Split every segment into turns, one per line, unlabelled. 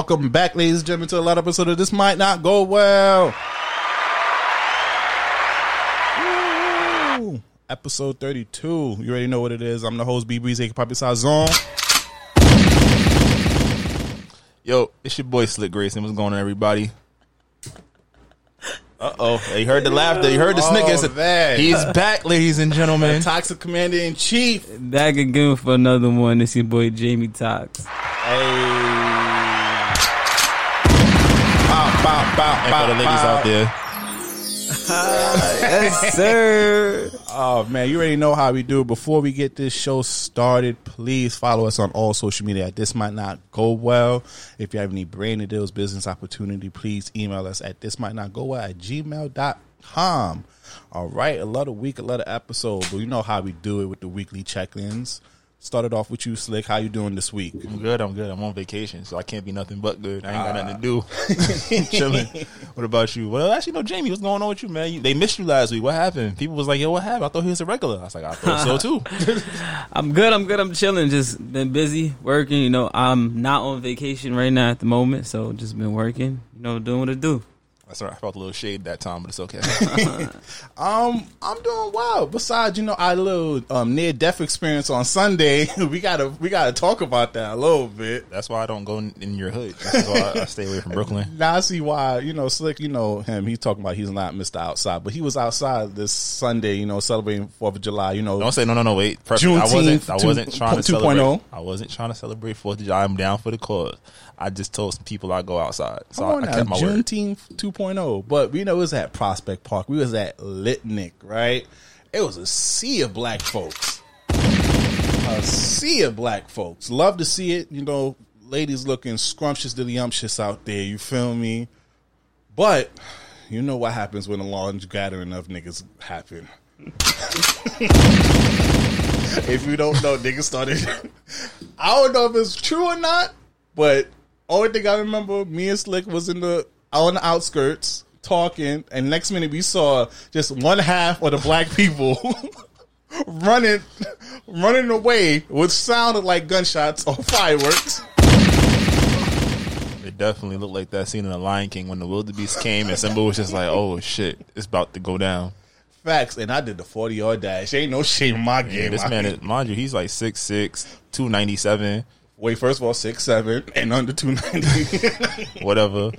Yo, welcome back, ladies and gentlemen, to a lot of episode of This Might Not Go Well. Woo. Episode 32. You already know what it is. I'm the host, B Breeze, aka Poppy Zone.
Yo, it's your boy Slick Grayson. What's going on, everybody? Uh oh, you heard the laughter, you heard the
Oh,
snickers.
man.
He's back, ladies and gentlemen.
Toxic Commander in Chief.
Back again for another one. It's your boy Jamie Tox.
Hey.
And
bow,
for the ladies
bow.
out there,
yes, sir.
Oh man, you already know how we do. It. Before we get this show started, please follow us on all social media. This might not go well. If you have any brand deals, business opportunity, please email us at this might not go well at gmail.com. All right, a lot of week, a lot of episode, but you know how we do it with the weekly check-ins. Started off with you, Slick. How you doing this week?
I'm good. I'm good. I'm on vacation, so I can't be nothing but good. I ain't got nothing to do. Ah. Chilling. What about you? Well, actually, no, Jamie. What's going on with you, man? You, they missed you last week. What happened? People was like, "Yo, what happened?" I thought he was a regular. I was like, "I thought so too."
I'm good. I'm good. I'm chilling. Just been busy working. You know, I'm not on vacation right now at the moment, so just been working. You know, doing what I do.
Right. I felt a little shade that time, but it's okay.
Um, I'm doing well. Besides, you know, our little um, near death experience on Sunday, we gotta we gotta talk about that a little bit.
That's why I don't go in, in your hood. That's why I, I stay away from Brooklyn.
Now I see why, you know, Slick, you know him, he's talking about he's not Mr. Outside, but he was outside this Sunday, you know, celebrating Fourth of July, you know.
Don't say no, no, no. Wait, First, I wasn't. I wasn't
two-
trying to
2.0.
celebrate. I wasn't trying to celebrate Fourth of July. I'm down for the cause. I just told some people I go outside, so I, I kept my word.
Juneteenth 2.0. But we know it was at Prospect Park. We was at Litnick, right? It was a sea of black folks. A sea of black folks. Love to see it. You know, ladies looking scrumptious to the yumptious out there. You feel me? But you know what happens when a large gathering of niggas happen. if you don't know, niggas started. I don't know if it's true or not, but only thing I remember, me and Slick was in the on the outskirts talking, and next minute we saw just one half of the black people running, running away, which sounded like gunshots or fireworks.
It definitely looked like that scene in The Lion King when the wildebeest came and Simba was just like, "Oh shit, it's about to go down."
Facts, and I did the forty yard dash. Ain't no shame in my game.
Yeah, this
I
man, is, mind you, he's like 6'6", 297,
wait, first of all, six seven and under two ninety.
whatever.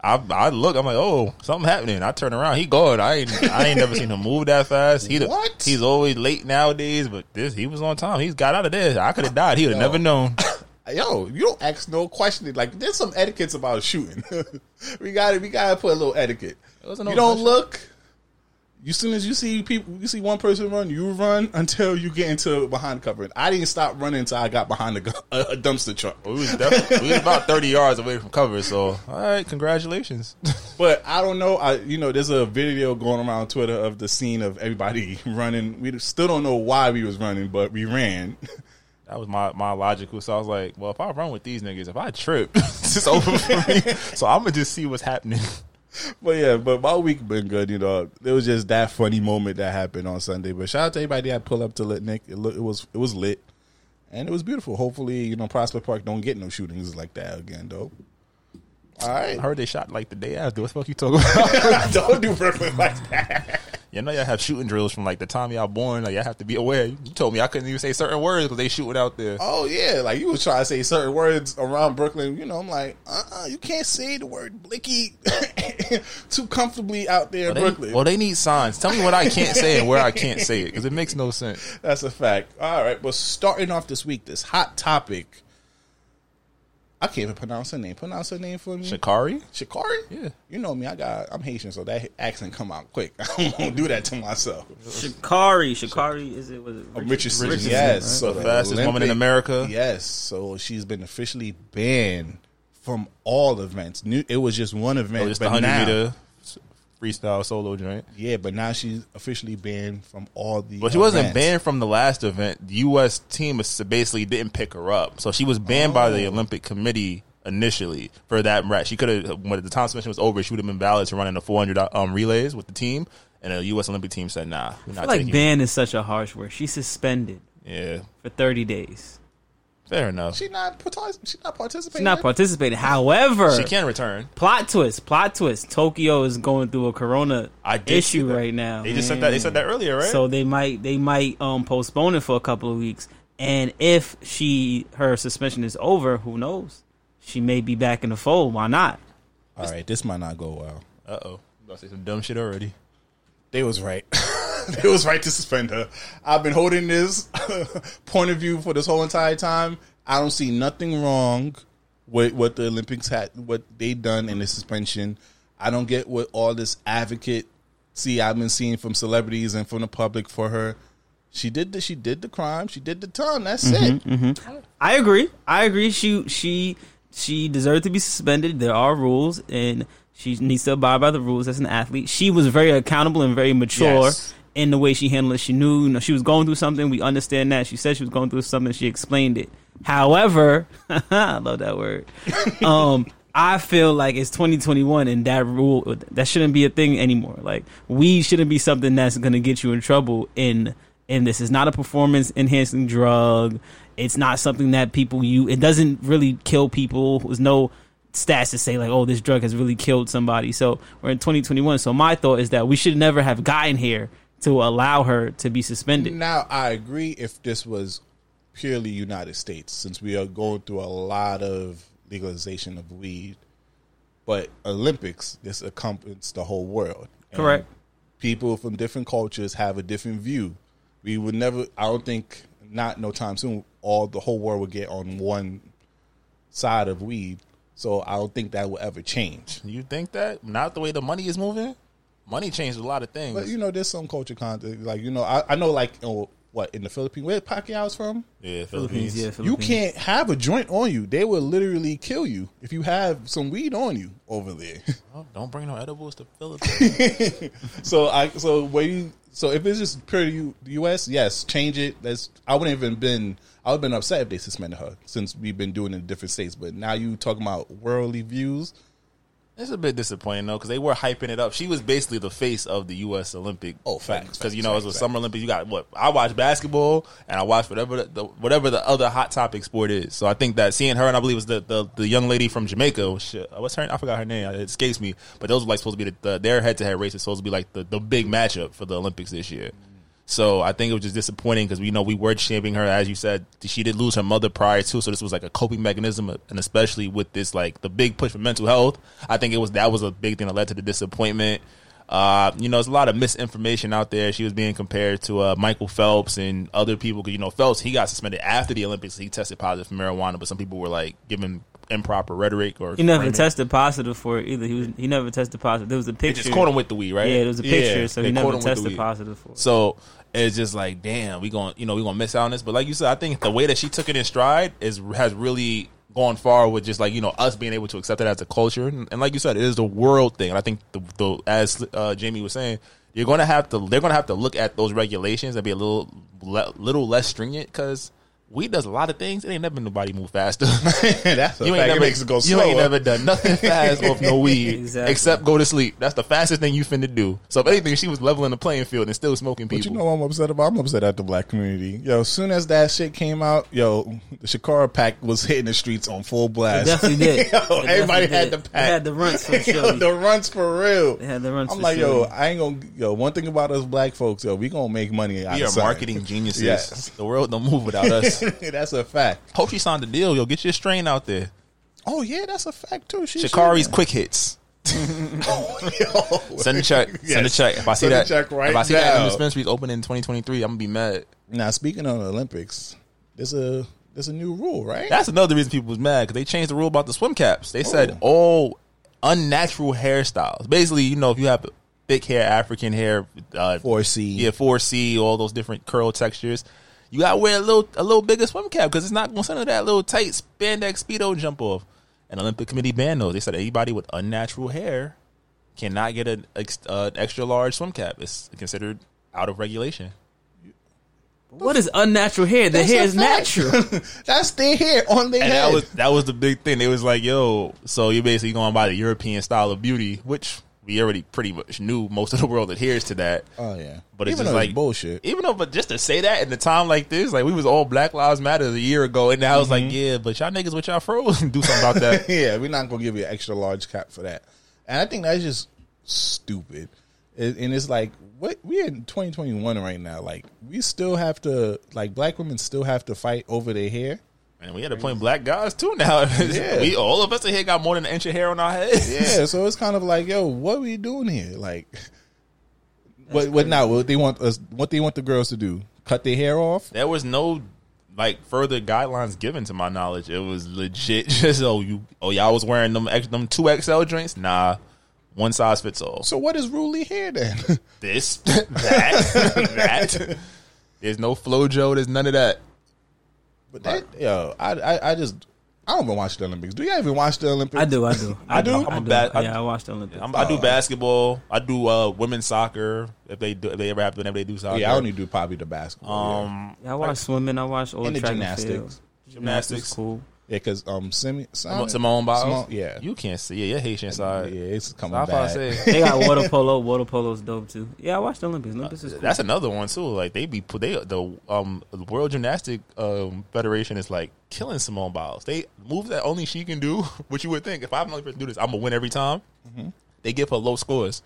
I I look, I'm like, oh, something happening. I turn around, he going. I ain't I ain't never seen him move that fast. He
What?
He's always late nowadays, but this he was on time. He's got out of there. I could have died. He would have never known.
Yo, you don't ask no question. Like, there's some etiquettes about shooting. we got to We got to put a little etiquette. You don't look. You soon as you see people, you see one person run, you run until you get into behind cover. I didn't stop running until I got behind a, a dumpster truck.
We was, definitely, we was about thirty yards away from cover. So, all right, congratulations.
But I don't know. I you know, there's a video going around Twitter of the scene of everybody running. We still don't know why we was running, but we ran.
That was my, my logical. So I was like, well, if I run with these niggas, if I trip, it's over for me. So I'm gonna just see what's happening.
But yeah, but my week been good. You know, it was just that funny moment that happened on Sunday. But shout out to everybody that pulled up to Lit Nick. It, it was it was lit, and it was beautiful. Hopefully, you know, Prospect Park don't get no shootings like that again, though. All right,
I heard they shot like the day after. What the fuck you talking about?
don't do Brooklyn like that.
you know y'all have shooting drills from like the time y'all born. Like y'all have to be aware. You told me I couldn't even say certain words because they shooting out there.
Oh yeah, like you was trying to say certain words around Brooklyn. You know, I'm like, uh, uh you can't say the word blicky too comfortably out there in
Well, they,
Brooklyn.
well, they need signs. Tell me what I can't say and where I can't say it because it makes no sense.
That's a fact. All right, but starting off this week, this hot topic. I can't even pronounce her name. Pronounce her name for me.
Sha'Carri?
Sha'Carri?
Yeah.
You know me. I got. I'm Haitian, so that accent come out quick. I won't do that to myself.
Sha'Carri. Sha'Carri. Is it? Was it
Oh, Richardson,
Richardson,
yes.
right?
So
The fastest woman in America.
Yes. So she's been officially banned from all events. New. It was just one event,
Oh, just the
but
100
now,
meter freestyle solo joint.
yeah, but now she's officially banned from all the.
But she wasn't banned from the last event. The U.S. team basically didn't pick her up, so she was banned by the Olympic Committee initially for that race. She could have when the time suspension was over, she would have been valid to run in the 400 um, relays with the team. And the U.S. Olympic team said, "Nah, we're
I
not
like
taking."
ban is such a harsh word. She's suspended
yeah,
for 30 days.
Fair enough.
She not partic- she not participating.
She's not participating. However,
She can return.
plot twist, plot twist. Tokyo is going through a corona
I
issue right now.
They just said that. They said that earlier, right?
So they might they might um postpone it for a couple of weeks. And if she her suspension is over, who knows? She may be back in the fold. Why not?
All right, this might not go well.
uh oh, about to say some dumb shit already.
They was right. they was right to suspend her. I've been holding this point of view for this whole entire time. I don't see nothing wrong with what the Olympics had, what they done in the suspension. I don't get what all this advocate see I've been seeing from celebrities and from the public for her. She did the she did the crime. She did the time. That's mm-hmm, it. Mm-hmm.
I agree. I agree. She she she deserved to be suspended. There are rules, and she needs to abide by the rules as an athlete. She was very accountable and very mature
Yes.
In the way she handled it. She knew, you know, she was going through something. We understand that. She said she was going through something. She explained it. However, I love that word. Um, I feel like it's 2021 and that rule that shouldn't be a thing anymore. Like weed shouldn't be something that's going to get you in trouble in in this. is not a performance enhancing drug. It's not something that people you. It doesn't really kill people. There's no stats to say like, oh, this drug has really killed somebody. So we're in 2021. So my thought is that we should never have gotten here to allow her to be suspended.
Now I agree if this was purely United States, since we are going through a lot of legalization of weed. But Olympics, this encompasses the whole world.
Correct.
People from different cultures have a different view. We would never. I don't think not no time soon. All the whole world would get on one side of weed. So I don't think that will ever change.
You think that? Not the way the money is moving. Money changed a lot of things.
But you know, there's some culture content. Like you know, I, I know like oh, what in the Philippines, where Pacquiao's from.
yeah,
Philippines,
Philippines.
yeah,
You can't have a joint on you. They will literally kill you if you have some weed on you over there.
Oh, don't bring no edibles to Philippines.
so I so where you so if it's just pure U, U.S. Yes, change it. That's I wouldn't even been I would have been upset if they suspended her since we've been doing it in different states. But now you talking about worldly views.
It's a bit disappointing though because they were hyping it up. She was basically the face of the U.S. Olympic.
Oh, facts,
Because you
facts,
know, as a
facts,
Summer Olympics, you got what I watch basketball and I watch whatever the, the whatever the other hot topic sport is. So I think that seeing her and I believe it was the the, the young lady from Jamaica. was Shit, uh, what's her? I forgot her name. It escapes me. But those were like supposed to be the, the their head to head races. Supposed to be like the, the big matchup for the Olympics this year. So I think it was just disappointing because we know we were championing her, as you said. She did lose her mother prior too, so this was like a coping mechanism, and especially with this like the big push for mental health. I think it was that was a big thing that led to the disappointment. Uh, you know, there's a lot of misinformation out there. She was being compared to uh, Michael Phelps and other people because you know, Phelps he got suspended after the Olympics. He tested positive for marijuana, but some people were like giving improper rhetoric or
He never
framing.
tested positive for it either. He was he never tested positive. There was a picture.
They just caught him with the weed, right?
Yeah, there was a picture, so he never
him with the
tested positive for it.
So it's just like, damn, we going, you know, we gonna miss out on this. But like you said, I think the way that she took it in stride is has really gone far with just like you know us being able to accept it as a culture. And, and like you said, it is the world thing. And I think the, the as uh, Jamie was saying, you're gonna have to they're gonna have to look at those regulations and be a little le- little less stringent because. Weed does a lot of things. It ain't never been nobody move faster.
That's a
you
fact.
ain't never
it makes it go
you ain't never done nothing fast off no weed
Exactly.
except go to sleep. That's the fastest thing you finna do. So if anything, she was leveling the playing field and still smoking people.
But you know what I'm upset about? I'm upset at the black community. Yo, as soon as that shit came out, yo, the Sha'Carri pack was hitting the streets on full blast.
They definitely did.
yo,
They
everybody
definitely
had the pack.
They had the runts for
Yo,
sure.
the runs for real.
They had the runs
I'm
for
like,
sure.
yo, I ain't gonna. Yo, one thing about us black folks, yo, we gonna make money. Out
we
of
are
something.
marketing geniuses.
Yes.
The world don't move without us.
That's a fact.
Hope she signed the deal. Yo, get your strain out there.
Oh yeah, that's a fact too. She
Sha'Carri's
should.
quick hits.
Yo.
Send a check. Send a check. If I see
Send
that,
check right
if I see that
now.
dispensaries open in 2023, I'm gonna be mad.
Now speaking of the Olympics, there's a there's a new rule, right?
That's another reason people was mad because they changed the rule about the swim caps. They
Oh.
said all unnatural hairstyles. Basically, you know, if you have thick hair, African hair, uh,
4C.
yeah, four C, all those different curl textures. You gotta wear a little a little bigger swim cap because it's not gonna send that little tight spandex speedo jump off. And Olympic Committee banned those. They said anybody with unnatural hair cannot get an ex, uh, extra large swim cap. It's considered out of regulation.
What is unnatural hair? The
That's
hair is
fact.
natural.
That's their hair on their
And
head.
that was that was the big thing. They was like, "Yo, so you're basically going by the European style of beauty, which we already pretty much knew most of the world adheres to that.
Oh yeah,
But it's
Even
just
though
like
bullshit.
Even though, but just to say that in a time like this, like we was all Black Lives Matter a year ago, and now it's like, mm-hmm. yeah, but y'all niggas with y'all froze, do something about that.
yeah, we're not gonna give you an extra large cap for that. And I think that's just stupid. It- and it's like, what we're in 2021 right now. Like, we still have to, like, black women still have to fight over their hair.
And we had to point black guys too now.
Yeah.
we all of us in here got more than an inch of hair on our heads.
Yeah, so it's kind of like, yo, what are we doing here? Like, what what now? What they want us? What they want the girls to do? Cut their hair off?
There was no like further guidelines given to my knowledge. It was legit just oh you oh y'all was wearing them X, them two XL drinks. Nah, one size fits all.
So what is ruly here then?
This that that. There's no FloJo. There's none of that.
But that, yo, I, I I just I don't even watch the Olympics. Do you even watch the Olympics?
I do, I do,
I do?
I
I'm a
do.
bad- I-
yeah, I watched the Olympics.
I'm, I do basketball. I do uh, women's soccer. If they do, if they ever have to, whenever they do soccer.
Yeah, I only do probably the basketball.
um
yeah, I watch swimming. I watch all
And
the
the
track
gymnastics.
And field.
Gymnastics.
cool.
Yeah, because um, Simi,
Simone, Simone Biles.
Simone- yeah,
you can't see it. Your Haitian side.
yeah, it's coming
So I
bad.
probably say
They got water polo. Water polo's dope too. Yeah, I watched the Olympics. Olympics is cool.
That's another one too. Like they be put they the um the World Gymnastic um, Federation is like killing Simone Biles. They moves that only she can do. What you would think if I'm the only person to do this, I'm gonna win every time.
Mm-hmm.
They give her low scores.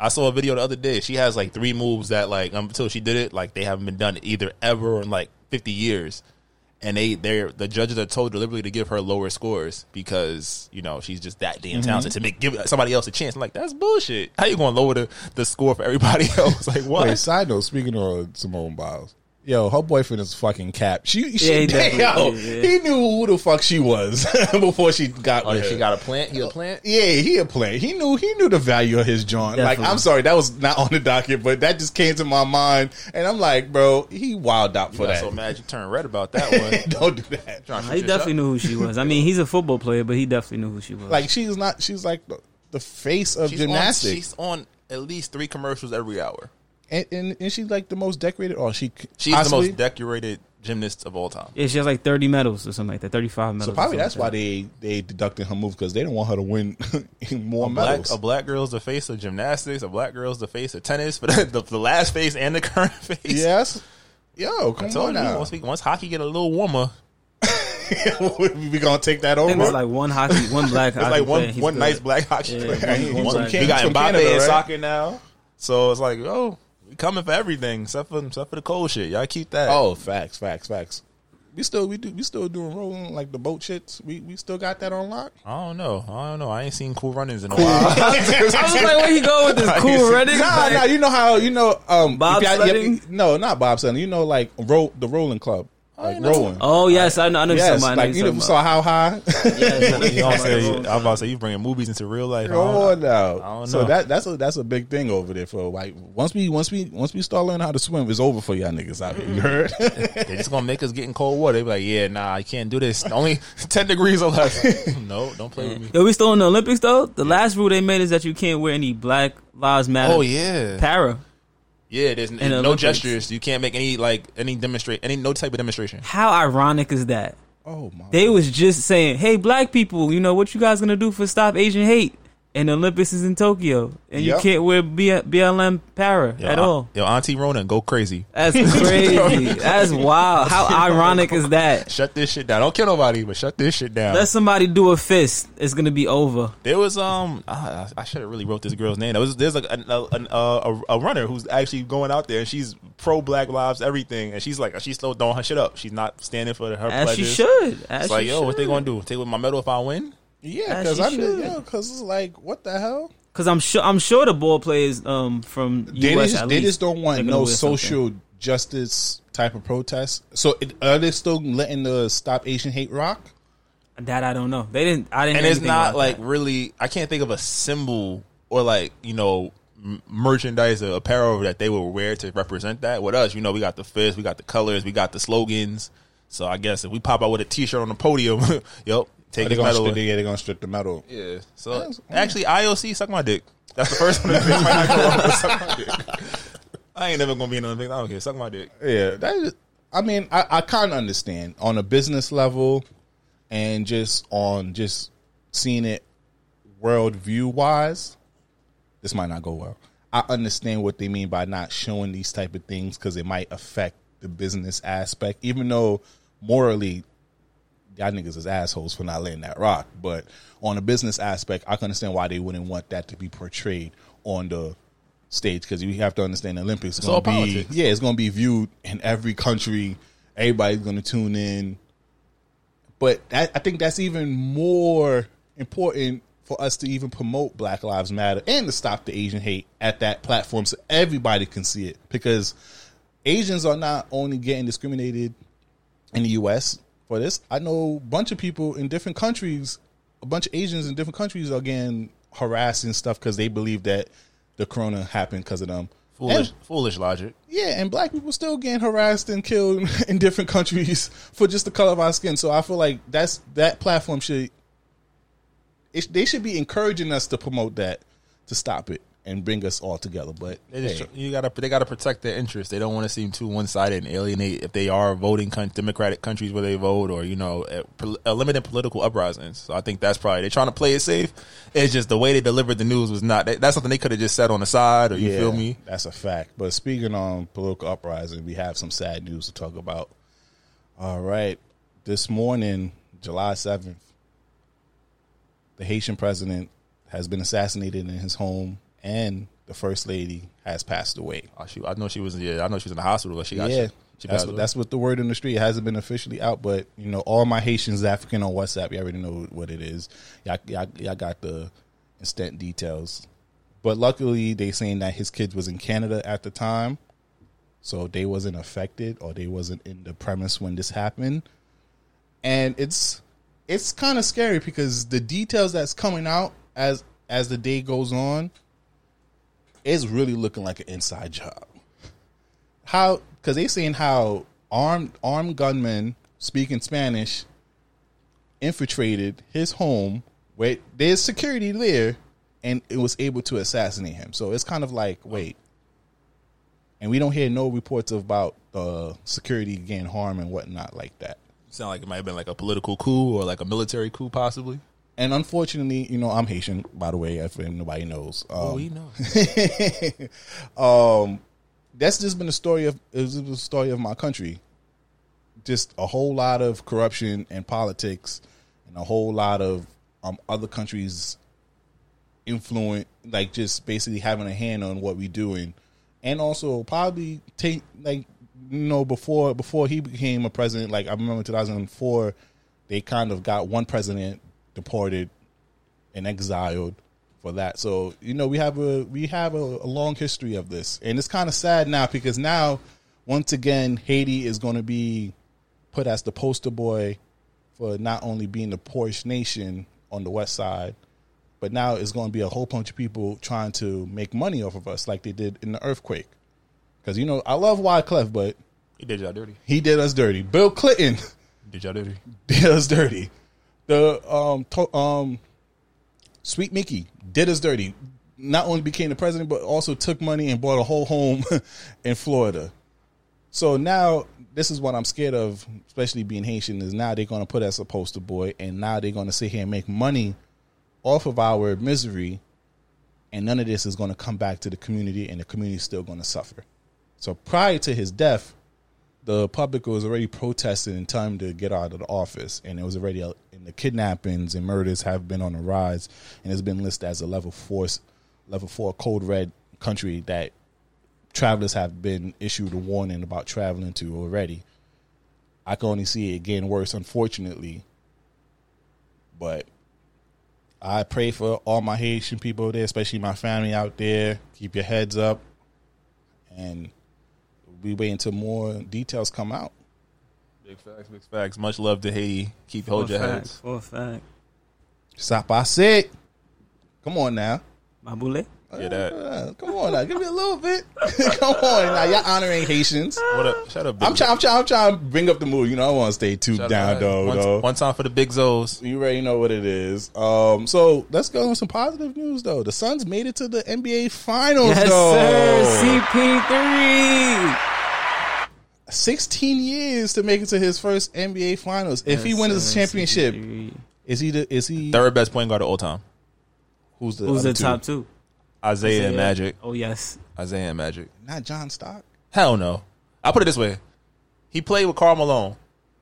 I saw a video the other day. She has like three moves that like um, until she did it, like they haven't been done either ever in like 50 years. And they they're the judges are told deliberately to give her lower scores because you know she's just that damn mm-hmm. talented to make give somebody else a chance. I'm like that's bullshit. How you going to lower the, the score for everybody else? Like what?
Wait, side note, speaking of Simone Biles, yo, her boyfriend is fucking cap. She, she
Yeah, he definitely
yo,
is, yeah.
he knew who the fuck she was before she got
Oh,
with
she
her.
got a plant. He a plant.
Uh, yeah, he a player. He knew he knew the value of his joint. Like, I'm sorry, that was not on the docket, but that just came to my mind, and I'm like, bro, he wild out for
got
that.
so mad you turned red about that one.
Don't do that.
Trying
he definitely
shot.
knew who she was. I mean, he's a football player, but he definitely knew who she was.
Like, she's not. She's like the, the face of
She's on,
gymnastics,
she's on at least three commercials every hour.
And, and and she's like the most decorated. Or she
She's
possibly-
the most decorated gymnast of all time.
yeah, she has like thirty medals or something like that, thirty-five medals.
So probably that's
like
why
that.
they they deducted her move because they don't want her to win more
A black,
medals.
a black girl's the face of gymnastics. A black girl's the face of tennis. But the, the last face and the current face.
yes, yo, come
I told
on
you
now.
once, we, once hockey get a little warmer,
we gonna take that over.
think there's like one hockey, one black
it's
hockey
like one
player.
One
good.
nice black hockey
Yeah,
player.
one-
He's
one
from
black-
Can-
we got
from
Mbappe
Canada,
in
right?
soccer now, so it's like oh, we coming for everything except for except for the cold shit. Y'all keep that.
Oh, facts, facts, facts. We still we do we still doing rolling like the boat shits. We we still got that on lock.
I don't know. I don't know. I ain't seen cool runnings in a while.
I was like, where he go with this cool Reddit?
Nah, nah. You know how you know um
Bob
if y'all-
sledding?
No, not Bob sledding. You know like roll the rolling club, Oh, like
know.
rolling.
Oh yes, I know. I know
yes,
somebody. I
like you know, saw how high.
Yes, I know
You know what I'm saying? I'm about to say you bringing movies into real life. I
Come on now.
I don't
So
know.
that that's a that's a big thing over there for like once we once we once we start learning how to swim, it's over for y'all niggas out here. You mm-hmm. heard?
They're just gonna make us get in cold water. They be like, yeah, nah, I can't do this. Only ten degrees or less. no, don't play with me.
Yo, we still in the Olympics though. The last rule they made is that you can't wear any Black Lives Matter.
Oh yeah,
para.
Yeah. There's
the
no
Olympics.
gestures. You can't make any like any demonstrate any no type of demonstration.
How ironic is that?
oh my.
They was just saying, "Hey, black people, you know what you guys gonna do for stop Asian hate?" And the Olympics is in Tokyo, and
Yep.
you can't wear B- BLM para
Yo,
at all.
Yo, Auntie Rona, go crazy.
That's crazy. That's wild. How ironic is that?
Shut this shit down. Don't kill nobody, but shut this shit down.
Let somebody do a fist. It's gonna be over.
There was um, I, I should have really wrote this girl's name. There was there's like a, a, a, a runner who's actually going out there and she's pro Black Lives everything, and she's like she's still throwing her shit up. She's not standing for her
As she should. As
It's like
she
yo, what they gonna do? Take with my medal if I win?
Yeah, because I'm
should.
yeah, because it's like what the hell?
Because I'm sure I'm sure the ball players um from
They
US
just,
at
they
least,
just don't want no
wear something.
social justice type of protest. So it, are they still letting the stop Asian hate rock?
That I don't know. They didn't. I didn't.
and it's not like
that.
really i can't think of a symbol or like you know m- merchandise or apparel that they will wear to represent that with us you know we got the fist we got the colors we got the slogans so i guess if we pop out with a t-shirt on the podium yep take
Are they
his
gonna
medal
strip, yeah, they're gonna strip the medal.
yeah so
That's-
actually ioc suck my dick that's the first one that makes my night go off, but suck my dick i ain't never gonna be in the olympics i don't care suck my dick
Yeah, that is. I mean, I, I kind of understand on a business level, and just on just seeing it world view wise. this might not go well. I understand what they mean by not showing these type of things because it might affect the business aspect, even though morally, y'all niggas is assholes for not letting that rock. But on a business aspect, I can understand why they wouldn't want that to be portrayed on the stage because you have to understand the Olympics going to be
politics.
yeah, it's going to be viewed in every country. Everybody's going to tune in. But that, I think that's even more important for us to even promote Black Lives Matter and to stop the Asian hate at that platform so everybody can see it. Because Asians are not only getting discriminated in the U.S. for this. I know a bunch of people in different countries, a bunch of Asians in different countries are getting harassed and stuff because they believe that the corona happened because of them.
Foolish,
And-
foolish logic.
yeah, and black people still getting harassed and killed in different countries for just the color of our skin. So I feel like that's that platform should it, they should be encouraging us to promote that to stop it and bring us all together. But
They just
hey,
you gotta they gotta protect their interests. They don't want to seem too one sided and alienate if they are voting con- Democratic countries where they vote or you know eh, pol- eliminate political uprisings. So I think that's probably they're trying to play it safe. It's just the way they delivered the news was not. that- That's something they could have just said on the side or you
yeah,
feel me.
That's a fact. But speaking on political uprising, we have some sad news to talk about. All right, this morning, July seventh, the Haitian president has been assassinated in his home, and the first lady has passed away.
Oh, she, I know she was. Yeah, I know she was in the hospital. But she got.
yeah,
She, she
that's what
away.
that's what the word in the street it hasn't been officially out, but you know, all my Haitians African on WhatsApp, you already know what it is. Y'all, y'all, y'all got the instant details, but luckily they saying that his kids was in Canada at the time, so they wasn't affected or they wasn't in the premise when this happened, and it's it's kind of scary because the details that's coming out as as the day goes on is really looking like an inside job how because they saying how armed armed gunmen speaking Spanish infiltrated his home where there's security there and it was able to assassinate him. So it's kind of like wait, and we don't hear no reports about uh, security getting harm and whatnot like that.
Sound like it might have been like a political coup or like a military coup, possibly.
And unfortunately, you know, I'm Haitian, by the way, if nobody knows. Um,
Oh, we know.
um, that's just been the story of just the story of my country. Just a whole lot of corruption and politics, and a whole lot of um, other countries influence, like just basically having a hand on what we're doing, and also probably take like you know before before he became a president. Like I remember 2004, they kind of got one president deported and exiled for that. So you know we have a we have a, a long history of this, and it's kind of sad now because now once again Haiti is going to be put as the poster boy for not only being the poorest nation on the west side, but now it's going to be a whole bunch of people trying to make money off of us like they did in the earthquake. Because you know I love Wyclef, but
He did y'all dirty.
he did us dirty. Bill Clinton
Did y'all dirty.
did us dirty. The um to, um Sweet Micky did us dirty. Not only became the president, but also took money and bought a whole home in Florida. So now this is what I'm scared of, especially being Haitian, is now they're gonna put us a poster boy and now they're gonna sit here and make money off of our misery and none of this is gonna come back to the community and the community is still gonna suffer. So prior to his death, the public was already protesting in time to get out of the office, and it was already uh, and the kidnappings and murders have been on the rise, and it's been listed as a level four, level four code red country that travelers have been issued a warning about traveling to already. I can only see it getting worse, unfortunately. But I pray for all my Haitian people there, especially my family out there. Keep your heads up, and we wait until more details come out.
Big facts, big facts. Much love to Haiti. Keep hold
For
your
a fact,
heads.
For a fact.
Stop, I said. Come on now.
Mabule?
Yeah, that.
Uh, come on now. Give me a little bit. come on now. Y'all honoring Haitians.
What up? Shut up. Big
I'm trying. I'm trying. I'm trying to bring up the mood. You know, I want to stay too
Shout
down,
out.
though.
One,
though.
one time for the big Zoes.
You already know what it is. Um, so let's go on some positive news, though. The Suns made it to the NBA Finals,
Yes,
though.
sir. CP3.
16 years to make it to his first NBA Finals. If he wins
the
championship,
CP3.
is he the? Is he?
Third best point guard of all time.
Who's the?
Who's the
two?
top two?
Isaiah and Magic.
Oh yes.
Isaiah and Magic.
Not John Stock.
Hell no. I'll put it this way. He played with Karl Malone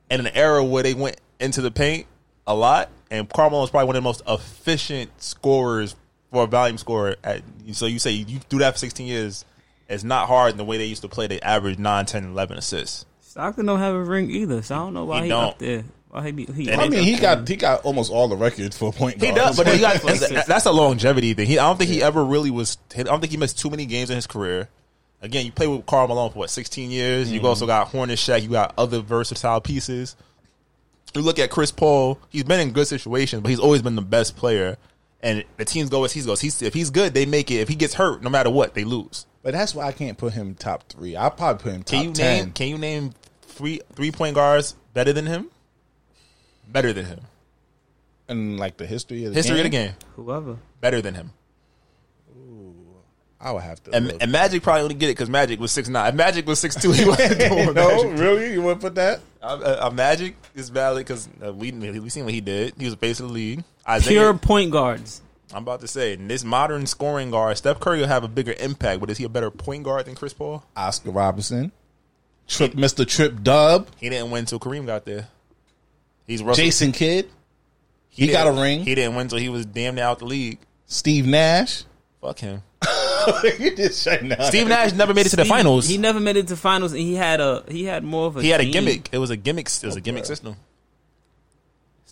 in an era where they went into the paint a lot, and Karl Malone is probably one of the most efficient scorers for a volume scorer. At, so you say you do that for 16 years, it's not hard in the way they used to play. They average 9, 10, 11 assists.
Stockton don't have a ring either, so I don't know why
He
he, up there. Why he he
I mean,
there.
he got he got almost all the records for point
He does, but he got, that's, a longevity thing. He, I don't think he ever really was. I don't think he missed too many games in his career. Again, you play with Karl Malone for what, 16 years. You mm-hmm. also got Hornacek. You got other versatile pieces. You look at Chris Paul. He's been in good situations, but he's always been the best player. And the teams go as he goes. He's if he's good, they make it. If he gets hurt, no matter what, they lose.
But that's why I can't put him top three. I'll probably put him top
Can you
ten.
name? Can you name three three point guards better than him? Better than him.
in like the history of the
History
game,
of the game.
Whoever.
Better than him.
Ooh, I would have to.
And, and Magic probably only get it because Magic was six nine. If Magic was six two, he wasn't doing
no,
Magic.
really, you wouldn't put that?
Uh, uh, Magic is valid because uh, we we seen what he did. He was base of the league. Isaiah,
Pure point guards.
I'm about to say, in this modern scoring guard, Steph Curry will have a bigger impact. But is he a better point guard than Chris Paul?
Oscar Robinson, Trip, Mr. Trip Dub,
He didn't win until Kareem got there. He's Russell.
Jason Kidd, he got a ring.
He didn't win until he was damn near out the league.
Steve Nash.
Fuck him.
you just shut down.
Steve Nash never made it to the
He-
finals.
He
He,
never made it to finals, and he had a he had more of a.
He had a gimmick. It was a gimmick. It was a gimmick system.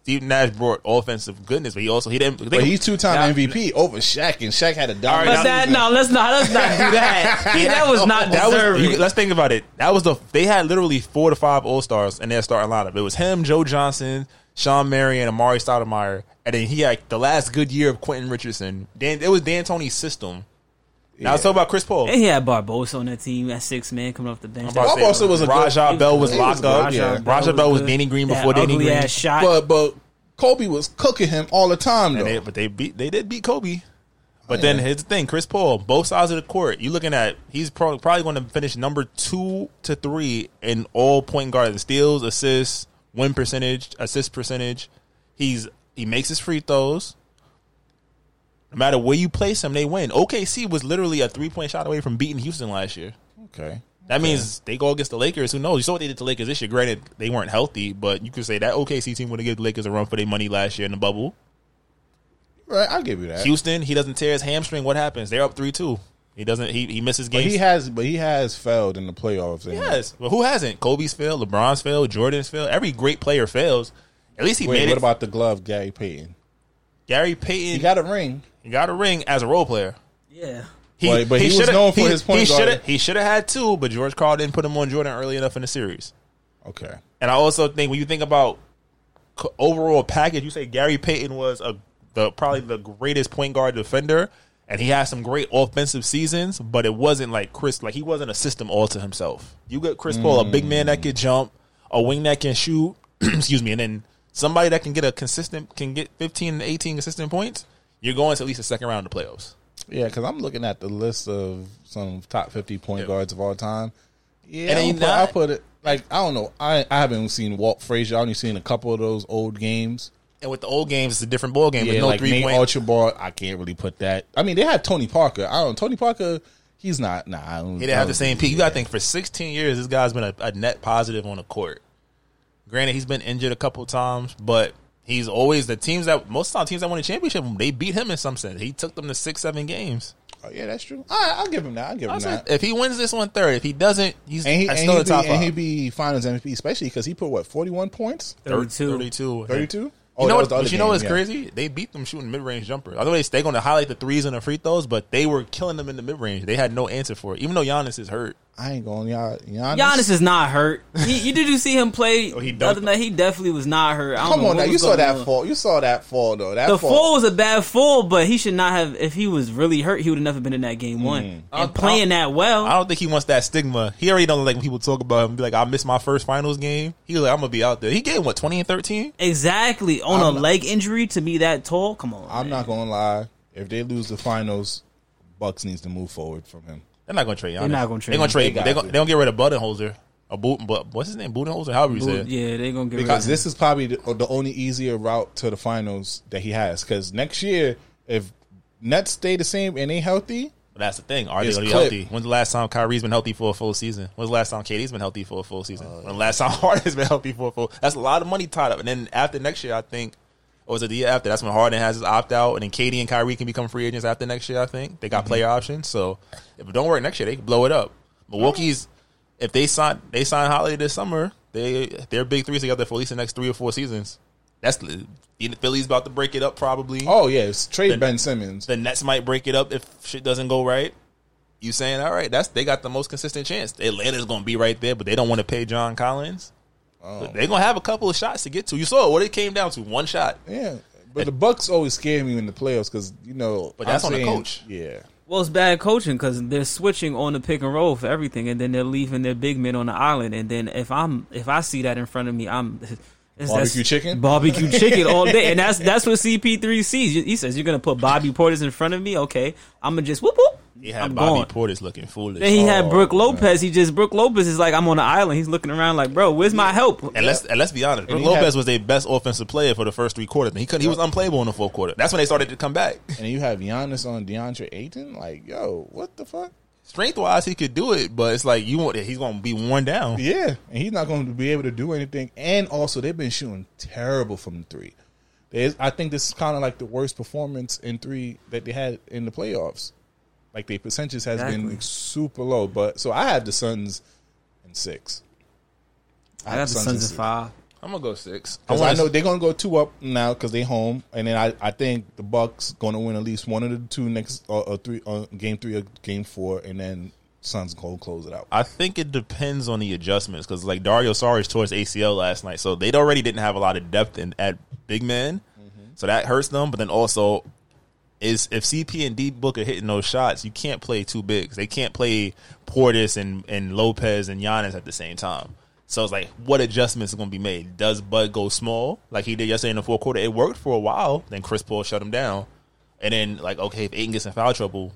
Steve Nash brought offensive goodness, but he also he didn't.
But he's two time MVP over Shaq, and Shaq had a
right,
dominant.
But that no, let's not let's not do that. He- that was not
That was,
deserving.
you- let's think about it. That was the they had literally four to five All Stars in their starting lineup. It was him, Joe Johnson, Shawn Marion, Amar'e Stoudemire, and then he had the last good year of Quentin Richardson. Dan, it was D'Antoni's system. Now let's talk about Chris Paul.
and he had Barbosa on that team at six man coming off the bench.
I'm about to
Barbosa
say,
was a good-
Raja
he
Bell
was
was locked
was
up.
good, yeah.
Raja Raja Bell was
good.
Danny Green
That
before Danny
ugly
Green.
shot.
but but Kobe was cooking him all the time though.
They, but they beat they did beat Kobe. But then here's the thing, Chris Paul, both sides of the court. You looking at he's pro- probably going to finish number two to three in all point guard in steals, assists, win percentage, assist percentage. He's he makes his free throws. No matter where you place them, they win. OKC was literally a three point shot away from beating Houston last year.
okay.
That means they go against the Lakers. Who knows? You saw what they did to the Lakers this year. Granted, they weren't healthy, but you could say that OKC team would have given the Lakers a run for their money last year in the bubble.
Right, I'll give you that.
Houston, he doesn't tear his hamstring. What happens? They're up three two. He doesn't. He he misses
but
games.
he has, but he has failed in the playoffs.
yes. Well, who hasn't? Kobe's failed. LeBron's failed. Jordan's failed. Every great player fails. At least he
Wait,
made
what
it.
about the glove, Gary Payton?
Gary Payton?
He got a ring.
he got a ring as a role player.
yeah.
He,
But- but he was
shoulda-
known for
he-
his point
he
guard.
shoulda- He should have had two, but George Karl didn't put him on Jordan early enough in the series.
Okay.
And I also think when you think about overall package, you say Gary Payton was a the probably the greatest point guard defender, and he had some great offensive seasons, but it wasn't like Chris. Like he wasn't a system all to himself. You got Chris Paul, a big man that mm. can jump, a wing that can shoot. excuse me, and then somebody that can get a consistent can get fifteen to eighteen consistent points. You're going to at least a second round of the playoffs.
Yeah, because I'm looking at the list of some top 50 point
Yeah.
guards of all time. Yeah,
And
I'll put,
not-
put it like I don't know. I I haven't seen Walt Frazier. I only seen a couple of those old games.
And with the old games, it's a different ball game.
Yeah,
with no
like
three
Nate
point.
Archibald. I can't really put that. I mean, they had Tony Parker. I don't. know. Tony Parker. He's not. Nah, I don't,
He didn't have the same peak. You got to think for 16 years, this guy's been a, a net positive on the court. Granted, he's been injured a couple times, but he's always the teams that most of the time teams that won a championship, they beat him in some sense. He took them to six, seven games.
Oh, yeah, that's true. All right, I'll give him that. I'll give him
I said,
that.
if he wins this one third, if he doesn't, he's
And he and
still
he
the top
be, and he
five.
be Finals MVP, especially because he put what 41 points,
32.
32.
32.
You know what?
was the
But you know what's
yeah.
crazy? They beat them shooting mid range jumpers. Otherwise, they're going to highlight the threes and the free throws, but they were killing them in the mid range. They had no answer for it, even though Giannis is hurt.
I ain't going y'all. Giannis,
Giannis is not hurt. He, you did you see him play
Oh, he
the other
dunked.
night? He definitely was not hurt. I don't
Come
know
on, now you saw that
on.
fall. You saw that fall though. That
The
fall.
fall was a bad fall, but he should not have. If he was really hurt, he would have never been in that game one. Mm.
I-
And playing that well,
I don't think he wants that stigma. He already don't like when people talk about him. Be like, I missed my first finals game. He was like, I'm gonna be out there. He gave what twenty and thirteen.
exactly on
I'm
a
not-
leg injury to be that tall. Come on,
I'm
man.
not gonna lie. If they lose the finals, Bucks needs to move forward from him.
They're not gonna trade. Giannis.
They're not gonna trade
They're gonna trade.
They
They,
got
gonna, don't get rid of Budenholzer. A boot, but what's his name? Budenholzer. However you say it.
Yeah, they're gonna get rid
Because
of
this is probably the, the only easier route to the finals that he has. Because next year, if Nets stay the same and they healthy,
But that's the thing. Are they
It's
going to be healthy? When's the last time Kyrie's been healthy for a full season? When's the last time KD's been healthy for a full season? Uh, When's the last time Harden's been healthy for a full? That's a lot of money tied up. And then after next year, I think, or was it the year after? That's when Harden has his opt out, and then KD and Kyrie can become free agents after next year. I think they got
Mm-hmm.
player options. So if it don't work next year, they can blow it up. Milwaukee's if they sign they sign Holiday this summer, they they're big threes together for at least the next three or four seasons. That's the Philly's about to break it up probably.
oh yeah, it's trade
Then-
Ben Simmons.
The Nets might break it up if shit doesn't go right. You saying all right? That's they got the most consistent chance. Atlanta's going to be right there, but they don't want to pay John Collins.
Oh.
They're going to have a couple of shots to get to. You saw what it came down to one shot.
Yeah, but the Bucks always scare me in the playoffs because you know.
But that's
I'm
on the coach.
Yeah,
Well, it's bad coaching because they're switching on the pick and roll for everything, and then they're leaving their big men on the island. And then if I'm if I see that in front of me, I'm it's,
Barbecue chicken?
barbecue chicken all day, and that's that's what CP3 sees. He says you're gonna put Bobby Portis in front of me. Okay, I'm gonna just whoop whoop.
He had
I'm
Bobby
gone.
Portis looking foolish.
Then he had
Oh,
Brook Lopez. He just Brook Lopez is like I'm on the island. He's looking around like, bro, where's my help?
and let's and let's be honest, Brook
he
Lopez
had-
was their best offensive player for the first three quarters. And he couldn't. He was unplayable in the fourth quarter. That's when they started to come back.
and you have Giannis on DeAndre Ayton. Like, yo, what the fuck?
Strength wise, he could do it, but it's like you want he's going to be worn down.
Yeah, and he's not going to be able to do anything. And also, they've been shooting terrible from the three. There's, I think this is kind of like the worst performance in three that they had in the playoffs. Like the percentage has
Exactly.
been super low. But so I have the Suns in six.
I have the Suns at five.
I'm gonna go six.
Because I,
wanna-
know they're gonna go two up now because they home, and then I, I think the Bucks gonna win at least one of the two next uh, uh, three uh, game three or game four, and then Suns go close it out.
I think it depends on the adjustments because like Dario Saric tore his ACL last night, so they already didn't have a lot of depth in at big men, so that hurts them. But then also, is if CP and D Book are hitting those shots, you can't play two bigs. They can't play Portis and and Lopez and Giannis at the same time. So it's like, what adjustments are going to be made? Does Bud go small like he did yesterday in the fourth quarter? It worked for a while. Then Chris Paul shut him down, and then like, okay, if Ayton gets in foul trouble,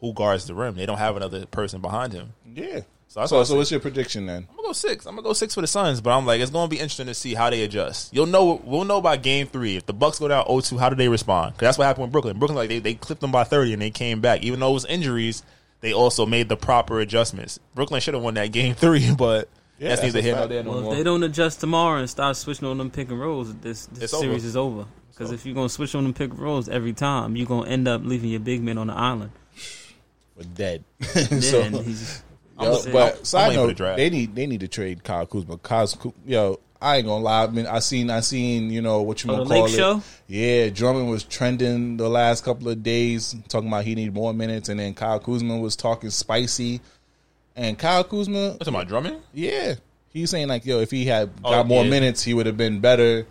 who guards the rim? They don't have another person behind him.
Yeah.
So that's
So, so what's your prediction then?
I'm gonna go six. I'm gonna go six for the Suns, but I'm like, it's gonna be interesting to see how they adjust. You'll know, we'll know by game three if the Bucks go down 0-2, how do they respond? Because that's what happened with Brooklyn. Brooklyn, like they, they clipped them by 30 and they came back. Even though it was injuries, they also made the proper adjustments. Brooklyn should have won that game three, but
Yeah,
that's
that's
neither here nor there no
Well,
more.
if they don't adjust tomorrow and start switching on them pick and rolls, this, this
It's
series
over.
is over. Because if you're gonna switch on them pick and rolls every time, you're gonna end up leaving your big men on the island.
We're dead.
Yeah,
so,
he's,
yo, but side
waiting for the
note, they need they need to trade Kyle Kuzma. Kyle, Ku- yo, I ain't gonna lie. I mean, I seen I seen you know what you
Oh,
gonna
the
call
Lake
it.
Show?
Yeah, Drummond was trending the last couple of days, talking about he need more minutes, and then Kyle Kuzma was talking spicy. And Kyle Kuzma,
What's about Drummond?
Yeah. He's saying like, yo, if he had
Oh,
got more
yeah.
minutes, he would have been better.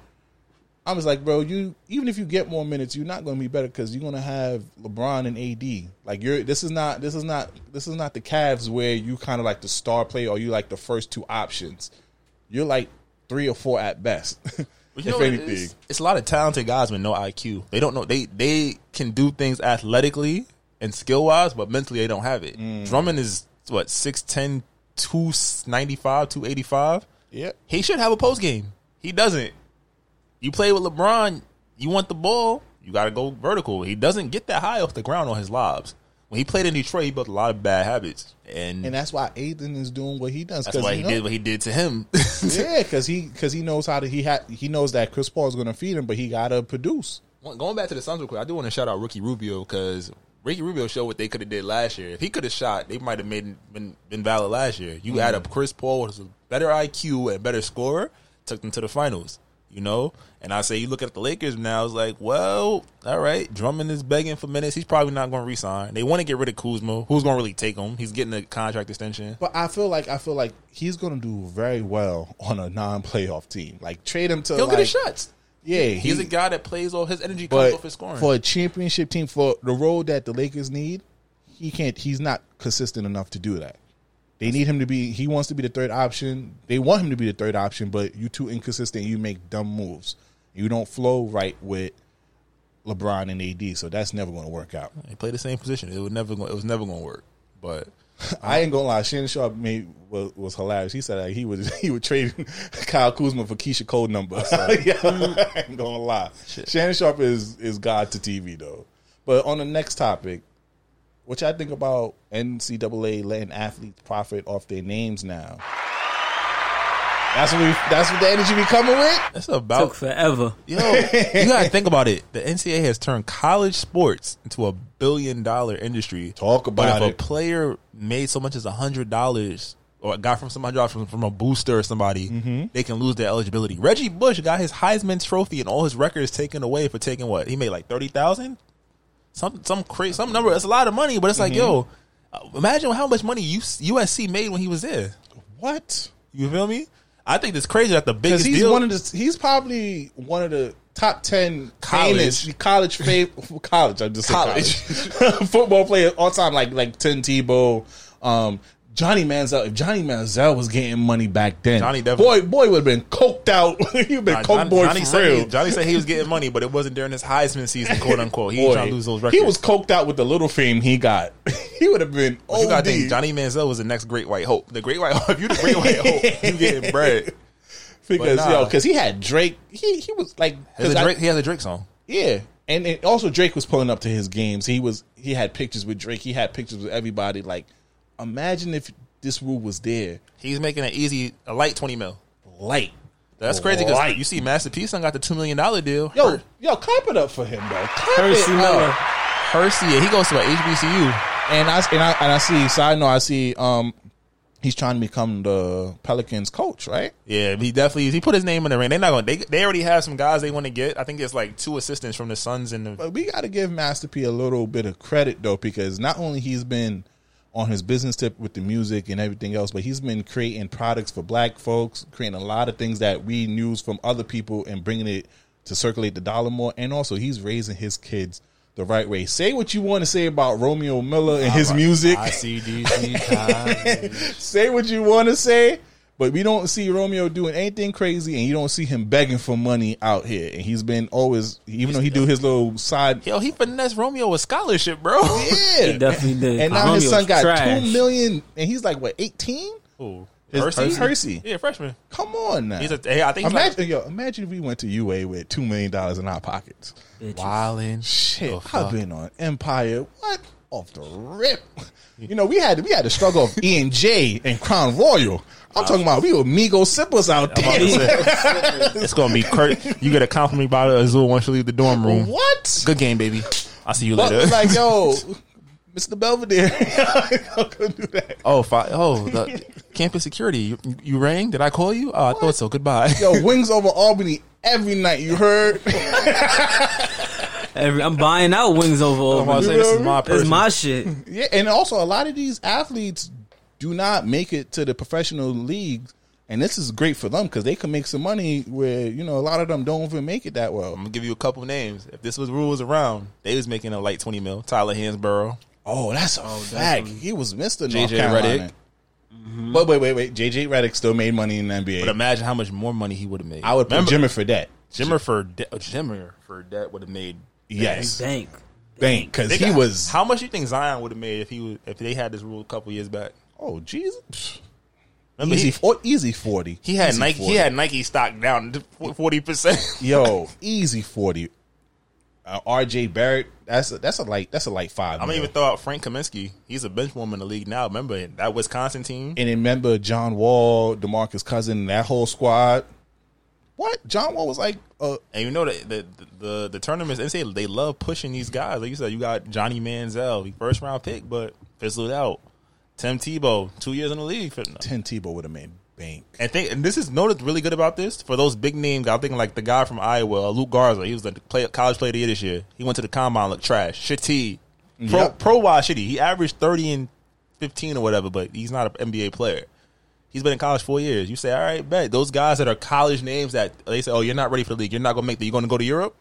I was like, bro, you even if you get more minutes, you're not going to be better because you're going to have LeBron and AD. Like you're this is not this is not this is not the Cavs where you kind of like the star player or you like the first two options. You're like three or four at best.
But you
if
know,
anything,
it's, it's a lot of talented guys with no IQ. They don't know they they can do things athletically and skill wise, but mentally they don't have it.
Mm.
Drummond is what 6'10", 295, 285.
yeah,
He should have a post game. He doesn't. You play with LeBron, you want the ball, you got to go vertical. He doesn't get that high off the ground on his lobs. When he played in Detroit, he built a lot of bad habits, and,
and that's why Ayton is doing what he does.
That's why he
know-
did what he did to him.
yeah, because he because he knows how to he had he knows that Chris Paul is going to feed him, but he got to produce.
Going back to the Suns real quick, I do want to shout out Ricky Rubio because Ricky Rubio showed what they could have did last year. If he could have shot, they might have made been been valid last year. You mm-hmm. add up Chris Paul with a better IQ and better scorer, took them to the finals. You know, and I say you look at the Lakers now. It's like, well, all right, Drummond is begging for minutes. He's probably not going to resign. They want to get rid of Kuzma. Who's going to really take him? He's getting a contract extension.
But I feel like I feel like he's going to do very well on a non-playoff team. Like trade him to
He'll
like,
get his shots.
Yeah,
He's
he-
a guy that plays all his energy comes off his scoring.
for a championship team for the role that the Lakers need, he can't. He's not consistent enough to do that. They need him to be. He wants to be the third option. They want him to be the third option, but you too inconsistent. You make dumb moves. You don't flow right with LeBron and AD, so that's never going to work out.
they play the same position. It would never. Go, it was never going to work. But
I ain't gonna lie. Shannon Sharpe made was, was hilarious. He said that he was he would trade Kyle Kuzma for Keisha code number. yeah, I ain't gonna lie. Shannon Sharpe is is God to TV though. But on the next topic, which I think about NCAA letting athletes profit off their names now. That's what we. That's what the energy we coming with.
It's
Took
about
forever.
yo. you gotta think about it. The NCAA has turned college sports into a billion dollar industry.
Talk
But
about
if
it.
a player made so much as a hundred dollars or got from somebody hundred from, from a booster or somebody,
Mm-hmm.
they can lose their eligibility. Reggie Bush got his Heisman Trophy and all his records taken away for taking what he made like thirty thousand, some some crazy some number. It's a lot of money, but it's like yo,
Mm-hmm.
uh, imagine how much money USC made when he was there.
What?
You feel me? I think it's crazy that the
Because
biggest
he's
deal.
one of the. He's probably one of the top ten
College.
famous college fav- college. I just said
College.
college, football players all time. Like like Tim Tebow, um, Johnny Manziel. If Johnny Manziel was getting money back then,
Johnny definitely-
boy boy would have been coked out. He'd been
Nah,
coke
Johnny,
boy
Johnny
for
said
real.
he, Johnny said he was getting money, but it wasn't during his Heisman season, quote unquote. He
Boy,
trying to lose those records.
He was coked out with the little fame he got. he would have been.
But you gotta think Johnny Manziel was the next Great White Hope. The Great White Hope. If you the Great White Hope, you getting bread.
because
nah.
yo, because he had Drake. He he was like,
He
'cause
has, a
I-
Drake, he has a Drake song.
Yeah, and it, also Drake was pulling up to his games. He was he had pictures with Drake. He had pictures with everybody. Like, imagine if this rule was there.
He's making an easy, a light twenty mil.
Light.
That's crazy because
Light.
you see Master P son got the two million dollar deal.
Yo,
Her-
yo, clap it up for him though. Clap
Percy
it
Miller.
up.
Hercy, yeah, he goes to a HBCU.
And I and I and I see. Side note, I see. Um, he's trying to become the Pelicans coach, right?
Yeah, he definitely he put his name in the ring. They're not going. to They they already have some guys they want to get. I think it's like two assistants from the Suns and the.
But we got to give Master P a little bit of credit though, because not only he's been on his business tip with the music and everything else, but he's been creating products for Black folks, creating a lot of things that we use from other people and bringing it to circulate the dollar more. And also, he's raising his kids the right way. Say what you want to say about Romeo Miller and his music.
I see these.
say what you want to say. But we don't see Romeo doing anything crazy, and you don't see him begging for money out here. And he's been always, even though he do his little side
Yo, he finessed Romeo with scholarship, bro.
Yeah,
He definitely did.
And now his son got
trash.
two million, and he's like what eighteen?
Ooh.
His-
Hercy?
Hercy.
Yeah, freshman.
Come on now.
He's a. Hey, I think he's like
imagine, yo, imagine if we went to UA with two million dollars in our pockets.
Bitches.
wildin'.
Shit,
Oh,
I've
fuck.
been on Empire. What off the rip? You know, we had we had the struggle of E and J and Crown Royal. I'm talking about we were Migo sippers out
I'm to
there.
it's gonna be Kurt. You get a compliment by Azul once you leave the dorm room.
What?
Good game, baby. I'll see you
But
later.
like, yo, Mr. Belvedere, don't go do that.
oh, fi- oh, the campus security. You, you rang? Did I call you? Oh, I thought so. Goodbye.
Yo, wings over Albany every night. You heard?
Every, I'm buying out wings over
I'm about to
over.
say, this is my
That's
person.
my shit.
Yeah, and also a lot of these athletes do not make it to the professional leagues, and this is great for them because they can make some money. Where you know a lot of them don't even make it that well.
I'm gonna give you a couple names. If this was rules around, they was making a light twenty mil. Tyler Hansbrough.
Oh, that's a fact. He was Mister North
JJ
Carolina. But wait, wait, wait. JJ Redick still made money in the NBA.
But imagine how much more money he would have made.
I would put
Remember,
Jimmer for that.
Jimmer for de- uh, Jimmer for that would have made.
Yes,
Bank.
bank because he
got-
was.
How much do you think Zion would have made if he was, if they had this rule a couple years back?
Oh, Jesus.
Remember
Easy,
he,
for, easy forty.
he had
Easy
Nike.
40.
He had Nike stock down forty percent.
yo easy forty. Uh, R.J. Barrett. That's a, that's a light. That's a light five.
I'm gonna even throw out Frank Kaminsky. He's a bench warmer in the league now. Remember that Wisconsin team?
And then remember John Wall, Demarcus Cousin, that whole squad. What? John Wall was like, uh,
And you know the the the, the tournaments NCAA they love pushing these guys. Like you said, you got Johnny Manziel, first round pick, but fizzled out. Tim Tebow, two years in the league. For,
Tim Tebow would have made bank.
and think and this is noted really good about this for those big names. I'm thinking like the guy from Iowa, Luka Garza. He was the play, college player of the year this year. He went to the combine, looked trash, shitty, mm-hmm. pro
Yep.
pro wise shitty. He averaged thirty and fifteen or whatever, but he's not an NBA player. He's been in college four years. You say, all right, bet those guys that are college names that they say, oh, you're not ready for the league. You're not gonna make the. You're gonna go to Europe.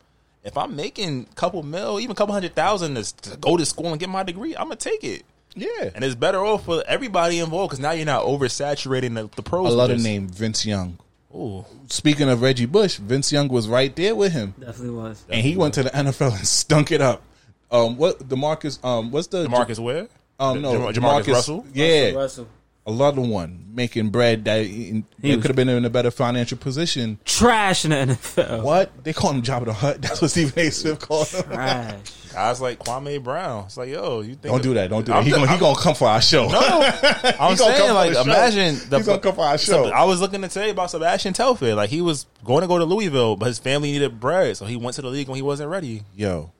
If I'm making a couple mil, even a couple hundred thousand to, to go to school and get my degree, I'm gonna take it.
Yeah.
And it's better off for everybody involved because now you're not oversaturating the, the pros.
I
with
love the name Vince Young.
Ooh,
Speaking of Reggie Bush, Vince Young was right there with him.
Definitely was.
And he went to the NFL and stunk it up. Um, what Demarcus? Um, what's the
Marcus where?
Um, no,
Jam- Jamarcus
Demarcus-
Russell.
Yeah,
Russell.
a lot of one making bread that he, he could have been in a better financial position.
Trash in the NFL.
What they call him Jabba the Hutt? That's what Stephen A. Smith called him.
Trash.
Guys like Kwame Brown. It's like, yo, you think
Don't do that. Don't do that.
I'm
He
just-
gonna, he gonna come for our show.
No, I'm
gonna come
saying
for
like
the show.
imagine the
He's gonna come for our show.
I was looking to tell you about Sebastian Telfair. Like he was going to go to Louisville, but his family needed bread, so he went to the league when he wasn't ready.
Yo,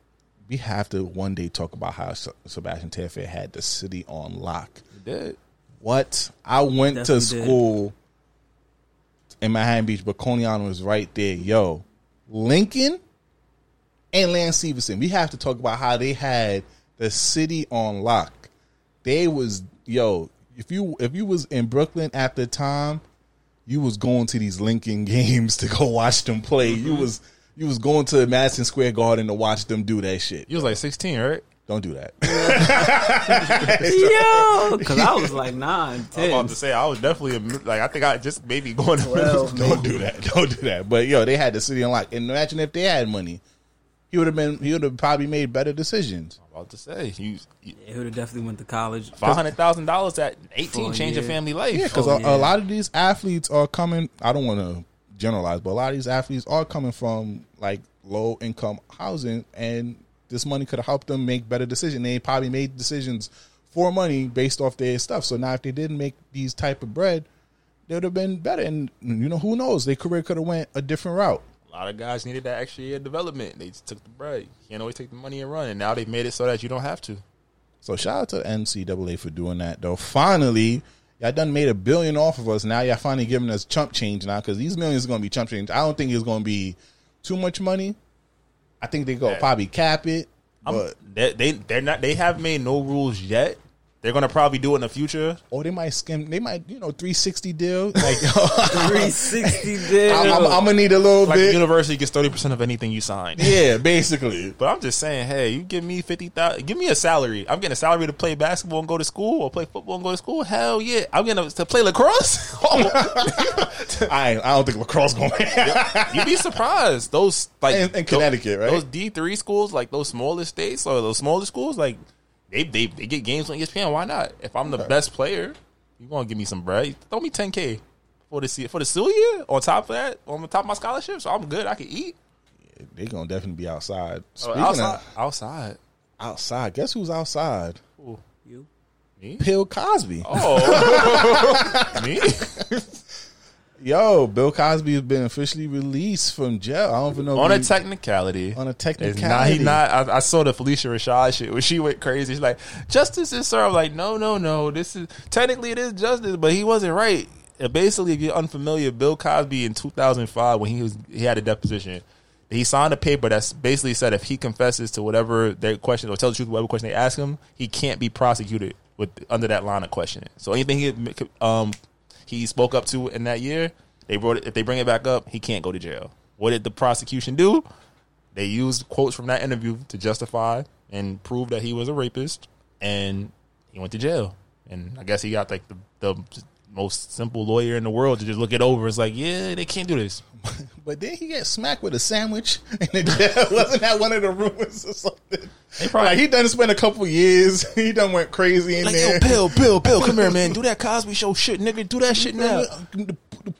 we have to one day talk about how Se- Sebastian Telfair had the city on lock.
He did.
What? I went to
Definitely did.
school in Manhattan Beach, but Coney Island was right there. Yo, Lincoln and Lance Stephenson. We have to talk about how they had the city on lock. They was yo. If you if you was in Brooklyn at the time, you was going to these Lincoln games to go watch them play. You mm-hmm. was you was going to Madison Square Garden to watch them do that shit.
You was like 16, right?
Don't do that.
Yo, because I was like nine,
I was
ten.
about to say I was definitely like I think I just maybe going to
Well,
Don't do that. Don't do that. But yo, they had the city on lock. And imagine if they had money, he would have been. He would have probably made better decisions.
about to say you
Yeah, he would have definitely went to college.
five hundred thousand dollars at eighteen
For a
change your family life.
Yeah, because
Oh,
a,
yeah.
a lot of these athletes are coming. I don't want to generalize, but a lot of these athletes are coming from like low income housing, and this money could have helped them make better decisions. They probably made decisions for money based off their stuff. So now, if they didn't make these type of bread, they would have been better. And you know, who knows? Their career could have went a different route.
A lot of guys needed that extra year of development. They took the bread. You can't always take the money and run. And now they've made it so that you don't have to.
So shout out to the NCAA for doing that though. Finally, y'all done made a billion off of us. Now y'all finally giving us chump change now because these millions are gonna be chump change. I don't think it's gonna be too much money. I think they go probably cap it. But
they, they they're not. They have made no rules yet. They're gonna probably do it in the future.
or they might skim. They might you know three sixty deal. Like
Three sixty deal.
I'm, I'm, I'm gonna need a little
Like the
bit.
university gets thirty percent of anything you sign.
yeah, basically.
But I'm just saying, hey, you give me fifty thousand, give me a salary. I'm getting a salary to play basketball and go to school, or play football and go to school. Hell yeah, I'm getting a, to play lacrosse.
I I don't think lacrosse going.
You'd be surprised. Those like
In- in Connecticut, right?
Those D three schools, like those smaller states or those smaller schools, like they they, they get games on ESPN. Why not? If I'm the best player, you gonna give me some bread? Throw me ten k for the se- for the school year. On top of that, on top of my scholarship, so I'm good. I can eat.
they gonna definitely be outside.
Oh,
Speaking
outside,
of
outside.
outside, guess who's outside?
You.
Me?
Bill Cosby.
Oh, me?
Yo, Bill Cosby has been officially released from jail. I don't even know
on a
he-
technicality.
on a technicality.
not, he not. I, I saw the Phylicia Rashad shit where she went crazy. She's like, "Justice is served." I'm Like, no, no, no. This is technically it is justice, but he wasn't right. And basically, if you're unfamiliar, Bill Cosby in 2005 when he was he had a deposition, he signed a paper that's basically said if he confesses to whatever their question or tells the truth, whatever question they ask him, he can't be prosecuted with under that line of questioning. So anything he um he spoke up to in that year, they wrote it. If they bring it back up, he can't go to jail. What did the prosecution do? They used quotes from that interview to justify and prove that he was a rapist, and he went to jail. And I guess he got like the, the most simple lawyer in the world to just look it over. It's like, yeah, they can't do this.
But then he get smacked with a sandwich in the jail. Wasn't that one of the rumors or something?
Probably-
like he done spent a couple years. He done went crazy in
Like,
there.
yo, Bill, Bill, Bill, come here, man. Do that Cosby Show shit, nigga. Do that shit now.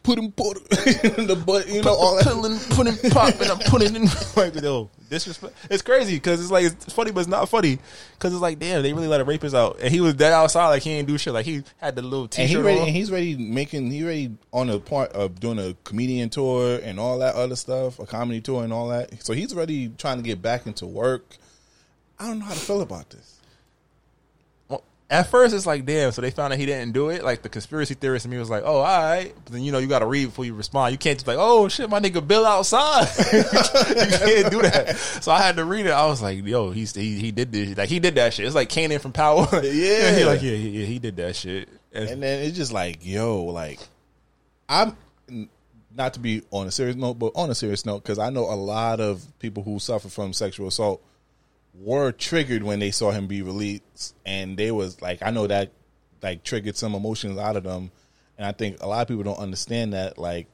Put him, put him, the butt, you know, all that.
Pulling, putting pop, and I'm putting in. Like, yo, disrespect. It's crazy because it's like it's funny, but it's not funny because it's like, damn, they really let a rapist out, and he was dead outside, like he ain't do shit, like he had the little
And
t-shirt
he ready,
on.
and he's ready making. He ready on the part of doing a comedian tour and all that other stuff, a comedy tour and all that. So he's ready trying to get back into work. I don't know how to feel about this.
Well, at first, it's like, damn. So they found out he didn't do it. Like the conspiracy theorist in me was like, oh, all right. But then you know you got to read before you respond. You can't just like, oh shit, my nigga Bill outside. you can't do that. So I had to read it. I was like, yo, he's he, he did this. Like he did that shit. It's like Kanan from Power.
Yeah.
he like yeah, yeah, yeah, he did that shit. And,
And then it's just like, yo, like, I'm not to be on a serious note, but on a serious note, because I know a lot of people who suffer from sexual assault were triggered when they saw him be released, and they was like, I know that like triggered some emotions out of them, and I think a lot of people don't understand that like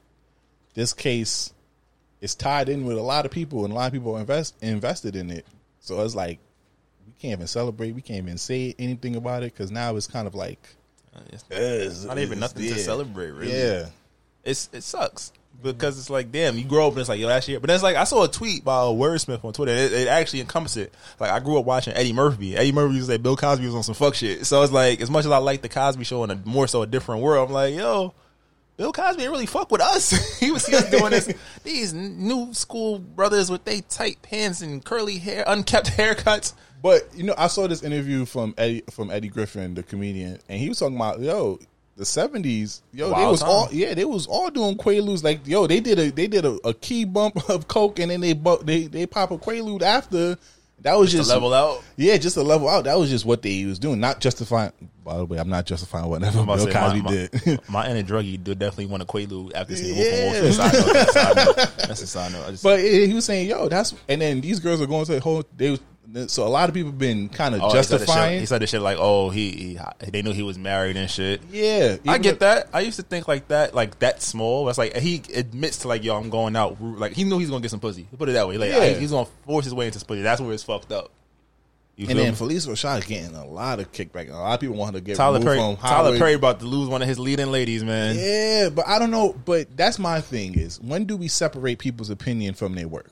this case is tied in with a lot of people, and a lot of people are invest invested in it. So it's like we can't even celebrate, we can't even say anything about it because now it's kind of like
it's
it's
not even nothing to celebrate. Really,
Yeah,
it's it sucks. Because it's like, damn, you grow up and it's like, yo, that's your. But then it's like, I saw a tweet by a wordsmith on Twitter. It, it actually encompasses it. Like, I grew up watching Eddie Murphy. Eddie Murphy used to say Bill Cosby was on some fuck shit. So it's like, as much as I like the Cosby Show in a more so a different world, I'm like, yo. Bill Cosby didn't really fuck with us. he was just doing this. These new school brothers with they tight pants and curly hair, unkept haircuts.
But you know, I saw this interview from Eddie from Eddie Griffin, the comedian, and he was talking about yo the seventies. Yo, they was
time.
all yeah, they was all doing quaaludes. Like yo, they did a they did a, a key bump of coke, and then they bu- they they pop a quaalude after. That was
To
just
level out.
Yeah, just a level out. That was just what they was doing, not justifying. By the way, I'm not justifying whatever Bill
say,
Cosby
my,
did.
My, my inner druggie did definitely want a Quaalude after seeing
Yeah.
Wolf Wall Street. That's a side note. That's a side note. I just,
But he was saying, "Yo, that's," and then these girls are going to the whole. They so a lot of people been kind of
oh, he said the shit-
justifying.
He said the shit like, oh, he, he they knew he was married and shit.
yeah,
I get that. I used to think like that, like that small. That's like he admits to like, yo, I'm going out. Like he knew he's gonna get some pussy. Put it that way. Like
Yeah.
I- he's gonna force his way into pussy. That's where it's fucked up. You
And then
me?
Phylicia Rashad getting a lot of kickback. A lot of people want her to get
Tyler Perry,
from
Tyler. Perry about to lose one of his leading ladies, man.
Yeah, but I don't know. But that's my thing: is when do we separate people's opinion from their work?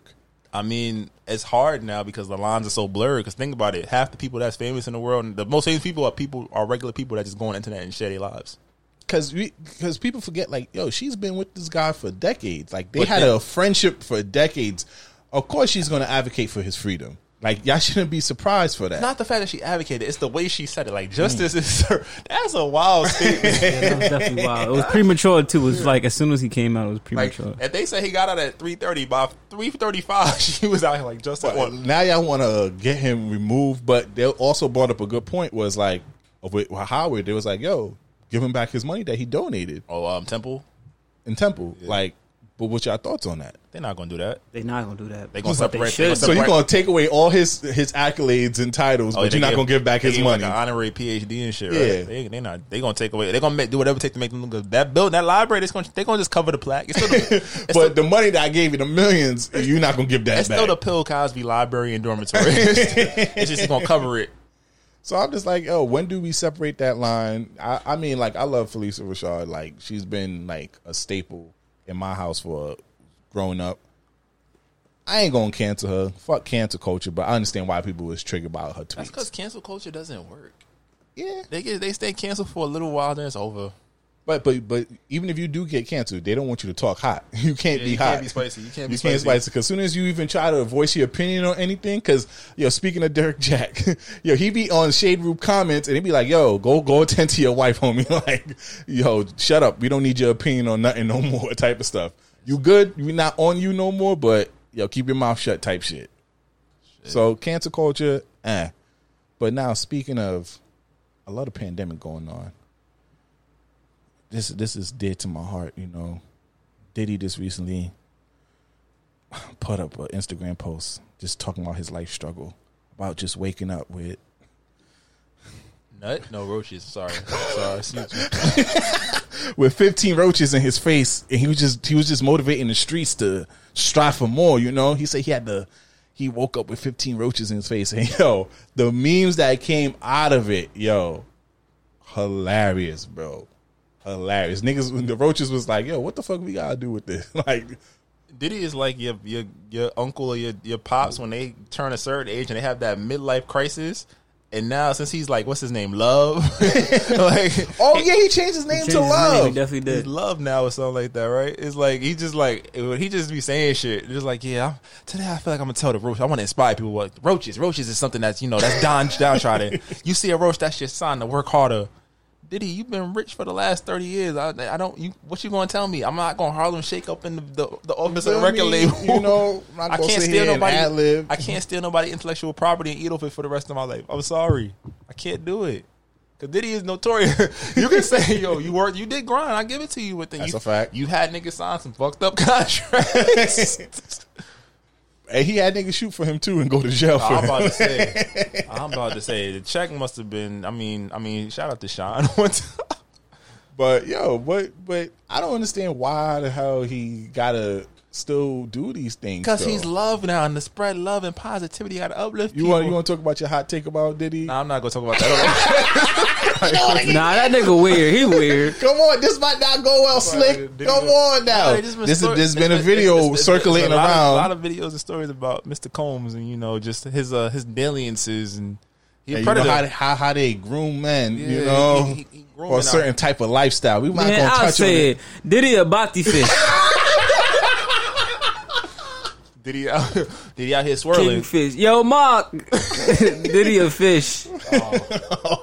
I mean, it's hard now because the lines are so blurred. Because think about it, half the people that's famous in the world, and the most famous people are people are regular people that just go on the internet and share their lives.
Because because people forget, like, yo, she's been with this guy for decades. Like they
But
had
then-
a friendship for decades. Of course, she's going to advocate for his freedom. Like y'all shouldn't be surprised for that.
Not the fact that she advocated; it's the way she said it. Like justice is that's a wild statement.
That was definitely wild. It was premature too. It was like as soon as he came out, it was
like
premature.
if they say he got out at three thirty, by three thirty five, she was out here like justice.
But
What?
now y'all want to get him removed, but they also brought up a good point. Was like with Howard, they was like, yo, give him back his money that he donated
Oh, um, Temple,
in Temple. Like, but what's your thoughts on that?
they're not gonna do that.
They're not gonna do that.
They gonna
But they
separate- they
should.
gonna
So you're gonna take away all his his accolades and titles,
Oh,
but you're not
give-
gonna give back his money.
like an honorary PhD and shit.
Yeah.
Right? They they not they gonna take away. They gonna make, do whatever it take to make them look good. That build that library. They gonna they gonna just cover the plaque. It's still the, it's
but
still,
the money that I gave you, the millions, you're not gonna give that
it's
back.
still the Pill Cosby Library and dormitory. it's just gonna cover it.
so I'm just like, oh, when do we separate that line? I, I mean, like, I love Phylicia Rashad. Like, she's been like a staple in my house for growing up. I ain't gonna cancel her. Fuck cancel culture, but I understand why people was triggered by her tweets.
That's because cancel culture doesn't work.
Yeah,
They get they stay canceled for a little while, then it's over.
But but but even if you do get canceled, they don't want you to talk hot. You can't
Yeah,
be
you
hot.
can't be spicy. You can't be
you can't
spicy.
spicy because as soon as you even try to voice your opinion on anything, because yo, speaking of Derek Jack, yo, he be on shade room comments and he be like, "Yo, go go attend to your wife, homie." like, yo, shut up. We don't need your opinion on nothing no more. Type of stuff. You good? We not on you no more, but yo, keep your mouth shut. Type shit. So cancel culture, eh. But now speaking of, a lot of pandemic going on. This this is dear to my heart, you know. Diddy just recently put up an Instagram post just talking about his life struggle, about just waking up with
Nut? No roaches. Sorry, sorry. Excuse me.
with 15 roaches in his face, and he was just he was just motivating the streets to strive for more. You know, he said he had to. He woke up with 15 roaches in his face, and yo, the memes that came out of it, yo, hilarious, bro, hilarious. Niggas, when the roaches was like, yo, what the fuck we gotta do with this? like,
Diddy is like your your your uncle or your your pops when they turn a certain age and they have that midlife crisis. And now since he's like, what's his name, Love? like,
oh yeah, he changed his name
Changed
to
his name,
Love.
He definitely
He's
did.
love now or something like that, right? It's like he just like he just be saying shit, just like yeah. I'm, today I feel like I'm gonna tell the roach. I want to inspire people. Like roaches, roaches is something that's you know that's down downtrodden. You see a roach, that's your sign to work harder. Diddy, you've been rich for the last thirty years. I, I don't. You, what you gonna tell me? I'm not gonna Harlem shake up in the the, the office of the record label.
You know,
I can't steal nobody. I can't steal nobody intellectual property and eat off it for the rest of my life. I'm sorry, I can't do it. Cause Diddy is notorious. you can say, "Yo, you worked, you did grind." I give it to you. With the,
That's
you,
a fact.
You had niggas sign some fucked up contracts.
And he had niggas shoot for him too and go to jail for
I'm
him.
about to say. I'm about to say the check must have been. I mean, I mean, shout out to Sean.
But yo, but but I don't understand why the hell he gotta still do these things?
Because he's love now, and to spread love and positivity, got to uplift
You
people.
want you want to talk about your hot take about Diddy?
Nah, I'm not gonna talk about that.
Nah, that nigga weird. He weird.
Come on, this might not go well, Slick. Come on now.
Nah,
This
been
is
story-
this has been a video
it's- it's-
circulating
it's a lot of-
around.
a lot of videos and stories about Mr. Combs and you know just his uh, his dalliances and he
Yeah,
a
you know how, how how they groom men, you know,
he- he- he
for a certain
out.
type of lifestyle. We might
Man,
gonna
I
touch on
say
it.
it. Diddy a bati fish.
Did he out, did he out here swirling?
Kingfish. Yo, Mark. Diddy a fish.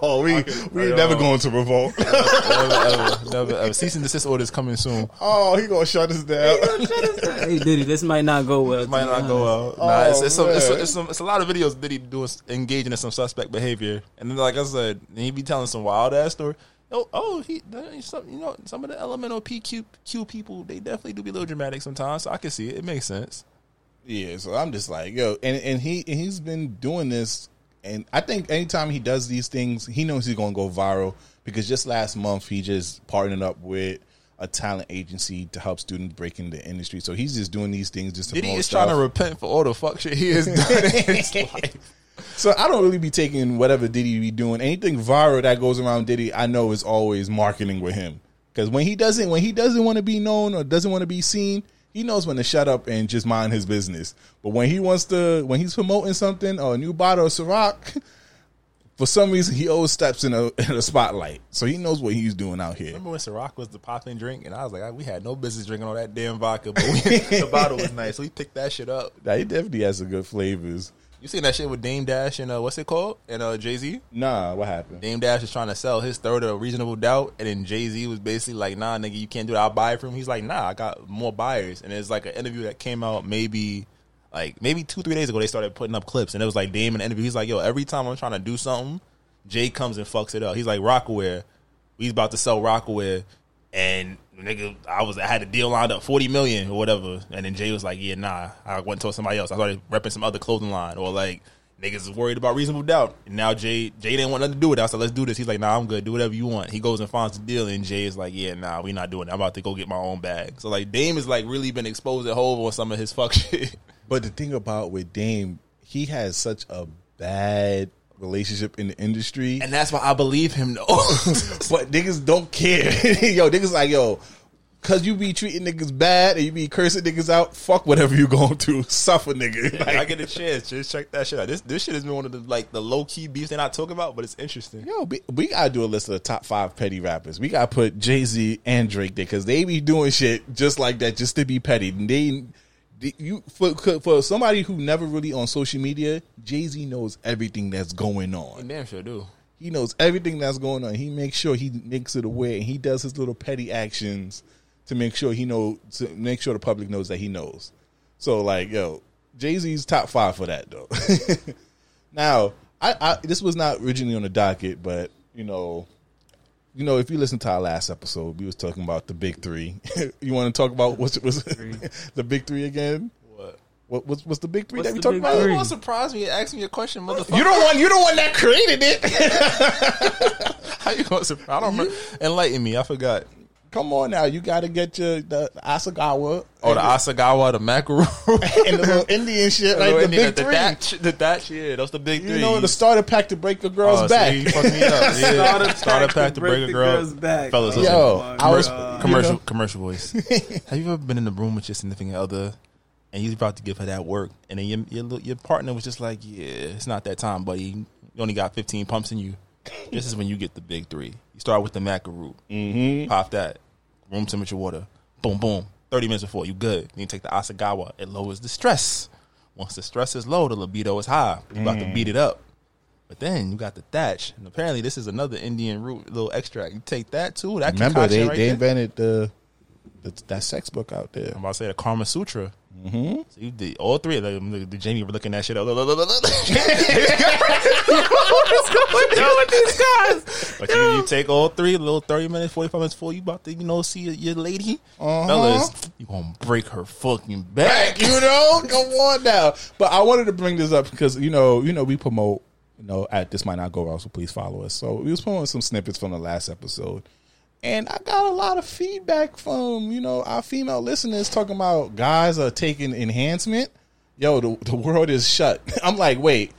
Oh, we we
I
never going to revolt.
never, ever, never, ever. Cease and desist orders coming soon.
oh, he gonna shut us down.
Hey, Diddy, this might not go well.
Might not go well.
Oh,
Nah, it's, it's, some, it's, oh,
man.
it's, some, it's a lot of videos that he doing engaging in some suspect behavior, and then like I said, he be telling some wild ass story. Oh, oh, he, that ain't some, you know, some of the elemental PQ Q people, they definitely do be a little dramatic sometimes. So I can see it. It makes sense.
Yeah, so I'm just like, yo, and and he and he's been doing this, and I think anytime he does these things, he knows he's gonna go viral because just last month he just partnered up with a talent agency to help students break into the industry. So he's just doing these things just to
is trying to repent for all the fuck shit he has done in his life.
So I don't really be taking whatever Diddy be doing. Anything viral that goes around Diddy, I know is always marketing with him. Because when he doesn't, when he doesn't want to be known or doesn't want to be seen, he knows when to shut up and just mind his business. But when he wants to, when he's promoting something or a new bottle of Ciroc, for some reason he always steps in a in a spotlight. So he knows what he's doing out here.
Remember when Ciroc was the popping drink, and I was like, we had no business drinking all that damn vodka, but we, the bottle was nice, so we picked that shit up.
Nah, he definitely has some good flavors.
You seen that shit with Dame Dash and uh, what's it called? And uh, Jay Z.
Nah, what happened?
Dame Dash is trying to sell his third of Reasonable Doubt, and then Jay Z was basically like, "Nah, nigga, you can't do that. I'll buy it from him." He's like, "Nah, I got more buyers." And it's like an interview that came out maybe, like maybe two three days ago. They started putting up clips, and it was like Dame in the interview. He's like, "Yo, every time I'm trying to do something, Jay comes and fucks it up." He's like, "Rocawear, we about to sell Rocawear, and nigga, I was I had a deal lined up forty million or whatever, and then Jay was like, "Yeah, nah, I went and told somebody else. I started repping some other clothing line or like." Niggas is worried about reasonable doubt. And now Jay Jay didn't want nothing to do with it. I said, let's do this. He's like, nah, I'm good. Do whatever you want. He goes and finds the deal, and Jay is like, yeah, nah, we not doing it. I'm about to go get my own bag. So like Dame has like really been exposed at Hov on some of his fuck shit.
But the thing about with Dame, he has such a bad relationship in the industry.
And that's why I believe him though.
but niggas don't care. yo, niggas like, yo, cause you be treating niggas bad and you be cursing niggas out, fuck whatever you going through. Suffer nigga. Like,
I get a chance, just check that shit out. This this shit has been one of the like the low key beefs they're not talking about, but it's interesting.
Yo, we, we gotta do a list of the top five petty rappers. We gotta put Jay Z and Drake there because they be doing shit just like that, just to be petty. And they, they- you for for somebody who never really on social media, Jay Z knows everything that's going on.
Damn sure do.
He knows everything that's going on. He makes sure he makes it aware, and he does his little petty actions to make sure he know to make sure the public knows that he knows. So like, yo, Jay Z's top five for that though. now, I, I this was not originally on the docket, but you know, you know, if you listen to our last episode, we was talking about the big three. you want to talk about what's was the big three again?
What?
What what's, what's the big three
What's
that we
the
talking
big
about?
three?
You want to surprise me and ask me a question, motherfucker?
You don't want you don't want that created it.
How you gonna surprise? I don't remember. Enlighten me. I forgot.
Come on now, you got to get your the Asagawa.
Oh, the Asagawa, the Macaroon,
and the little Indian shit, like the big
the,
three.
that, the that, yeah, those the big
you
three.
know, the starter pack to break a girl's
Oh,
back.
See, you me up. Yeah. Starter pack, to break, a girl's
back.
Fellas,
Yo,
listen.
I was
commercial
you know,
commercial voice. Have you ever been in the room with your significant other and you're about to give her that work, and then your your, your partner was just like, "Yeah, it's not that time, buddy. You only got 15 pumps in you." this is when you get the big three. You start with the macaroon, mm-hmm. pop that, room temperature water, boom, boom. 30 minutes before you good. Then you take the Asagawa. It lowers the stress. Once the stress is low, the libido is high. You about to beat it up. But then you got the thatch, and apparently this is another Indian root little extract. You take that too. That
Remember, they
right
they
there.
invented the, the that sex book out there.
I'm about to say the Kama Sutra. Mm-hmm. So you did all three of them. The, the Jamie were looking that shit up. What's going on with these guys? But you, you take all three, a little 30 minutes, 45 minutes before you about to, you know, see your, your lady. Fellas, you gonna break her fucking back.
you know, come on now. But I wanted to bring this up because you know, you know, we promote, you know, at this might not go well, so please follow us. So we was promoting some snippets from the last episode, And I got a lot of feedback from, you know, our female listeners talking about guys are taking enhancement. Yo, the, the world is shut. I'm like, wait,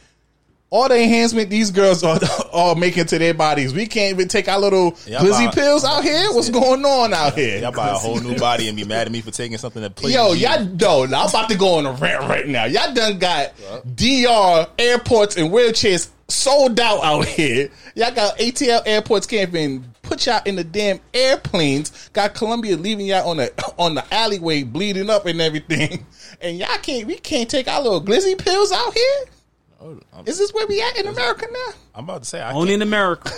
all the enhancement these girls are, are making to their bodies. We can't even take our little
Yeah,
glizzy pills out here. What's going on out here?
Y'all buy a whole new body and be mad at me for taking something that pleases
Yo, y'all no, I'm about to go on a rant right now. Y'all done got DR airports and wheelchairs sold out out here. Y'all got ATL airports can't even put y'all in the damn airplanes. Got Colombia leaving y'all on the on the alleyway bleeding up and everything. And y'all can't we can't take our little glizzy pills out here?
Oh,
Is this where we at in America now?
I'm about to say I
Only in America.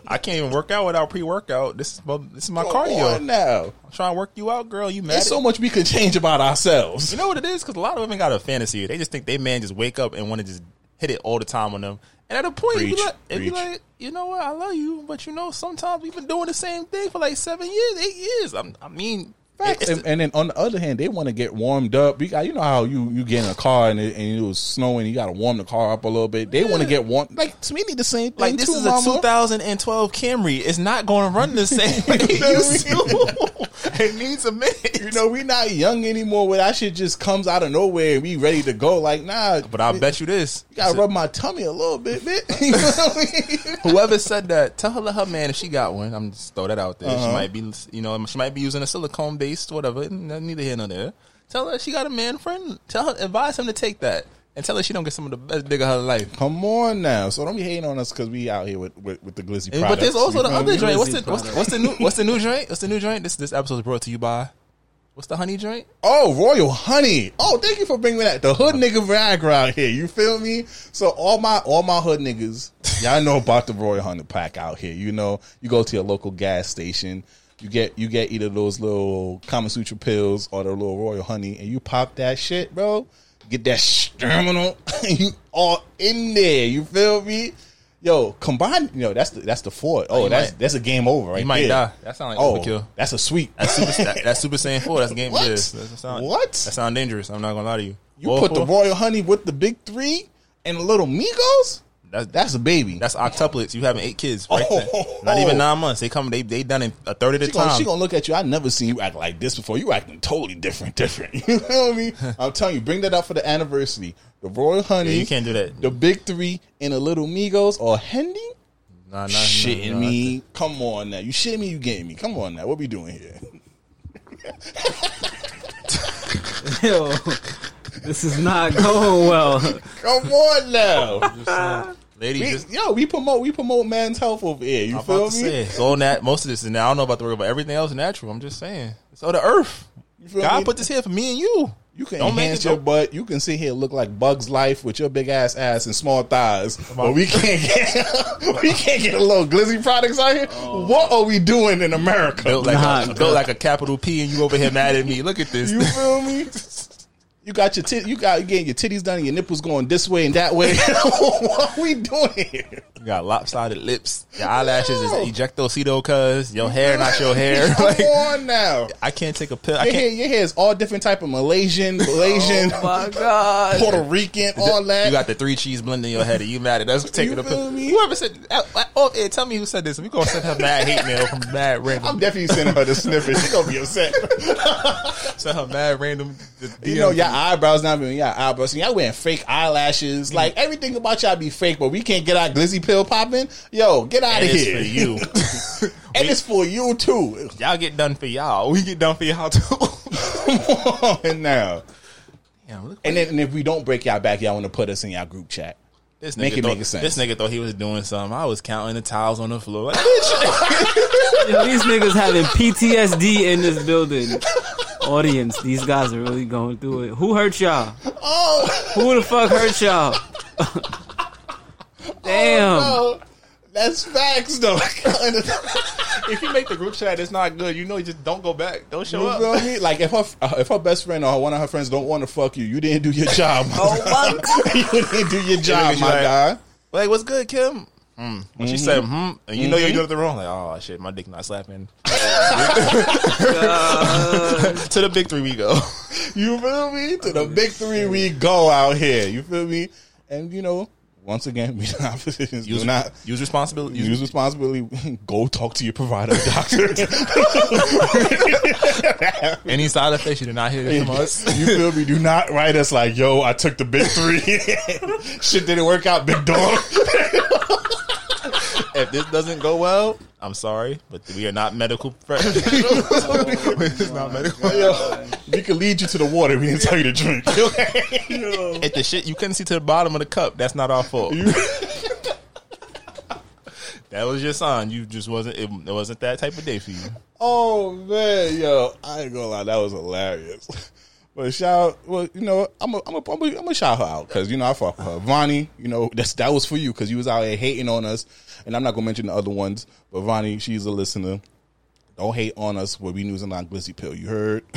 I can't even work out without pre-workout. This is my, this is my
Come
cardio.
on now.
I'm trying to work you out, girl. You mad?
There's so much we can change about ourselves.
You know what it is? Because a lot of women got a fantasy. They just think they man just wake up and want to just hit it all the time on them. And at a point, you be like, be like, you know what? I love you, but you know, sometimes we've been doing the same thing for like seven years, eight years. I'm, I mean,
Facts. And, and then on the other hand, they want to get warmed up. You got, you know how you you get in a car and it, and it was snowing. You got to warm the car up a little bit. They want to get warm. Like to me, need the same thing.
like this
too,
is
mama.
a 2012 Camry. It's not going to run the same way it used to. it needs a minute.
You know, we're not young anymore. Where that shit just comes out of nowhere and we ready to go. Like nah,
But I bet you this.
you gotta rub my tummy a little bit, bit. You know what I mean?
Whoever said that, tell her let her man if she got one. I'm just throw that out there.
Uh-huh.
She might be, you know, she might be using a silicone based whatever. Neither here nor there. Tell her she got a man friend. Tell her advise him to take that, and tell her she don't get some of the best dick of her life.
Come on now. So don't be hating on us because we out here with, with, with the glizzy eh,
And-
products.
but there's also the other joint. What's the what's, what's the new what's the new joint? What's the new joint? This this episode is brought to you by. What's the honey joint?
Oh, Royal Honey. Oh, thank you for bringing that. The hood nigga Viagra out here. You feel me? So all my all my hood niggas, y'all know about the Royal Honey pack out here. You know, you go to your local gas station, you get you get either those little Kama Sutra pills or the little Royal Honey, and you pop that shit, bro. Get that terminal, and you all in there. You feel me? Yo, combine. You know, that's the that's the fort. Oh,
you
that's
might-
that's a game over right
You might
there.
die. That sound like
oh,
overkill.
that's a sweet.
That's super. that, that's Super Saiyan four. That's game.
What?
Yes. That sound,
What?
That sound dangerous. I'm not gonna lie to you.
You put the royal honey with the big three and the little Migos.
That's
That's a baby.
That's octuplets. You having eight kids right
Oh.
there. Not even nine months. They come. They they done in a third of the
she, gonna,
time.
she gonna look at you. I never seen you act like this before. You acting totally different, different. You know what I mean? I'm telling you, bring that up for the anniversary. The royal honey.
Yeah, you can't do that.
The big three and the little Migos or Hendy.
Nah, nah,
shitting
nah, nah.
me. Come on now. You shitting me. You getting me. Come on now. What we doing here?
Yo, this is not going well.
Come on now.
Uh, Ladies,
We,
just,
yo, we promote we promote men's health over here. You
I'm
feel
about
me?
to say, so nat, most of this is now. I don't know about the word, but everything else is natural. I'm just saying. So the earth,
You feel
God
me?
put this here for me and you.
You can
Don't
enhance your butt. You can sit here and look like Bugs Life with your big ass ass and small thighs. But we can't get we can't get a little glizzy products out here. Oh. What are we doing in America?
Built like
Nah,
a, built like a capital P, and you over here mad at me. Look at this.
you feel me? You got your tit, you got you getting your titties done, and your nipples going this way and that way. what are we doing here?
You got lopsided lips. Your eyelashes is ejectocito, cuz your hair not your hair.
Come
like,
on now.
I can't take a pill. I
Your hair,
can't.
your hair is all different type of Malaysian, Malaysian,
Oh my god.
Puerto Rican, all that.
You got the three cheese blend in your head, and you mad at us taking
You
a pill.
feel me?
Whoever said, uh, oh, yeah, tell me who said this. We gonna send her mad hate mail from mad random.
I'm definitely sending her the snippet. She gonna be upset.
send her mad random.
You know, your eyebrows not even your eyebrows. Y'all wearing fake eyelashes. Mm. Like everything about y'all be fake, but we can't get our glizzy pill popping. Yo, get out
and
of
it's
here.
for you.
and it's for you too.
y'all get done for y'all. We get done for y'all too.
and now,
Damn,
and then and if we don't break y'all back, y'all want to put us in y'all group chat.
This
Make
nigga
it
thought,
make sense.
This nigga thought he was doing something. I was counting the tiles on the floor. Like,
these niggas having PTSD in this building. Audience, these guys are really going through it. Who hurt y'all?
Oh,
Who the fuck hurt y'all? Damn.
no. That's facts though.
if you make the group chat, it's not good. You know, you just don't go back. Don't show
feel
up.
me? Like if her uh, if her best friend or one of her friends don't want to fuck you, you didn't do your job.
Oh my god.
you didn't do your job, my
you like-
guy.
Like, what's good, Kim? Mm. When she said, hmm, and you know you're doing it wrong, like, oh shit, my dick not slapping. to the big three we go.
You feel me? To the big three we go out here. You feel me? And you know, once again, we don't physicians.
Use,
do not
use responsibility. Use,
use responsibility. Go talk to your provider, doctor.
any side effects you did not hear from us.
you feel me? Do not write us like, "Yo, I took the big three. Shit didn't work out, big dog."
If this doesn't go well, I'm sorry, but we are not medical professionals. it's not medical.
Yo, we can lead you to the water. We didn't tell you to drink.
If the shit you couldn't see to the bottom of the cup, that's not our fault. that was your sign. You just wasn't. It, it wasn't that type of day for you.
oh man, yo, I ain't gonna lie, that was hilarious. But shout, well, you know, I'm a, I'm a, I'm a, I'm shout her out because you know I fuck with her. Vonnie, you know, that's that was for you because you was out here hating on us, and I'm not gonna mention the other ones, but Vonnie, she's a listener. Don't hate on us when we using on glizzy pill. You heard?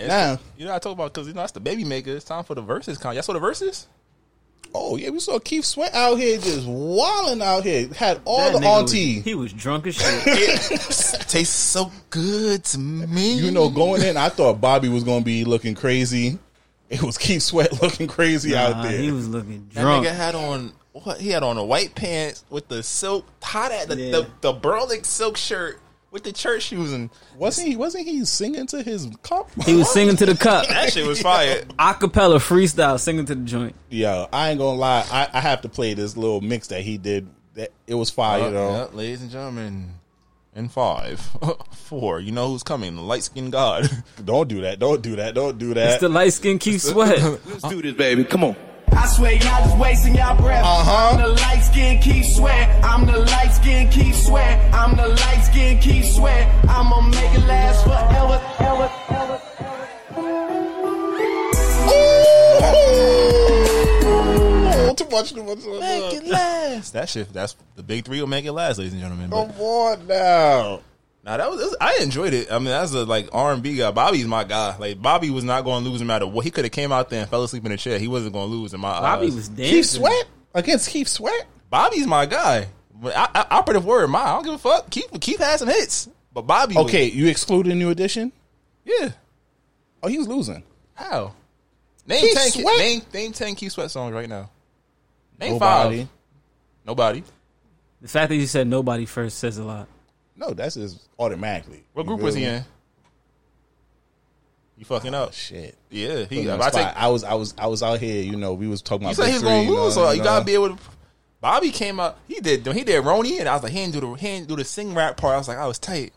Now-
you know I talk about because you know that's the baby maker. It's time for the Verzuz. Con, y'all saw the Verzuz?
Oh yeah, we saw Keith Sweat out here just wilding out here. Had all
That
the
nigga was-
auntie.
he was drunk as shit.
It tastes so good to me.
You know, going in, I thought Bobby was gonna be looking crazy. It was Keith Sweat looking crazy out there.
he was looking
that
drunk.
nigga had on what? He had on a white pants with the silk tie that the
Yeah.
the, the Burlick silk shirt with the church shoes and
wasn't he? Wasn't he singing to his cup?
He was singing to the cup,
that shit was fire.
acapella freestyle, singing to the joint.
Yo, I ain't gonna lie. I, I have to play this little mix that he did. That it was fire though.
Yeah, ladies and gentlemen. In five, four, you know who's coming? The light skinned God.
Don't do that. Don't do that. Don't do
It's
that.
the light skin Keith Sweat.
Let's do this, baby. Come on.
I swear y'all just wasting y'all breath.
Uh-huh.
I'm the light skin Keith Sweat. I'm the light skin Keith Sweat. I'm the light skin Keith Sweat. I'ma make it last forever. Ever, ever.
Ooh, too much. Too much.
make it last. That shit. That's the big three will make it last, ladies and gentlemen.
Come on now.
Nah, that was, was- I enjoyed it. I mean, that's a like R and B guy. Bobby's my guy. Like Bobby was not going to lose no matter what. He could have came out there and fell asleep in a chair. He wasn't going to lose in my
Bobby
eyes.
was
Keith
dancing.
Sweat against Keith Sweat.
Bobby's my guy. I, I, operative word, my I don't give a fuck. Keith Keith had some hits, but Bobby. was-
Okay, you excluded a New Edition.
yeah.
Oh, he was losing.
How? Name
Keith
ten.
Sweat?
Name name ten Keith Sweat songs right now. Name
Nobody.
five. Nobody.
The fact that you said nobody first says a lot.
No, that's just automatically.
What group was he in? You fucking up.
Shit.
Yeah, he. I take.
I was, I was, I was out here. You know, we was talking
you said
big
he was gonna lose, so you
know.
gotta be able to. Bobby came out. He did. He did Roni, and I was like, he didn't do the he didn't do the sing rap part. I was like, I was tight.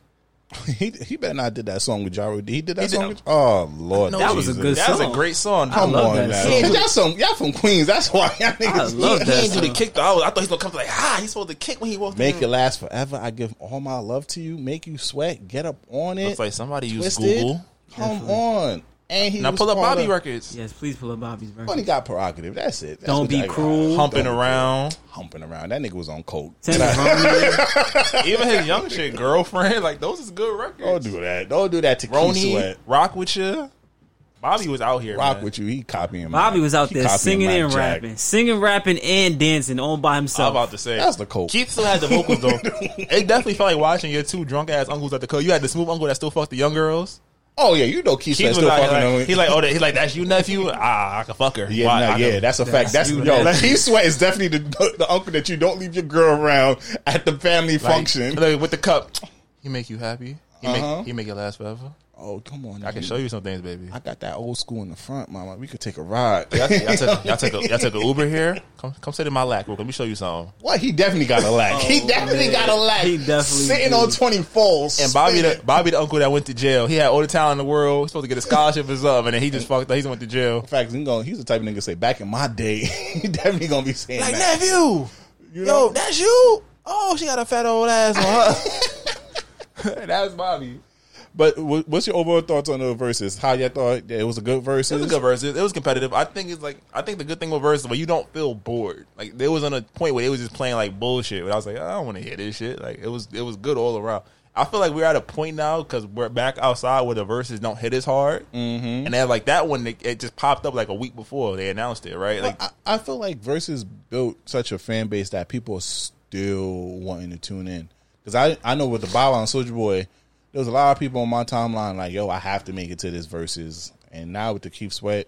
He he better not did that song with Ja Rule. He did that
He did-
song. With, oh Lord,
No,
That was a
Jesus.
good
That was a great song.
Come
love
on,
that
now.
song.
Y'all some y'all from Queens. That's why y'all
I
niggas
love
He
that
didn't do the kick though. I, was, I thought he was gonna come to like, ah, he's supposed to kick when he walked
Make
in.
it last forever. I give all my love to you. Make you sweat. Get up on it.
Looks like somebody used
Twisted.
Google.
Come on. And he
Now
was
pull up Bobby
of-
records.
Yes, please pull up Bobby's
Only
version.
got prerogative. That's it. That's
Don't be
I got.
cruel.
Humping
Don't be
around.
Humping around. That nigga was on coke.
Tenderoni.
Even his young shit, girlfriend, like those is good records.
Don't do that. Don't do that to Keith Sweat.
rock with you. Bobby was out here.
Rock
man.
with you. He copying.
Bobby
Mike.
was out there singing and
Jack.
rapping, singing, rapping, and dancing all by himself.
I was
himself.
about to say
That's the coke.
Keith still had the vocals though. it definitely felt like watching your two drunk ass uncles at the club. You had the smooth uncle that still fucked the young girls.
Oh yeah, you know Keith
Keith
still
like,
fucking
like he like, oh, that- he like that's you nephew. Ah, I can fuck her.
Yeah,
Why?
nah, yeah, that's a fact. That's
you,
yo. Keith Sweat is definitely the the uncle that you don't leave your girl around at the family
like,
function.
with the cup. He make you happy. He
Uh-huh.
make he make it last forever.
Oh come on,
I can show you some things, baby.
I got that old school in the front, mama. We could take a ride.
Y'all, y'all, took, y'all, took a, y'all took a Uber here. Come come sit in my lap. Let me show you something.
What? He definitely got a lack. he oh, definitely got a lack.
Oh, He definitely
sitting
do.
on twenty four.
And Bobby, the Bobby, the uncle that went to jail. He had all the talent in the world. He's supposed to get a scholarship or something, and then he just fucked up. He went to jail.
In fact, he's, going, he's the type of nigga say, back in my day, he definitely gonna be saying
Like
that.
nephew,
You
yo,
know?
that's you. Oh, she got a fat old ass on her. that's Bobby.
But what's your overall thoughts on the Verzuz? How you thought it was a good Verzuz?
It was a good versus. It was competitive. I think it's like I think the good thing with Verzuz where you don't feel bored. Like there was on a point where they was just playing like bullshit. But I was like, I don't want to hear this shit. Like it was it was good all around. I feel like we're at a point now because we're back outside where the Verzuz don't hit as hard. Mm-hmm. And then like that one, it, it just popped up like a week before they announced it. Right? Like
I, I feel like Verzuz built such a fan base that people are still wanting to tune in. Because I I know with the Bow and Soulja Boy, there was a lot of people on my timeline like, yo, I have to make it to this Verzuz. And now with the Keith Sweat,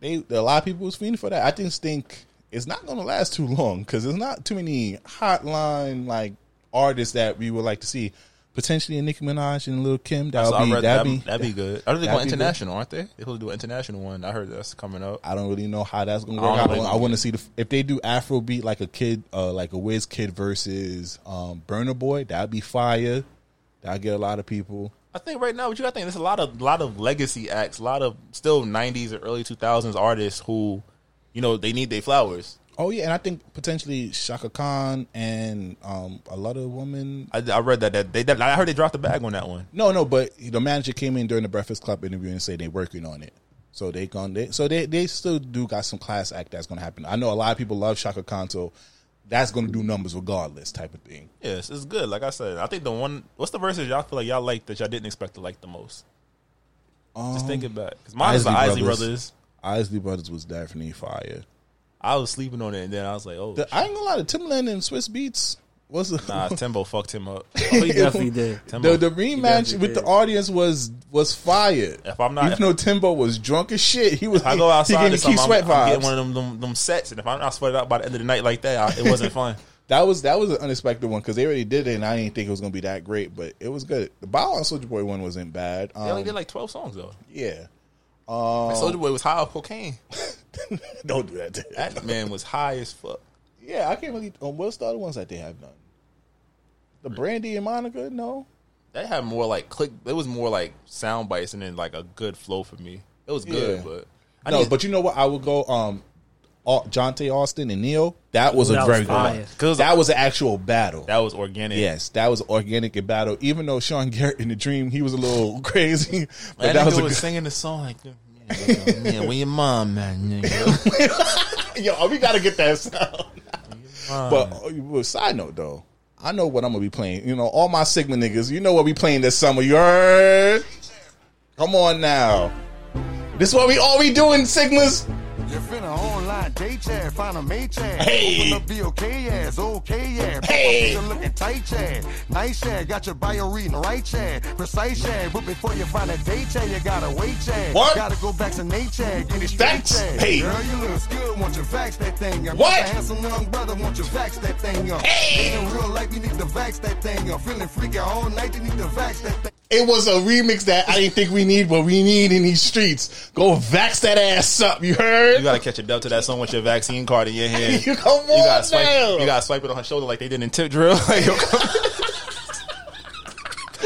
they a lot of people was feeling for that. I just think it's not going to last too long because there's not too many hotline like artists that we would like to see. Potentially a Nicki Minaj and Lil Kim. That would be that'd
that,
be
that'd be good. I think they're going
good.
international, aren't they? They're supposed to do an international one. I heard that's coming up.
I don't really know how that's gonna work
don't
out.
really
I, want to see the if they do Afrobeat like a kid, uh, like a Wizkid versus um, Burna Boy. That'd be fire. That'd get a lot of people.
I think right now, what you got to think, there's a lot of lot of legacy acts, a lot of still '90s or early 2000s artists who, you know, they need their flowers.
Oh yeah, and I think potentially Chaka Khan and um, a lot of women.
I, I read that that they. That, I heard they dropped the bag on that one.
No, no, but the manager came in during the Breakfast Club interview and said they're working on it. So they gone. They, so they they still do got some class act that's gonna happen. I know a lot of people love Chaka Khan, so that's gonna do numbers regardless, type of thing.
Yes, it's good. Like I said, I think the one. What's the verses y'all feel like y'all like that y'all didn't expect to like the most? Just think um, about it. Because mine is the
Isley
Isley
Brothers.
Brothers.
Isley Brothers was definitely fire.
I was sleeping on it, and then I was like, oh,
The, I ain't gonna lie, the Timbaland and Swizz Beatz was a,
nah, Timbo fucked him up.
Oh, he definitely did.
Timbo.
the the rematch
definitely
with the audience was was fire.
If I'm not-
even though Timbo was drunk as shit, he was.
If I go outside
he
or
gave me
I'm,
Sweat
I'm getting one of them, them them sets, and if I'm not sweated out by the end of the night like that, I, it wasn't fun.
That was that was an unexpected one because they already did it, and I didn't think it was gonna be that great, but it was good. The Bow Wow Soulja Boy one wasn't bad.
They only
Um,
did like 12 songs though.
yeah,
And Soulja Boy was high off cocaine.
don't do that. To
That man was high as fuck.
Yeah, I can't really. Um, what's the other ones that they have done? The Brandy and Monica, no.
They had more like click. It was more like sound bites and then like a good flow for me. It was good,
Yeah.
but I
no,
need-
but you know what? I would go. Um, Au- Johntá Austin and Ne-Yo. That was
That
a
was
very good
fire.
one.
'Cause-
That was an actual battle.
that was organic.
Yes, that was organic in battle. Even though Sean Garrett in the dream, he was a little crazy, but
that
that was
nigga
a
was
good.
singing the song like, man, man, where your mom, man? nigga?
Yo, we gotta get that sound. But uh, well, side note though, I know what I'm gonna be playing. You know, all my Sigma niggas, you know what we playing this summer. You heard? Come on now. This is what we all we doing, Sigmas.
You finna online date chat, find a mate chat.
Hey.
Open up the okay ass, okay yeah.
Hey.
You're looking tight chat, nice chat. Got your bio reading right chat, precise chat. But before you find a date chat, you gotta wait chat.
What?
Gotta go back to Nate chat, get it straight
Facts?
chat.
Hey.
Girl, you look good, want you vax that thing up.
What?
A handsome young brother, want you vax that thing up.
Hey.
In real life, you need to vax that thing up. Feeling freaky all night, you need to vax that thing.
It was a remix that I didn't think we need, but we need in these streets. Go vax that ass up. You heard?
You gotta catch a dub to that song with your vaccine card in your hand.
You come
You
on
gotta swipe.
now.
You gotta swipe it on her shoulder like they did in Tip Drill. Like, yo, come-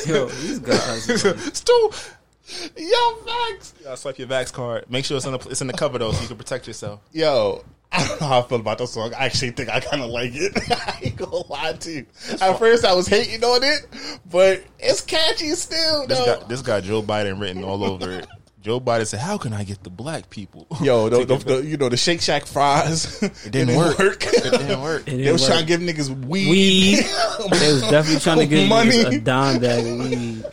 Yo, these guys.
Stu,
Yo, vax.
you gotta swipe your vax card. Make sure it's in the it's in the cover though, so you can protect yourself.
Yo, I don't know how I feel about that song. I actually think I kind of like it. I ain't gonna lie to you. At first, I was hating on it, but it's catchy still.
This
though.
guy, this guy Joe Biden written all over it. Joe Biden said, "How can I get the black people?"
Yo, the,
to
the,
get
the, you know the Shake Shack fries. It
didn't work.
work.
It didn't work.
It
they was
didn't
trying to give niggas weed.
Weed. They was definitely trying to get
Money.
niggas a dime bag of weed.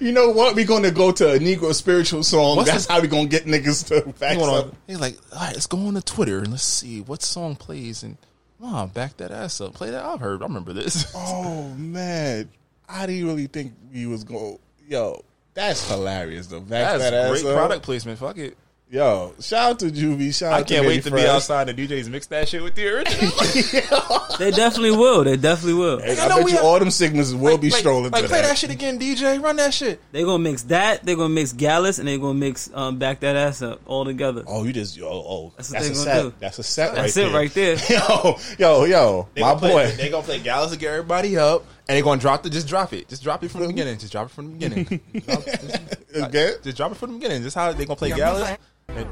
You know what? We're gonna go to a Negro spiritual song.
What's
That's how we gonna get niggas to back up.
on- He's like, all right, let's go on to Twitter and let's see what song plays and wow, back that ass up. Play that. I've heard. I remember this.
Oh man, I didn't really think we was going. Yo, that's hilarious though. Back
That's
that ass
great
up.
product placement. Fuck it.
Yo, shout out to Juvie. Shout out
I can't
to
wait to
Fresh.
be outside and DJs mix that shit with the original.
They definitely will. They definitely will.
Hey,
I
I bet you
have-
all them Sigmas will be
like,
strolling
Like,
to
play
that.
that shit again, DJ. Run that shit.
They gonna mix that. They gonna mix Gallus, and they gonna mix um, back that ass up all together.
Oh, you just oh, oh
That's
that's,
what
a
they
set.
gonna do.
That's a set.
That's
right
it
there.
right there.
Yo, yo, yo,
They
my
gonna play-
boy.
they gonna play Gallus to get everybody up, and they're gonna drop the just drop it. Just drop it from the beginning. Just drop it from the beginning. Drop- just,
Okay.
just drop it from the beginning. Just how they gonna play
Yeah,
Gallus. And,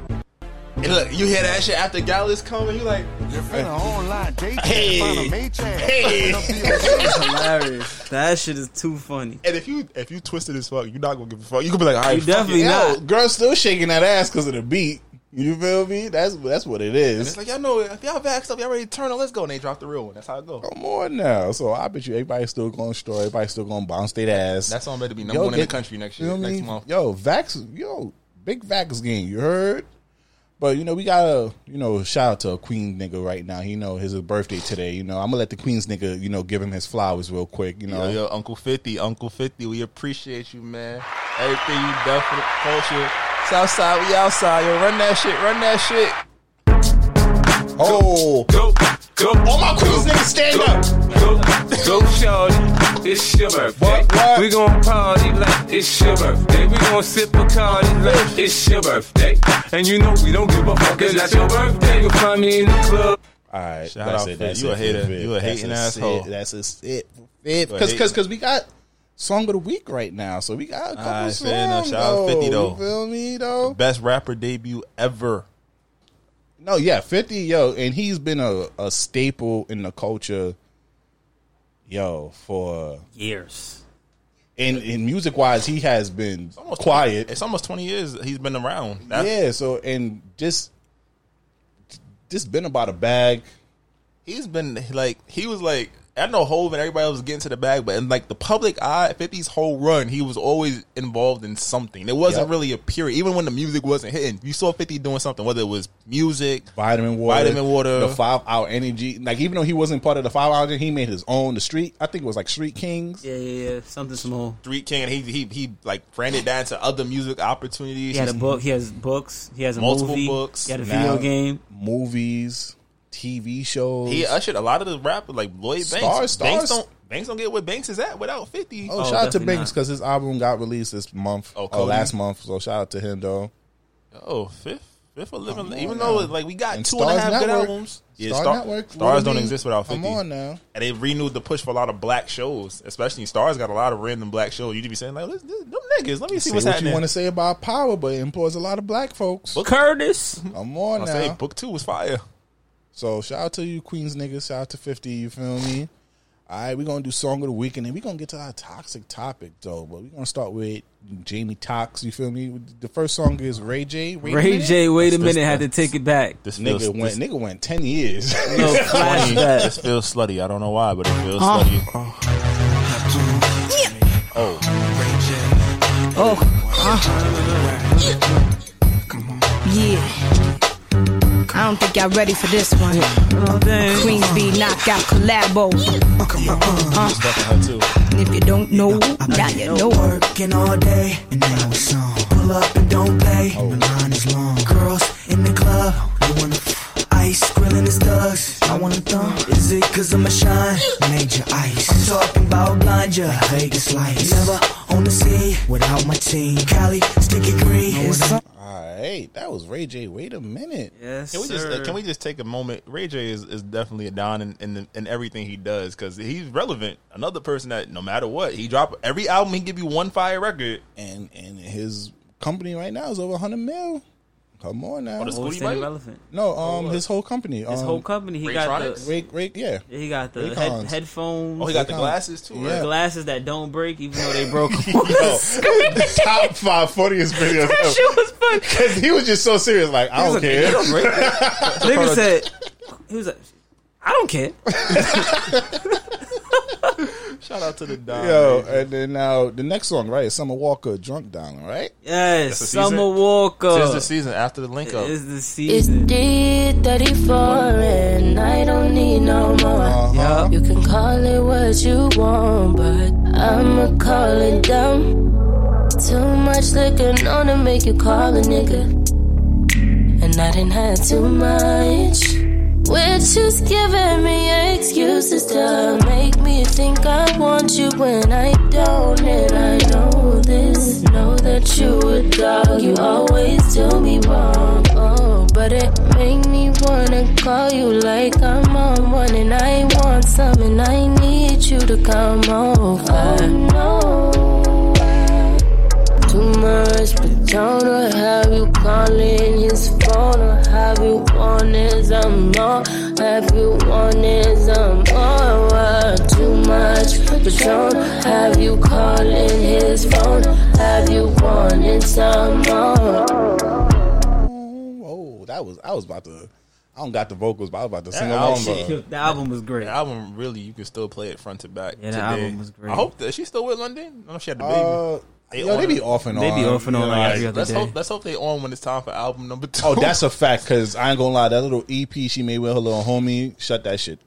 and look, you hear that shit after Gallus coming, you like,
You finna online date
Hey.
a mate chat.
Hey.
Open up the okay
It's hilarious. That shit is too funny.
and if you if you twisted as fuck, you're not gonna give a fuck. You gonna be like, all right,
You
fuck
definitely
it.
Yo,
not.
girl still shaking that ass because of the beat. You feel me? That's that's what it
And it's like y'all know if y'all vaxxed up, y'all ready to turn on. Let's go. And they drop the real one. That's how it go.
Come on now. So I bet you everybody's still going to store. Everybody's still going to bounce their ass.
That song better be number one in the country next year, next
mean?
month.
Yo, Vax, yo, big Vax game. You heard? But you know, we gotta, you know, shout out to a Queen nigga right now. You know, his birthday today. You know, I'm gonna let the Queens nigga, you know, give him his flowers real quick. You know,
Yo, yo, Uncle 50, Uncle 50, we appreciate you, man. Everything you done for the culture. Southside, we outside. Yo, run that shit, run that shit.
Oh,
Go, go.
all my Queens niggas stand up.
Go, go, shorty. It's your birthday.
What, what?
We gon' party like it's your birthday. We gon' sip a card like it's your birthday. And you know we don't give a fuck. It's not your birthday. You'll find me in the club.
All right,
Shout
that's
out,
it. That's
You
it
a hater. You a hating
sit.
asshole.
That's a it. Fit.
You a
Because because we got song of the week right now, so we got a couple
Alright,
songs.
fair enough. Shout out 50 though.
You feel me though?
Best rapper debut ever.
No, yeah, fifty, yo, and he's been a, a staple in the culture, yo, for
Years.
And in music wise, he has been
Almost
quiet.
20 it's almost twenty years he's been around. That's,
yeah, so and just just been about a bag.
he's been like he was like I know Hov and everybody else was getting to the bag, but in like the public eye, 50's whole run, he was always involved in something. It wasn't
Yep.
really a period, even when the music wasn't hitting. You saw 50 doing something, whether it was music,
Vitamin water,
Vitamin water.
the five hour energy. Like even though he wasn't part of the five hour, energy, he made his own. The street, I think it was like Street Kings.
Yeah, yeah, yeah. Something small.
Street King, and he he he like branded that to other music opportunities.
He had a book. He has books. He has a
Multiple
movie.
books.
He had a
Now,
video game.
movies, TV shows.
He ushered a lot of the rappers like Lloyd Banks.
Starz,
Banks don't Banks don't get where Banks is at without 50.
Oh,
Oh,
shout out to Banks because his album got released this month
Oh,
or
Cody.
last month. So shout out to him though.
Oh, fifth, fifth for living.
Come on
Even
now.
though like we got
And
two and a
Starz
half good
Network.
albums.
Star
Star-
Network.
Starz
what
don't
mean?
exist without
Fifty.
Come
on now.
And they renewed the push for a lot of black shows, especially Starz got a lot of random black shows. You'd be saying like, Let's, them niggas. Let me see
Say
what's
what
happening.
you want to say about power, but it employs a lot of black folks.
Book Curtis.
Come on
I
now.
say book two was fire.
So shout out to you, Queens niggas. Shout out to Fifty. You feel me? All right, we're gonna do song of the week, and then we're gonna get to our toxic topic though. But we're gonna start with Jamie Tox. You feel me? The first song is Ray J. Wait
Ray. J. Wait a
That's-
minute. Had to take it back.
This feels,
Nigga went.
this,
Nigga went ten years.
No
this feels slutty. I don't know why, but it feels uh, slutty. Uh. Oh. Oh, uh.
Yeah. I don't think y'all ready for this one. Queens B knockout collabo.
it's fucking.
And if you don't know, now you know.
Working all day, and now it's on. Pull up and don't play, the line is long. Girls in the club, they wanna f- ice, grilling his thugs. I wanna thumb. Is it cause I'm a shine? Major ice. I'm talking about blind ya, Vegas lights. Never on the scene without my team. Cali, sticky green. Here's some-
All right, that was Ray J. Wait a minute.
Yes,
Can we just
sir.
uh, can we just take a moment? Ray J is, is definitely a don in, in in everything he does because he's relevant. Another person that no matter what he drop every album he give you one fire record.
And and his company right now is over hundred mil. Come on now.
Oh, this-
Always
Booty
staying
Bite?
relevant.
no, um, his whole company.
His
um,
whole company. He got the.
Ray, Ray, yeah.
He got the head,
Raycons.
headphones.
Oh, he got the glasses too.
Yeah.
Right?
glasses that don't break, even though they broke.
Yo, top five funniest videos ever.
Shit was fun.
Because he was just so serious, like, I don't care.
Nigga said, he was like, I don't care.
Shout out to the Don.
Yo, and then now the next song, right? is Summer Walker, Drunk Dialing, right?
Yes,
That's the
Summer
season?
Walker.
Tis the season after the link up.
Is the season.
It's
season.
D34 and I don't need no more.
Uh-huh.
You can call it what you want, but I'ma call it dumb. Too much liquor known to make you call a nigga. And I didn't have too much. Which is giving me excuses to make me think I want you when I don't. And I know this. Know that you a dog, you always do me wrong. Oh, but it make me wanna call you like I'm on one. And I want some, and I need you to come over. Oh, no. Too much Patron or have you calling his phone or have you wanted some more? Have you wanted some more? Uh, Too much Patron, have you calling his phone? Have you wanted some more?
Oh, that was, I was about to, I don't got the vocals, but I was about to sing
That
along.
album-
But
The album was great.
The album really you can still play it front to back.
Yeah, the
today.
album was great.
I hope that she's still with London. I don't know if she had the baby.
uh,
They
yo, they be off and on.
They be off and on
You know,
like every other
let's
day.
hope let's hope they on when it's time for album number two.
Oh, that's a fact. Because I ain't gonna lie, that little EP she made with her little homie, shut that shit.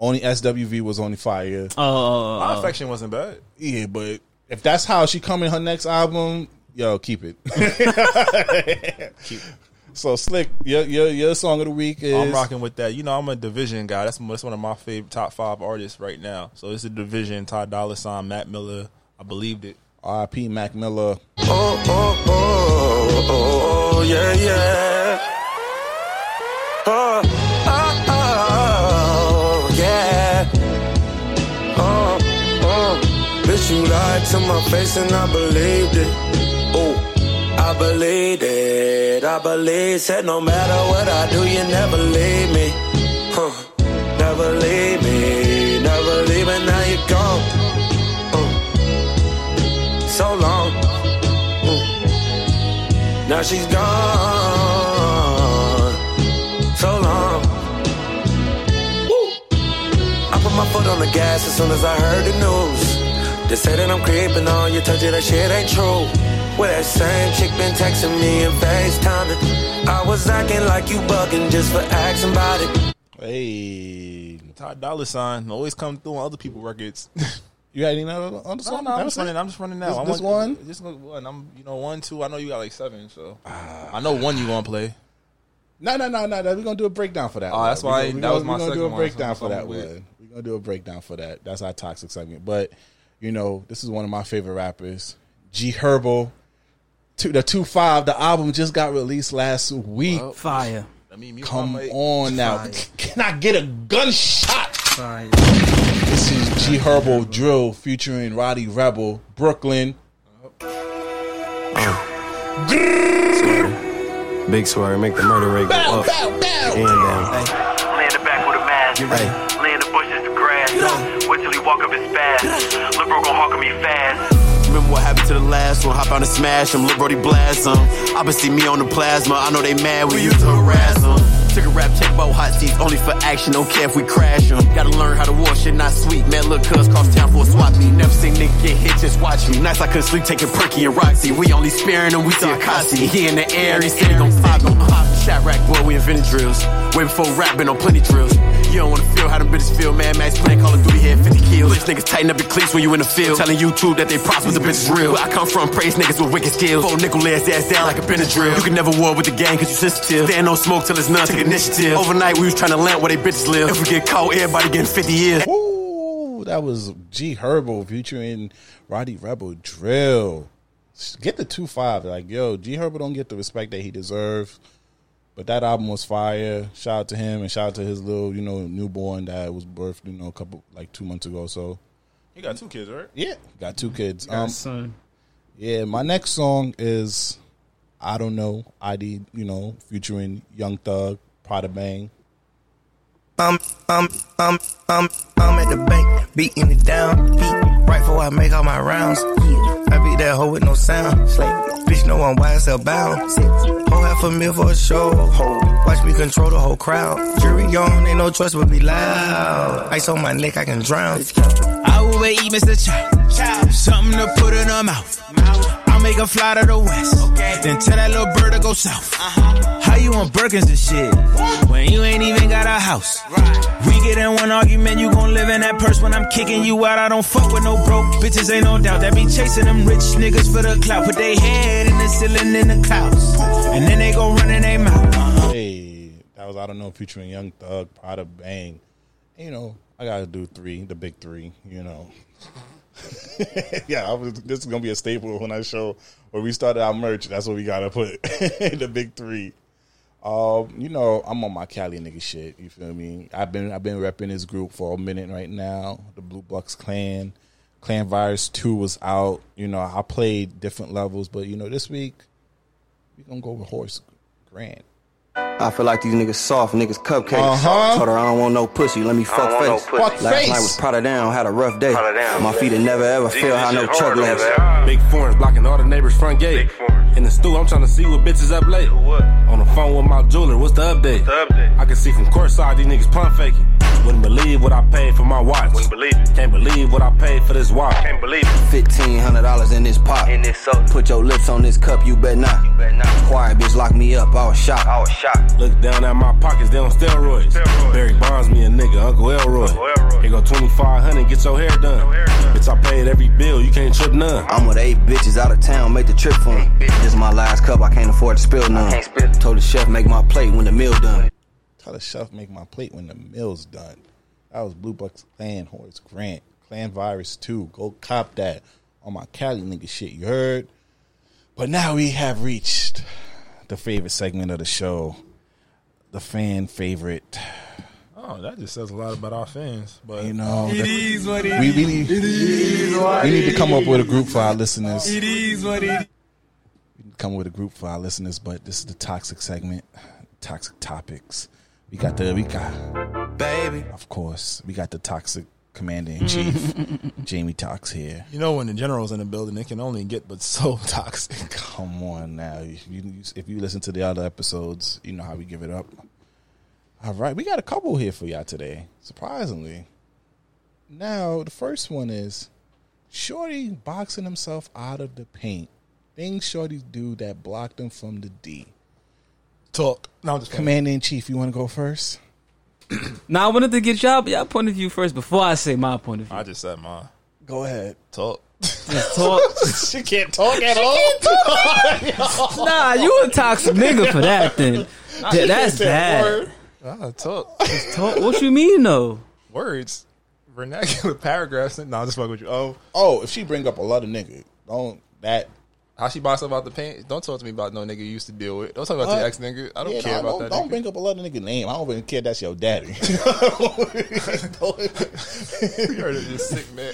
Only SWV was on fire.
Oh, oh,
my
oh, oh.
affection wasn't bad.
Yeah, but if that's how she come in her next album, yo, keep it. So slick, your your your song of the week is
I'm rocking with that. You know, I'm a dvsn guy. That's that's one of my favorite top five artists right now. So it's a dvsn. Ty Dolla Sign, Mac Miller. I believed it.
R.I.P. Mac Miller.
Oh, oh, oh, oh, oh, yeah, yeah. Oh, oh, oh, oh, oh. you lied to my face and I believed it. Oh, I believed it. I believe. Said no matter what I do, you never leave me. Huh. Never leave me. Never leave me. So long. Now she's gone. So long. Woo. I put my foot on the gas as soon as I heard the news. They say that I'm creeping on you, told you that shit ain't true. Well, that same chick been texting me and FaceTiming. I was acting like you bugging just for asking about it.
Hey,
Ty Dolla Sign always come through on other people's records.
you had any other on the
No,
song?
no, I'm just running. I'm just running now.
This-
I'm
this one?
Just one. I'm you know one, two. I know you got like seven. So I know one you gonna play.
No, no, no, no. no. We're gonna do a breakdown for that.
Oh,
one.
that's why-
gonna- we
that
gonna-
was my
We're gonna do a breakdown for that
weird.
one. We're gonna do a breakdown for that. That's our toxic segment. But you know, this is one of my favorite rappers, G Herbo. Two, the two five. The album just got released last week.
Fire.
I mean,
Come on now.
Fire.
Can I get a gunshot?
Fire.
This is G Herbo Drill featuring Rowdy Rebel, Brooklyn.
Big swear, make the murder rate go up and down.
Lay in the back with a mask.
Hey.
Lay in the bushes, the grass. Wait till he walk up his fast. Lil' bro gon' hawk me fast.
Remember what happened to the last one? Hop out and smash them, Lil Brody blast them. I been see me on the plasma, I know they mad we used to harass them. Took a rap check about hot seats, only for action, don't care if we crash them. Gotta learn how to war, shit not sweet. Man, look, cuz cross town for a swap meet. Never seen nigga get hit, just watch me. Nights I couldn't sleep, taking Perky and Roxy. We only sparing them, we see Akasi. He in the air, he said he gon' pop, gon' pop. Shot rack, boy, we invented drills. Way before rap, been on plenty drills. You don't wanna feel how them bitches feel, man. Max playing Call of Duty, had 50 kills. Bitch niggas tighten up your cleats when you in the field. Telling YouTube that they prosper, the bitch is real. Where I come from, praise niggas with wicked skills. Four nickel ass ass down like a Benadryl. You can never war with the gang cause you sensitive. Stand no smoke till it's none, take initiative. Overnight, we was trying to land where they bitches live. If we get caught, everybody getting 50 years.
Ooh, that was G Herbo featuring Rowdy Rebel Drill. Get the two five. Like, yo, G Herbo don't get the respect that he deserves. But that album was fire. Shout out to him and shout out to his little, you know, newborn that was birthed, you know, a couple like two months ago. So
You got two kids, right?
yeah, got two kids.
Um,
Um,
son.
yeah, my next song is I don't know, ID, you know, featuring Young Thug, Prada Bang.
I'm, I'm, I'm, I'm, I'm at the bank, beating it down. Beat right before I make all my rounds. I beat that hoe with no sound. Bitch, no one why it's bound. Whole half a mil for a show. Watch me control the whole crowd. Jury on, ain't no choice but be loud. Ice on my neck, I can drown.
I will eat Mr. Chow. Something to put in her mouth. I'll make her fly to the west. Then tell that little bird to go south. Uh-huh. You on Birkins and shit? When you ain't even got a house. We get in one argument, you gon' live in that purse when I'm kicking you out. I don't fuck with no broke bitches, ain't no doubt. That be chasing them rich niggas for the clout. Put they head in the ceiling in the clouds. And then they go running they mouth.
Hey, that was I don't know featuring Young Thug, Prada Bang. You know, I gotta do three, the big three. You know, yeah, I was. This is gonna be a staple when I show where we started our merch. That's what we gotta put the big three. Um, you know, I'm on my Cali nigga shit. You feel me? I've been I've been repping this group for a minute right now. The Blue Bucks Clan, Clan Virus Two was out. You know, I played different levels, but you know, this week we gonna go with Horace Grant.
I feel like these niggas soft, niggas cupcakes.
Uh-huh.
Told her I don't want no pussy, let me fuck
want no
face.
Fuck
Last
face.
night was Prada down, had a rough day.
Prada down.
My feet have never ever feel how no
this shit
chuck
hard,
Big foreigns blocking all the neighbors' front gate. In the stool, I'm trying to see what bitches up late.
What?
On the phone with my jeweler, what's the update?
The update.
I can see from courtside these niggas pump faking. Wouldn't believe what I paid for my watch. Wouldn't believe it. Can't believe what I paid for this watch. Can't believe it.
Fifteen hundred dollars in this pot. In this soap. Put your lips on this cup, you bet not. You bet not. Quiet bitch lock me up, I was shocked. I was shocked.
Look down at my pockets, they on steroids. Barry Bonds me a nigga, Uncle Elroy. Here go 2500, get your hair done. Bitch, I paid every bill, you can't trip none.
I'm with eight bitches out of town, make the trip for me. This is my last cup, I can't afford to spill none. Told the chef make my plate when the meal done.
Tell the chef make my plate when the meal's done. That was Blue Bucks Clan Horace Grant. Clan Virus 2. Go cop that on my Cali nigga shit, you heard? But now we have reached the favorite segment of the show. The fan favorite.
Oh, that just says a lot about our fans. But
You know,
it
the-
is what it
we, we need,
It is what
we need to come up with a group for our listeners.
It is what it is.
come with a group for our listeners, but this is the toxic segment, toxic topics. We got the we got
baby.
Of course, we got the toxic commander in chief, Jamie Tox here.
You know, when the general's in the building, it can only get but so toxic.
Come on now, if you if you listen to the other episodes, you know how we give it up. All right, we got a couple here for y'all today. Surprisingly, now the first one is Shorty boxing himself out of the paint. Things Shorty do that blocked him from the D.
Talk. No, I'm just playing.
Commander in chief. You want to go first?
Now I wanted to get y'all y'all point of view first before I say my point of view.
I just said mine.
Go ahead.
Talk.
Just talk.
she can't talk at all.
nah, you a toxic nigga for that then. Th- That's bad.
Ah, talk.
Talk. What you mean though?
Words. Vernacular paragraphs. No, I'm just fuck with you. Oh,
Oh, if she bring up a lot of nigga, don't that.
How she box about the paint? Don't talk to me about no nigga you used to deal with. Don't talk about
What?
your uh, ex nigga. I don't
Yeah,
care
no,
about
don't,
that.
Don't
nigga.
bring up a lot of nigga name. I don't even care. That's your daddy.
you heard it, just sick man.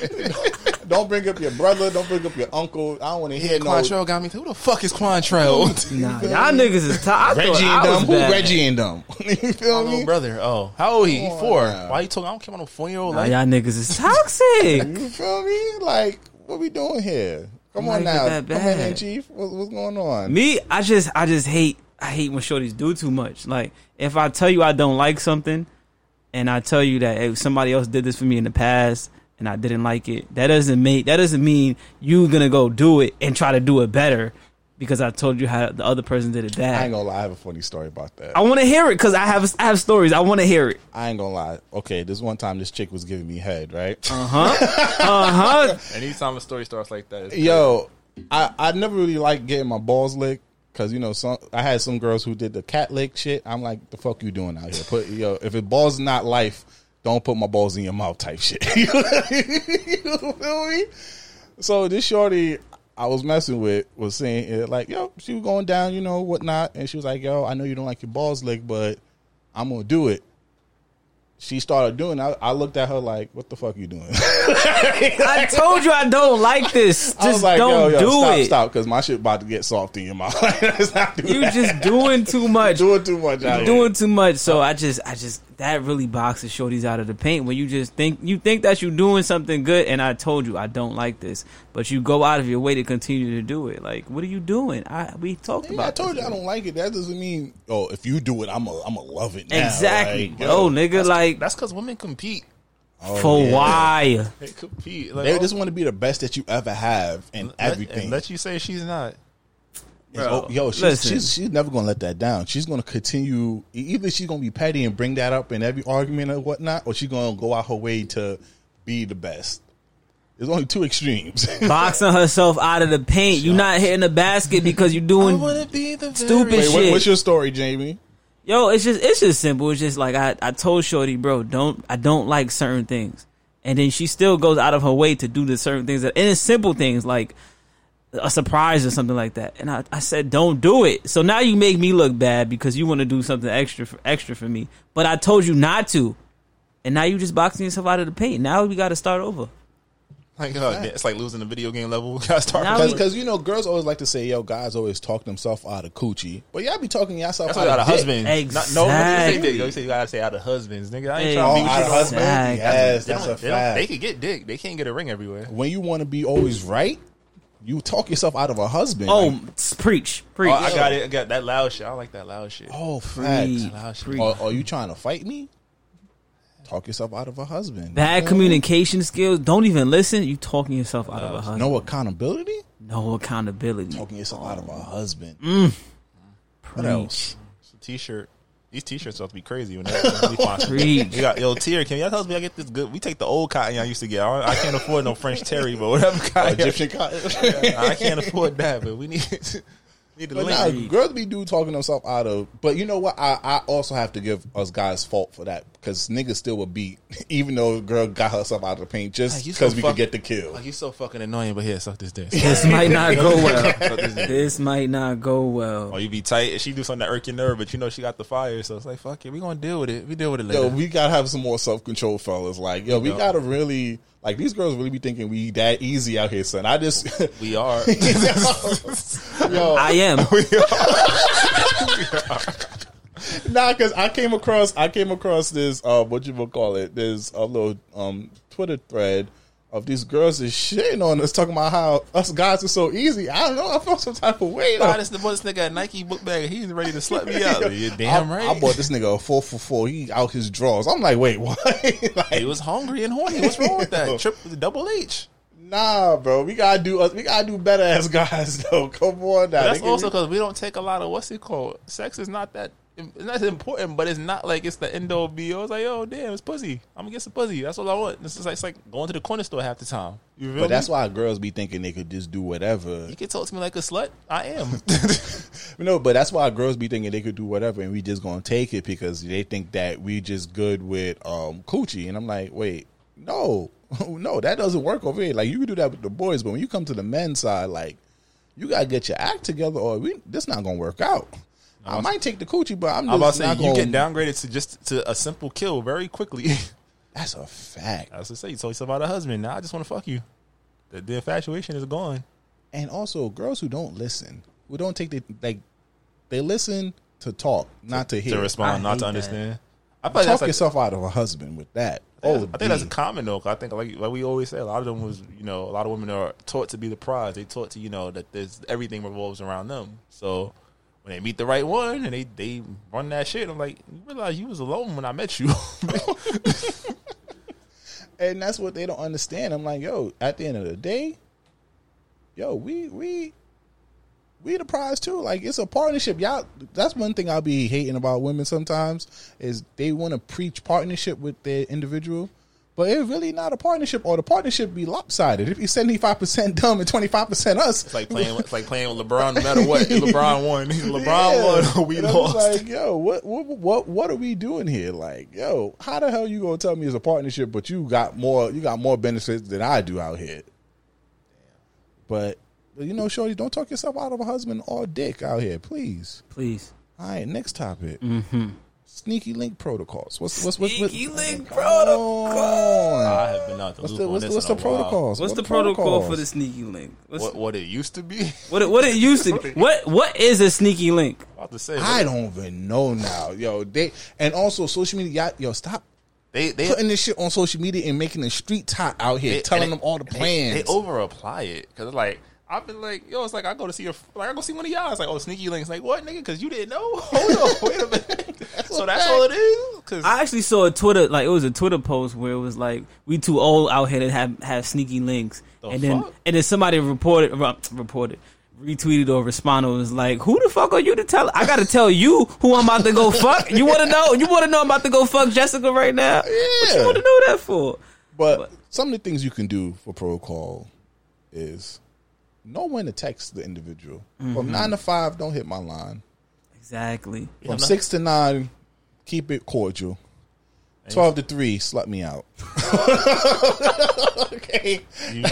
don't bring up your brother. Don't bring up your uncle. I don't want to hear no.
Quantrell got me. Who the fuck is Quantrell?
Nah, y'all niggas is toxic.
Reggie and them. Who Reggie and them? you feel
My
me?
little brother. Oh, how old he? He
Come on
four.
now.
Why you talking? I don't care about no four year old.
Nah,
Like,
y'all niggas is toxic.
You feel me? Like, what we doing here? Come on now, Commander in
bad.
chief. What, what's going on?
Me, I just I just hate I hate when shorties do too much. Like if I tell you I don't like something and I tell you that hey, somebody else did this for me in the past and I didn't like it, that doesn't make that doesn't mean you gonna go do it and try to do it better because I told you how the other person did it
I ain't gonna lie. I have a funny story about that.
I want to hear it because I have I have stories. I want to hear it.
I ain't gonna lie. Okay, this one time this chick was giving me head, right?
Uh huh. Uh huh.
anytime a story starts like that,
Yo, I I never really like getting my balls licked because you know some I had some girls who did the cat lick shit. I'm like, the fuck you doing out here? Put yo, if it balls not life, don't put my balls in your mouth type shit. you feel me? So this shorty I was messing with was saying it like, yo, she was going down, you know, whatnot, and she was like, yo, I know you don't like your balls licked, but I'm gonna do it. She started doing. it. I, I looked at her like, "What the fuck you doing?"
I told you I don't like this.
I was
Just
like,
don't
yo, yo,
do
stop,
it.
stop, because my shit about to get soft in your mouth. Let's not do
You
that.
just doing too much.
doing too much.
You're
here.
doing too much. So I just, I just, that really boxes shorties out of the paint when you just think you think that you're doing something good, and I told you I don't like this, but you go out of your way to continue to do it. Like, what are you doing? I we talked
Yeah,
about.
I told
this.
you I don't like it. That doesn't mean, oh, if you do it, I'm a, I'm a love it. Now.
exactly.
Like,
oh,
yo,
nigga, like
That's because women compete.
oh,
for
yeah.
why?
They compete. Like,
They
oh,
just want to be the best that you ever have in
let-
everything.
and let you say she's not.
Bro,
oh, yo, she's, she's she's never gonna let that down. She's gonna continue. Either she's gonna be petty and bring that up in every argument or whatnot, or she's gonna go out her way to be the best. There's only two extremes.
Boxing herself out of the paint. You're not hitting the basket because you're doing stupid
Wait,
shit.
what, what's your story, Jamie?
Yo, it's just it's just simple. It's just like I, I told Shorty, bro, don't I don't like certain things. And then she still goes out of her way to do the certain things that and it's simple things like a surprise or something like that. And I, I said, don't do it. So now you make me look bad because you want to do something extra for, extra for me. But I told you not to. And now you just boxing yourself out of the paint. Now we got to start over.
Like, oh, it's like losing the video game level. Start.
Now
from-
we-
Because you know, girls always like to say, "Yo, guys always talk themselves out of coochie," but y'all be talking yourself
That's
out,
out of
dick.
husbands. Not, no, you say dick. You say you gotta say out of husbands, nigga. I ain't
Hey,
trying to be
out of husbands. Yes,
They
that's a fact.
They could get dick. They can't get a ring everywhere.
when you want to be always right, you talk yourself out of a husband.
Oh,
Like,
s- preach.
Oh,
Preach.
I got it. I got that loud shit. I like that loud shit.
oh, facts.
Preach.
Loud shit.
Are, are you trying to fight me? talk yourself out of a husband.
Bad communication skills. Don't even listen. You talking yourself out of a husband.
No accountability.
No accountability.
Talking yourself out of a husband.
Mm.
What else?
It's a t-shirt. These t-shirts supposed to be crazy when they we find them.
Preach.
We got yo tier. Can y'all tell me I get this good? We take the old cotton y'all used to get. I, I can't afford no French terry, but whatever oh, cotton.
Egyptian cotton.
I can't afford that, but we need need the
But
link.
nah, girls be do talking themselves out of. But you know what? I, I also have to give us guys fault for that because niggas still would beat, even though girl got herself out of the paint just
Like,
because
so
we
fuck-
could get the kill.
Like you so fucking annoying, but here, suck this dick.
This might not go well.
This
might not go well.
Or you be tight and she do something that irk your nerve, but you know she got the fire, so it's like fuck it, we gonna deal with it. We deal with it later.
Yo, we gotta have some more self control, fellas. Like, yo, we
Yeah.
gotta really like these girls really be thinking we that easy out here, son. I just
we are.
yo,
I am. We are.
nah, because I came across I came across this uh what you would call it. There's a little um Twitter thread of these girls is shitting on us, talking about how us guys are so easy. I don't know. I felt some type of way.
Nah,
though.
this the boy, this nigga got Nike book bag. He's ready to slut me out. You damn
I,
right.
I bought this nigga a four for four. He out his drawers. I'm like, wait, what? like,
he was hungry and horny. What's wrong with that? Triple double H.
Nah, bro. We gotta do us. We gotta do better as guys, though. Come on, now.
But that's
Nigga,
also
we-
because we don't take a lot of what's it called. Sex is not that. It's not important, but it's not like it's the end all be all. It's like, oh damn, it's pussy. I'm gonna get some pussy. That's all I want. It's just like, it's like going to the corner store half the time. You feel
But that's why girls be thinking they could just do whatever.
you can talk to me like a slut. I am.
No, but that's why girls be thinking they could do whatever, and we just gonna take it because they think that we just good with um coochie. And I'm like, wait, no, no, that doesn't work over here. Like you can do that with the boys, but when you come to the men's side, like you gotta get your act together, or we this not gonna work out. I might take the coochie, but I'm just
I'm about to say
not
you
gonna.
get downgraded to just to a simple kill very quickly.
That's a fact.
I was to say you told yourself about a husband. Now I just want to fuck you. The, the infatuation is gone.
and also girls who don't listen, who don't take the like, they listen to talk, not to hear,
to respond,
I
not
hate
to
that.
understand. I
Talk
feel like that's like,
yourself out of a husband with that.
Yeah,
Oh,
I think that's a common though. 'cause I think like like we always say, a lot of them was you know a lot of women are taught to be the prize. They taught to you know that there's everything revolves around them. So when they meet the right one and they they run that shit, I'm like, you realize you was alone when I met you.
and that's what they don't understand. I'm like, yo, at the end of the day, yo, we we we the prize too. Like it's a partnership. Y'all that's one thing I'll be hating about women sometimes is they want to preach partnership with their individual. But it's really not a partnership, or the partnership be lopsided. If you seventy five percent dumb and twenty five percent us,
it's like playing it's like playing with LeBron no matter what. LeBron won. LeBron
Yeah.
won. We
And I'm just
lost.
Like, yo, what, what, what, what are we doing here? Like, yo, how the hell you gonna tell me it's a partnership, but you got more, you got more benefits than I do out here? But, but you know, shorty, don't talk yourself out of a husband or dick out here, please.
Please.
All right, next topic.
Mm-hmm.
Sneaky link protocols. What's what's what's, what's
Sneaky link
protocols?
I have been out the
What's
loop
the
on
what's,
this
the, what's
in
the
a while.
protocols?
What's
What
the
are
protocol for the sneaky link? What's,
What what it used to be?
what it, what it used to be? What what is a sneaky link?
About to say,
I don't even know now, yo. They and also social media, yo, stop
They they
putting this shit on social media and making the street hot out here,
They-
telling
and
them all the
they-
plans.
They, over apply it because like I've been like, yo, it's like I go to see your like I go see one of y'all. It's like, oh, sneaky links. Like what, nigga? Because you didn't know. Hold on, wait a minute. so that's all it is. Because
I actually saw a Twitter like it was a Twitter post where it was like we too old out here to have have sneaky links,
The
and then and then somebody reported reported retweeted or responded was like, "Who the fuck are you to tell? I got to tell you who I'm about to go fuck. You want to know? You want to know I'm about to go fuck Jessica right now? Yeah. What you
Yeah.
want to know that for?
But some of the things you can do for protocol is know when to text the individual. From
Mhm.
nine to five, don't hit my line.
Exactly.
From six to nine, keep it cordial. Twelve to three, slut me out. okay.
You-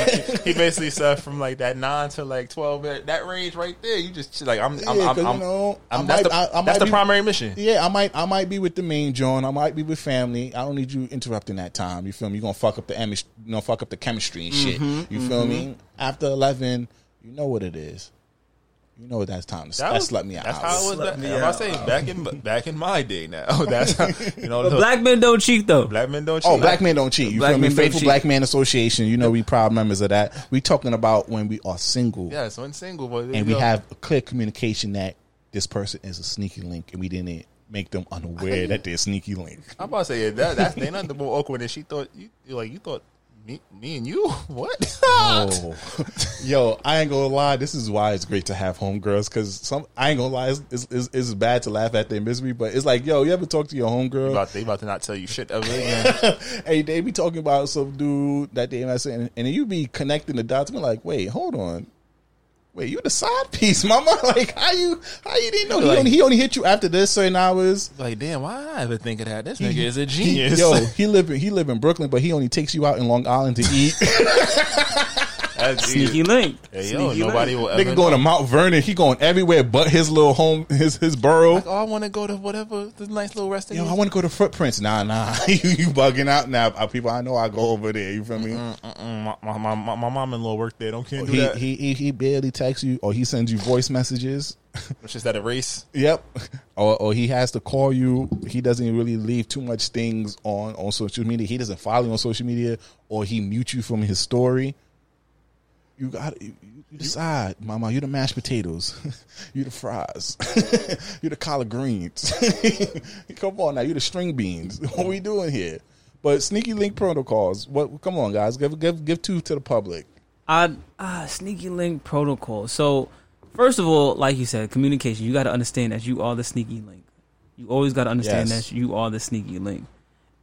he basically said from like that nine to like twelve, that that range right there. You just like I'm, I'm,
Yeah,
I'm,
'cause,
I'm,
you know,
I'm-
I
that's
might-
the,
I- I
that's the
be-
primary mission.
Yeah, I might I might be with the main John. I might be with family. I don't need you interrupting that time. You feel me? you're gonna fuck up the emis- you know, fuck up the chemistry and shit.
Mhm,
you feel
mhm.
me? After eleven, you know what it is. You know that's time to
That
that's
was-
slut me out.
That's how it was. Back,
me
I'm about
out.
say back in back in my day. Now that's how, you know.
But
look,
black men don't cheat though.
black men don't. Oh, cheat.
Oh, Black Men Don't Cheat. You
Black
feel me? Faithful Black Man Association. You know we proud members of that. We talking about when we are single
Yes, when single, but
and we have a clear communication that this person is a sneaky link and we didn't make them unaware that they're sneaky link.
I'm about to say yeah, that that's ain't nothing more awkward than she thought. You you like you thought me me and you what?
Oh, yo, I ain't gonna lie. This is why it's great to have homegirls because some I ain't gonna lie. It's, it's, it's, it's bad to laugh at their misery, but it's like, yo, you ever talk to your homegirl?
about they about to not tell you shit ever again.
hey, they be talking about some dude that they not saying, and you be connecting the dots. Be like, wait, hold on. Wait, you the side piece, mama? Like, how you how you didn't know? he, only, he only hit you after this certain hours.
like damn, why I ever think of that? This
He-
nigga is a
he-
genius.
yo, he live in, he live in Brooklyn, but he only takes you out in Long Island to eat.
That's
Sneaky link.
Hey, yo,
Sneaky
nobody
link.
will ever.
Nigga going to Mount Vernon. He going everywhere but his little home, his his borough.
Like, oh, I want to go to whatever the nice little restaurant.
Yo, I want to go to Footprints. Nah, nah, you, you bugging out now. Uh, People I know, I go over there. You feel me?
My, my, my, my, my mom in law worked there. Don't can't do
He,
that.
he he he barely texts you, or he sends you voice messages.
Which is that a race.
Yep. Or or he has to call you. He doesn't really leave too much things on on social media. He doesn't follow you on social media, or he mute you from his story. You got you, you decide, Mama. You the mashed potatoes. you the fries. you the collard greens. come on now. You the string beans. What we doing here? But sneaky link protocols. What? Come on, guys. Give give give two to the public.
I ah sneaky link protocol. So first of all, like you said, communication. You got to understand that you are the sneaky link. You always got to understand
Yes.
that you are the sneaky link.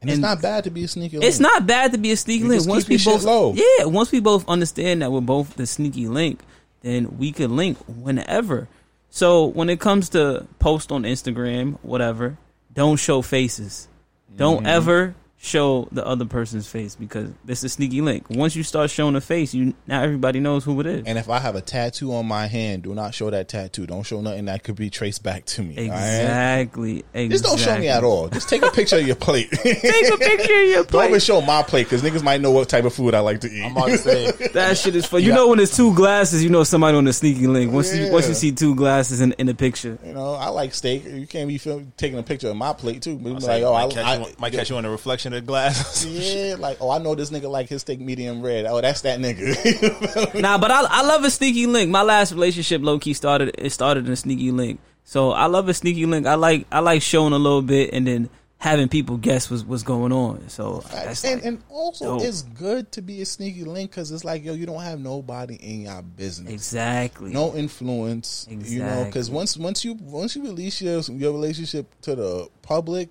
And, it's not bad to be a sneaky link.
It's not bad to be a sneaky
You
link. Once we both,
low.
yeah, once we both understand that we're both the sneaky link, then we could link whenever. So when it comes to post on Instagram, whatever, don't show faces. Don't
Mhm.
ever show the other person's face because this is sneaky link. Once you start showing a face, you now everybody knows who it is.
And if I have a tattoo on my hand, do not show that tattoo. Don't show nothing that could be traced back to me. all right?
Exactly. exactly.
Just don't show me at all. Just take a picture of your plate.
Take a picture of your plate.
Don't even show my plate because niggas might know what type of food I like to eat.
I'm about to say.
That shit is fun. You know when there's two glasses, you know somebody on the sneaky link. Once you once you see two glasses in in the picture.
You know, I like steak. You can't be film, taking a picture of my plate too. But
I'll say,
like, oh,
might,
I,
catch
I,
you, might catch you on the reflection of the glass.
Yeah, like, oh, I know this nigga like his steak medium red. Oh, that's that nigga.
nah, but I I love a sneaky link. My last relationship low key started it started in a sneaky link. So I love a sneaky link. I like I like showing a little bit and then having people guess what's what's going on. So that's
and
like,
and also,
dope.
it's good to be a sneaky link because it's like, yo, you don't have nobody in your business.
exactly.
no influence. You know, because
Exactly.
once once you once you release your your relationship to the public,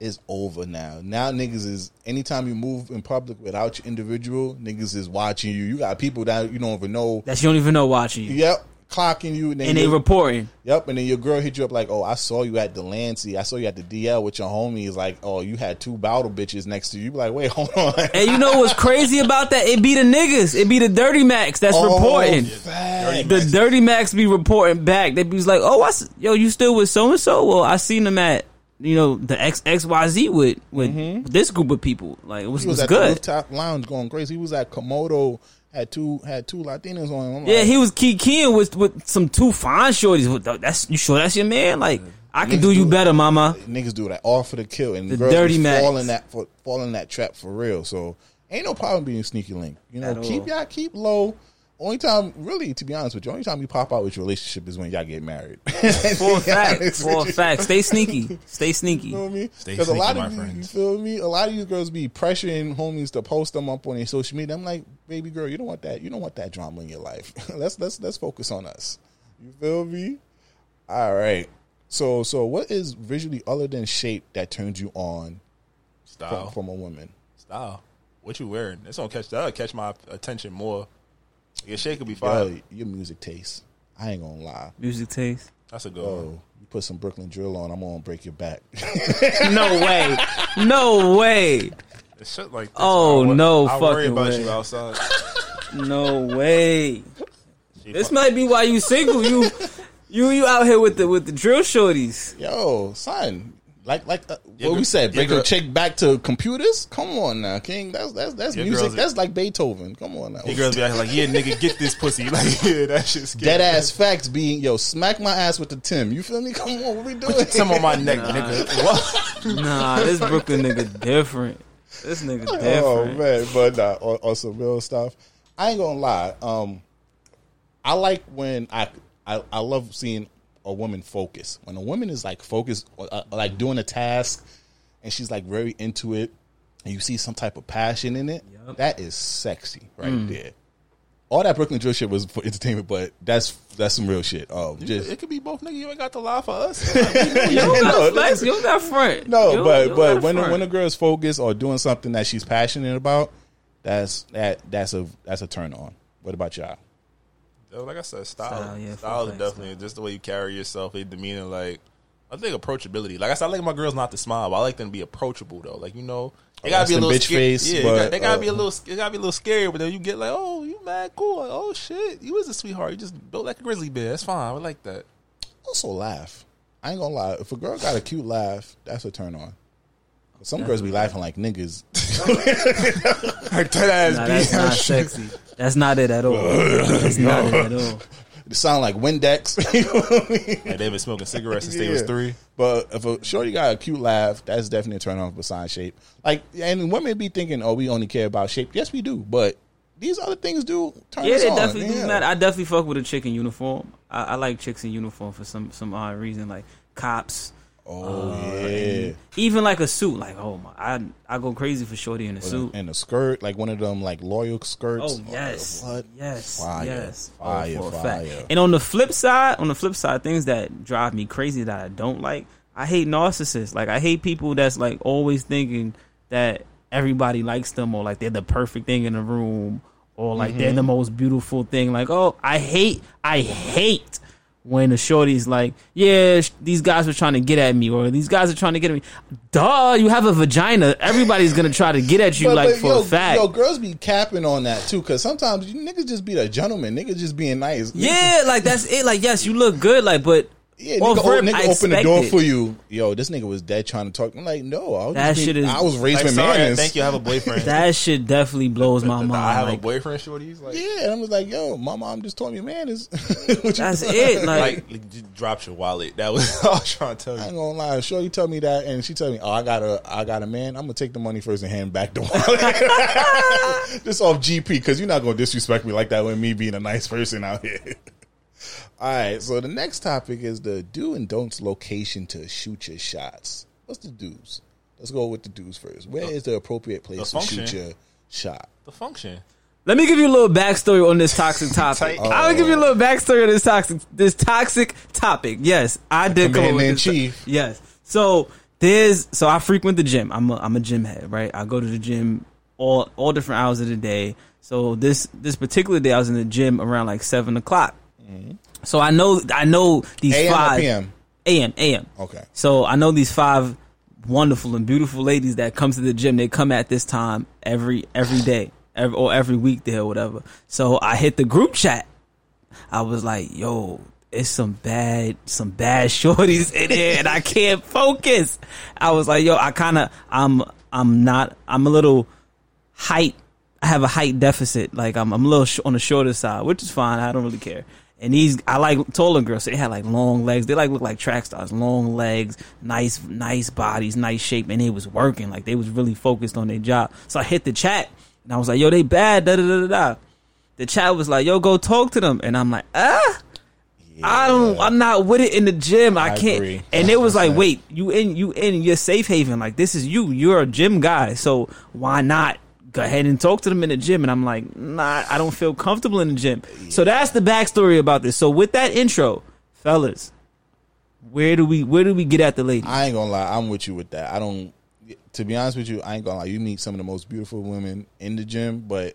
it's over now. Now niggas is anytime you move in public without your individual, niggas is watching you. You got people that you don't even know.
that you don't even know watching you.
Yep, clocking you, and, then
And they reporting.
Yep, and then your girl hit you up like, "Oh, I saw you at Delancey. I saw you at the DL with your homies. Like, oh, you had two battle bitches next to you. You be like, wait, hold on.
And you know what's crazy about that? It be the niggas. It be the dirty max that's
Oh,
reporting.
facts.
The dirty max be reporting back. They be like, "Oh, I s- yo, you still with so and so? Well, I seen them at you know the X X Y Z with with mm-hmm. this group of people. Like it was,
He was
was
at the rooftop lounge going crazy. He was at Komodo. Had two had two Latinas on him. I'm
Yeah,
like,
he was key keying with with some two fine shorties. That's you sure that's your man? Like I can do you
do-
better, mama.
niggas do that all for the kill, and
The
girls
dirty
be
Macs.
fall in that for fall in that trap for real. So ain't no problem being sneaky link. You know,
At
keep
all.
y'all keep low. Only time, really, to be honest with you, only time you pop out with your relationship is when y'all get married.
For a fact,
honest
for a fact. Stay sneaky, stay sneaky.
You know what I mean?
Stay
Because a lot
my
of you, you
friends.
feel me? A lot of you girls be pressuring homies to post them up on their social media. I'm like, baby girl, you don't want that. You don't want that drama in your life. let's let's let's focus on us. You feel me? All right. So so what is visually other than shape that turns you on
Style.
from, from a woman?
Style. What you wearing? It's gonna catch that'll catch my attention more. Your shit could be fire.
Yo, your music taste. I ain't gonna lie.
Music taste.
That's a go.
Oh, you put some Brooklyn drill on, I'm gonna break your back.
No way, no way,
It's shit like this.
Oh,
I
no
I worry about
way.
you outside.
no way.
She
This
fu-
might be why you single. You you you out here with the with the drill shorties.
Yo, son. Like like uh,
Your
what we said,
your
break your
girl-
chick back to computers. Come on now, King. That's that's that's
Your
music. That's like Beethoven. Come on now.
Your girls be acting like, yeah, nigga, get this pussy. Like, yeah, that shit's scary.
Dead ass facts being yo, smack my ass with the Tim. You feel me? Come on, what we doing?
Put your Tim on my neck, nigga. What?
Nah, this Brooklyn nigga different. This nigga different.
Oh man, but nah, on, on some real stuff. I ain't gonna lie. Um, I like when I I, I love seeing a woman focus. When a woman is like focused, uh, like doing a task, and she's like very into it, and you see some type of passion in it, that is sexy right
Mm.
there. All that Brooklyn drill shit was for entertainment, but that's that's some real shit. Um, just
it could be both nigga. You ain't got to lie for us.
You don't got flex. You don't got front.
No,
You don't- you
but but when a,
front.
when a girl is focused or doing something that she's passionate about, that's that that's a that's a turn on. What about y'all?
Yo, like I said, style,
Style,
style, is
full flex,
definitely just the way you carry yourself, your demeanor. Like I think approachability. Like I said, I like my girls not to smile, but I like them to be approachable though. Like you know, they gotta be a little
bitch
sca-
face,
Yeah, you
but,
got- they gotta
uh,
be a little. It gotta be a little scary, but then you get like, oh, you mad cool. Like, oh shit, you was a sweetheart. You just built like a grizzly bear. That's fine. I like that.
Also, laugh. I ain't gonna lie. If a girl got a cute laugh, that's a turn on. Some girls be laughing like niggas. like that ass
Nah, that's not sexy. That's not it at all. That's not it at all.
It sound like Windex. You know I mean?
Like they've been smoking cigarettes since they was three.
But if a shorty got a cute laugh, that's definitely a turn off besides shape. Like, and women be thinking, oh, we only care about shape. Yes, we do. But these other things do turn
Yeah,
us
they
on.
definitely
Yeah.
do matter. I definitely fuck with a chick in uniform. I, I like chicks in uniform for some some odd reason, like cops.
Oh
uh,
yeah.
even like a suit. Like oh my, I I go crazy for shorty in a suit.
And a skirt, like one of them like loyal skirts.
Oh yes,
what?
yes,
Fire,
yes, Oh,
fire,
a
fire.
fact. And on the flip side, on the flip side, things that drive me crazy that I don't like. I hate narcissists. Like I hate people that's like always thinking that everybody likes them or like they're the perfect thing in the room or like they're
Mhm.
the most beautiful thing. Like oh, I hate, I hate when a shorty's like, yeah, sh- these guys were trying to get at me, or these guys are trying to get at me. Duh, you have a vagina. Everybody's gonna try to get at you,
But-
like
but
for
yo,
a fact.
Yo, girls be capping on that too, because sometimes you niggas just be a gentleman. Niggas just being nice.
Yeah, like that's it. Like yes, you look good. Like but
Yeah,
off
nigga,
rip,
nigga
I
open the door
it.
for you. Yo, this nigga was dead trying to talk. I'm like, no, I was
That shit
being-
is.
I was raised
Like,
with
sorry,
manners.
thank you. I have a boyfriend.
That shit definitely blows my mind.
I have
like,
a boyfriend, shorties. Like
Yeah, and I was like, yo, my mom just told me manners.
That's it. Like,
like, just dropped your wallet. That was all I was trying to tell you.
I
you.
ain't gonna lie. Shorty tell me that, and she tell me, "Oh, I got a, I got a man. I'm gonna take the money first and hand back the wallet, just off GP, because you're not gonna disrespect me like that with me being a nice person out here." All right. So the next topic is the do and don'ts location to shoot your shots. What's the do's? Let's go with the do's first. Where is the appropriate place
The
to shoot your shot?
The function.
let me give you a little backstory on this toxic topic.
Tight.
I'll give you a little backstory on this toxic this toxic topic. Yes, I did come up with this.
Commander-in-Chief.
Yes. So there's so I frequent the gym. I'm a, I'm a gym head, right? I go to the gym all all different hours of the day. So this this particular day I was in the gym around like seven o'clock. So I know I know these
AM
five
PM?
AM AM.
Okay.
So I know these five wonderful and beautiful ladies that come to the gym. They come at this time every every day, every, or every weekday or whatever. So I hit the group chat. I was like, "Yo, it's some bad, some bad shorties in here, and I can't focus." I was like, "Yo, I kind of, I'm, I'm not, I'm a little height. I have a height deficit. Like I'm, I'm a little sh- on the shorter side, which is fine. I don't really care." And these, I like taller girls. So they had like long legs. They like look like track stars. Long legs, nice, nice bodies, nice shape, and they was working. Like they was really focused on their job. So I hit the chat, and I was like, "Yo, they bad." Da da da da da. The chat was like, "Yo, go talk to them," and I'm like, "Ah." I don't. I'm not with it in the gym. I,
I
can't.
agree.
And it was like, wait, you in you in your safe haven. Like this is you. You're a gym guy. So why not go ahead and talk to them in the gym? And I'm like, nah, I don't feel comfortable in the gym. So that's the backstory about this. So with that intro, fellas, where do we where do we get at the lady?
I ain't gonna lie, I'm with you with that. I don't. To be honest with you, I ain't gonna lie. You meet some of the most beautiful women in the gym, but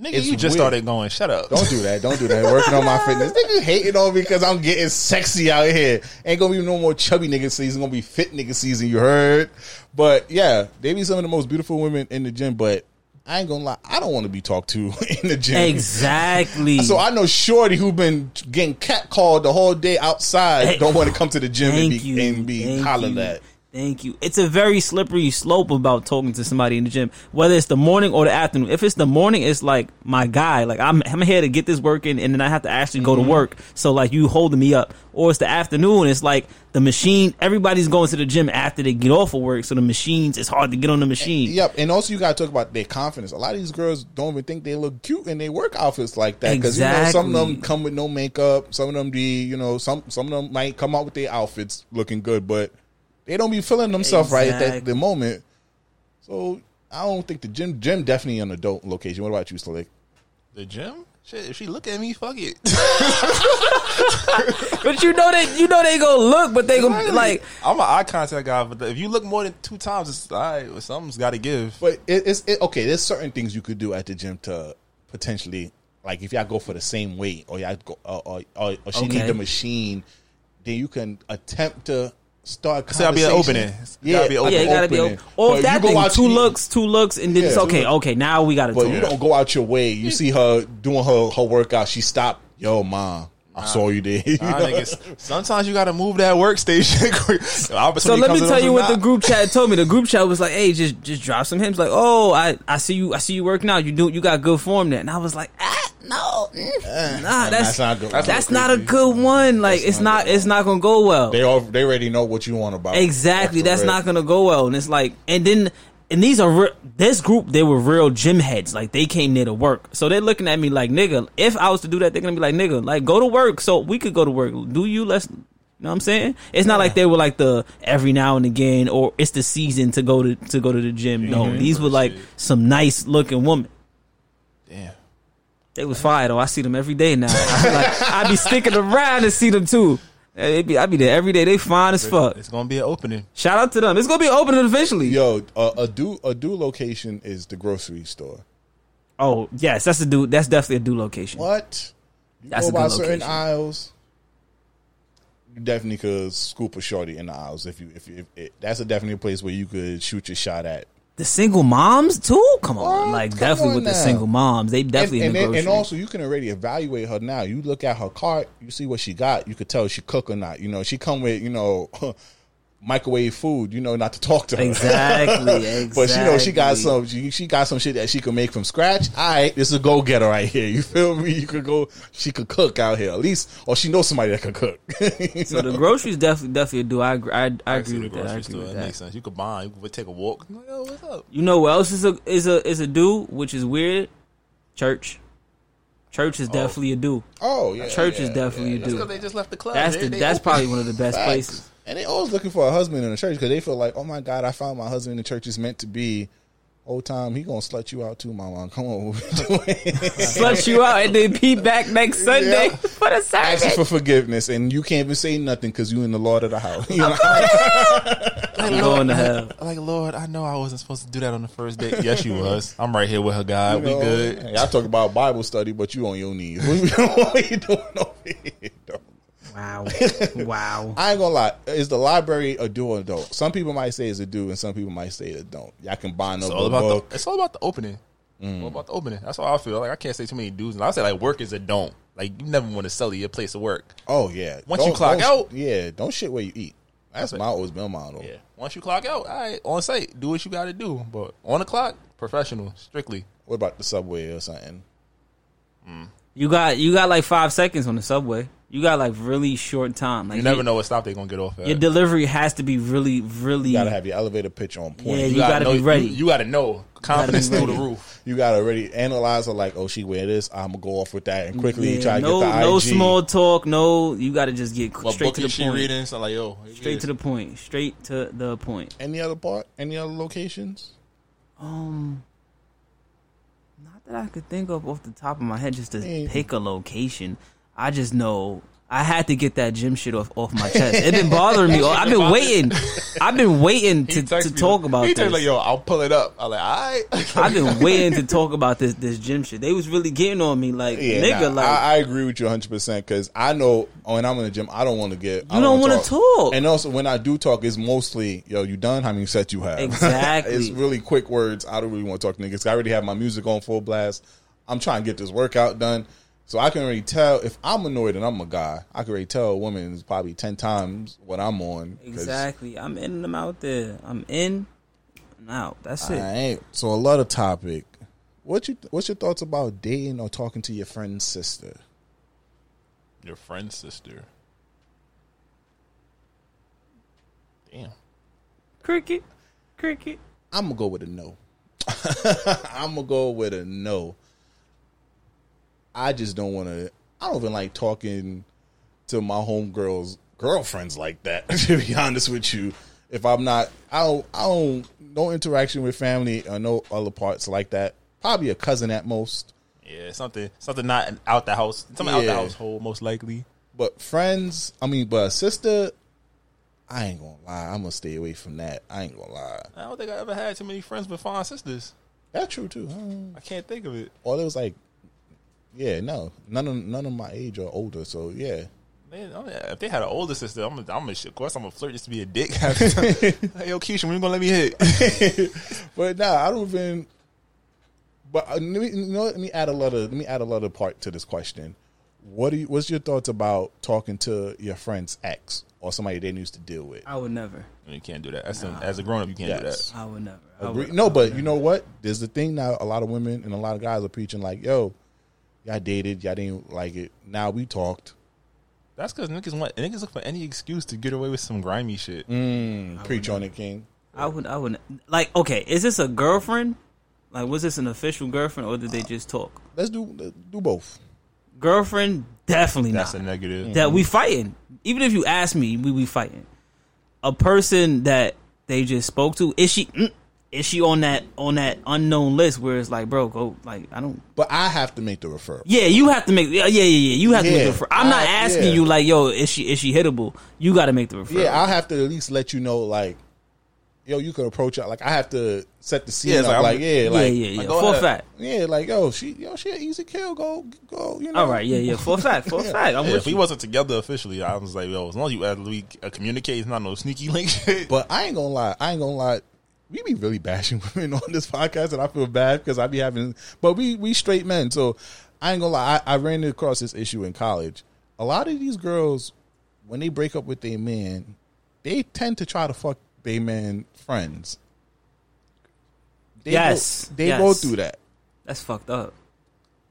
Nigga,
It's
you just
weird.
started going. Shut up.
Don't do that. Don't do that. Working on my fitness. Niggas hating on me because I'm getting sexy out here. Ain't gonna be no more chubby nigga season. Gonna be fit nigga season. You heard? But yeah, they be some of the most beautiful women in the gym. But I ain't gonna lie. I don't want to be talked to in the gym.
Exactly.
So I know Shorty who been getting cat called the whole day outside. Don't want to come to the gym and be and be
Thank
hollered at.
Thank you. It's a very slippery slope about talking to somebody in the gym, whether it's the morning or the afternoon. If it's the morning, it's like my guy. Like I'm, I'm here to get this working, and then I have to actually go to mm-hmm. work. So like you holding me up. Or it's the afternoon. It's like the machine. Everybody's going to the gym after they get off of work, so the machines. It's hard to get on the machine.
Yep, and also you got to talk about their confidence. A lot of these girls don't even think they look cute in their work outfits like that because you know some of them come with no makeup. Some of them be you know some some of them might come out with their outfits looking good, but they don't be feeling themselves right at that the moment. So I don't think the gym gym definitely an adult location. What about you, Slick?
The gym? Shit, if she look at me, fuck it.
but you know that you know they gonna look, but they gonna like.
I'm an eye contact guy, but if you look more than two times, it's all right. well, Something's got to give.
But it, it's it, okay. There's certain things you could do at the gym to potentially, like, if y'all go for the same weight, or y'all go, or, or, or, or she
Okay.
need the machine, then you can attempt to start.
So I'll be an
conversation.
opening.
Yeah,
gotta be an
yeah, it gotta be.
opening.
Open. Or
But
if that
you go
thing,
out
two
to-
looks, two looks, and then
Yeah,
it's okay.
looks.
Okay, now we gotta
But
talk.
you don't go out your way. You see her doing her her workout. She stopped. Yo, mom, I saw you there. You
Nah,
know?
niggas, sometimes you got to move that workstation.
So let me tell you
or
what the group chat told me. The group chat was like, "Hey, just just drop some hymns." Like, "Oh, I I see you. I see you working out. You do you got good form there." And I was like, "Ah, no, mm, nah, that's
that's not good.
That's,
That's
not a good one. Like, it's not it's not gonna go well.
They all they already know what you want about.
Exactly.
Off
That's not gonna go well. And it's like, and then, and these are re- this group. They were real gym heads. Like they came there to work. So they're looking at me like, nigga. If I was to do that, they're gonna be like, nigga, like go to work. So we could go to work. Do you? Let's. You know what I'm saying? It's not like they were like the every now and again, or it's the season to go to to go to the gym. No,
Mhm.
these were like some nice looking women.
Damn.
They was fire though. I see them every day now. I feel like I be sticking around to see them too. They be, I be there every day. They fine as fuck.
It's gonna be an opening.
Shout out to them. It's gonna be opening eventually.
Yo, uh, a do a do location is the grocery store.
Oh yes, that's a do. That's definitely a do location.
What? You
That's
go
a
by
good
certain aisles. You definitely could scoop a shorty in the aisles if you if, you, if it, that's a definitely a place where you could shoot your shot at.
The single moms too. Come on, like
Come
definitely
on
with the single moms, they definitely
and,
in
and,
the
and also you can already evaluate her now. You look at her cart, you see what she got. You could tell she cook or not. You know, she come with you know microwave food. You know, not to talk to her
Exactly, exactly.
but you know, she got some. She, she got some shit that she can make from scratch. All right, this is a go getter right here. You feel me? You could go. She could cook out here at least, or she knows somebody that can cook. You
so the groceries definitely definitely do. I agree. I, I agree with that. I agree
store.
with
That
that.
makes sense. You could buy. You could take a walk. Like, oh, what's up?
You know what else is a is a is a do, which is weird. Church. Church is oh. definitely a do.
Oh yeah,
Church is
yeah,
definitely a
That's
do.
because they just left the club.
That's
They-
the
they
that's
open.
probably one of the best
Facts.
places.
And they always looking for a husband in the church because they feel like, oh my god, I found my husband in the church is meant to be. Old time he gonna slut you out too, mama. Come on,
Slut you out and then be back next Sunday
Yeah.
for the
asking
service.
for forgiveness, and you can't even say nothing because you in the Lord of the house. You oh, know?
I'm going to hell.
Like Lord, I know I wasn't supposed to do that on the first date. Yes, you was. I'm right here with her guy.
You
we
know?
good.
Hey, I talk about Bible study, but you on your knees. what you doing over here? though?
Wow. Wow.
I ain't gonna lie. Is the library a do or don't? Some people might say it's a do, and some people might say it don't. Y'all can bind
It's
up
all about
book.
the. It's all about the opening.
Mm.
All about the opening. That's how I feel. Like I can't say too many dudes. And I say like work is a don't. Like you never want to sell your place of work.
Oh yeah.
Once you
Don't-
clock out,
yeah, don't shit where you eat. That's
That's
my
it.
always been my motto.
yeah. Once you clock out, all right, on site, do what you got to do. But on the clock, professional, strictly.
What about the subway or something?
You got you got like five seconds on the subway. You got like really short time. Like
you never know what stop they're gonna get off at.
Your delivery has to be really, really.
You gotta have your elevator pitch on point.
Yeah, you gotta
know,
be ready.
You, you got to know confidence
be
through the roof.
You gotta already analyze her like, oh, she wear this. I'm gonna go off with that and quickly
Yeah,
try to
no,
get the
no
IG.
small talk. No, you got to just get
What
straight
book
to the
is she
point.
reading? So like, yo,
Straight to the point. Straight to the point.
Any other part? Any other locations?
Um, not that I could think of off the top of my head, just to pick a location. I just know I had to get that gym shit off off my chest. It been bothering me. I've been waiting. I've been waiting to, to talk about
He
this.
like, yo, I'll pull it up. I'm like, all right.
I've been waiting to talk about this this gym shit. They was really getting on me, like
Yeah,
nigga,
nah,
like
I, I agree with you 100 percent because I know when I'm in the gym, I don't want to get. I
You don't
wanna
wanna talk.
and also when I do talk, it's mostly yo, you done? How many sets you have?
Exactly.
it's really quick words. I don't really want to talk to niggas. I already have my music on full blast. I'm trying to get this workout done. So I can already tell if I'm annoyed and I'm a guy, I can already tell a woman is probably ten times what I'm on.
Exactly. I'm in and I'm out there. I'm in and out. That's it.
I ain't. So a lot of topic. What you what's your thoughts about dating or talking to your friend's sister?
Your friend's sister. Damn.
Cricket. Cricket.
I'm gonna go with a no. I'm gonna go with a no. I just don't want to. I don't even like talking to my homegirls' girlfriends like that. To be honest with you, if I'm not, I don't, I don't, no interaction with family or no other parts like that. Probably a cousin at most.
Yeah, something something not out the house. Something out the
Yeah.
household, most likely.
But friends, I mean, but a sister, I ain't gonna lie. I'm gonna stay away from that. I ain't gonna lie.
I don't think I ever had too many friends with fine sisters.
That's true too. Hmm.
I can't think of it.
Or it was like, yeah, no, none of none of my age or older. So yeah,
Man, oh, yeah, if they had an older sister, I'm, a, I'm a, of course I'm gonna flirt just to be a dick. half the time. hey, yo, Keisha, when you gonna let me hit?
but nah, I don't even. But uh, let me, you know, let me add a lot of let me add a lot of part to this question. What do you? What's your thoughts about talking to your friend's ex or somebody they used to deal with?
I would never.
You can't do that. As, a, as a grown up, you can't
Yes.
do that.
I would never. I
Agree.
would-
No, but you know what? There's the thing now. A lot of women and a lot of guys are preaching like, "Yo, y'all dated, y'all didn't like it. Now we talked."
That's because niggas want niggas look for any excuse to get away with some grimy shit.
Mm, preach on it, King.
I would. I would. Like, okay, is this a girlfriend? Like, was this an official girlfriend, or did they just talk?
Let's do let's do both.
Girlfriend, definitely
That's
not.
a negative.
That we fighting. Even if you ask me, we we fighting. A person that they just spoke to is she? mm, Is she on that on that unknown list where it's like, bro, go like I don't.
But I have to make the referral.
Yeah, you have to make. Yeah, yeah, yeah. You have to make the. referral. I'm not asking
yeah.
you like, yo, is she is she hittable? You got to make the referral.
Yeah, I'll have to at least let you know, like, yo, you can approach her. Like, I have to set the scene
Yeah,
up.
like,
Like,
I'm-
yeah,
yeah,
like,
yeah, yeah.
like, go
For a
ahead.
fact.
yeah, like, yo, she, yo, she an easy kill. Go, go. You know.
All right. Yeah, yeah. For a fact. For a fact. I'm
Yeah,
with
if we wasn't together officially, I was like, yo, as long as you at least uh, communicate, it's not no sneaky link shit.
But I ain't gonna lie. I ain't gonna lie. We be really bashing women on this podcast, and I feel bad because I be having. But we we straight men, so I ain't gonna lie. I, I ran across this issue in college. A lot of these girls, when they break up with their man, they tend to try to fuck their man friends. They
Yes,
go, they
yes.
go through that,
That's fucked up.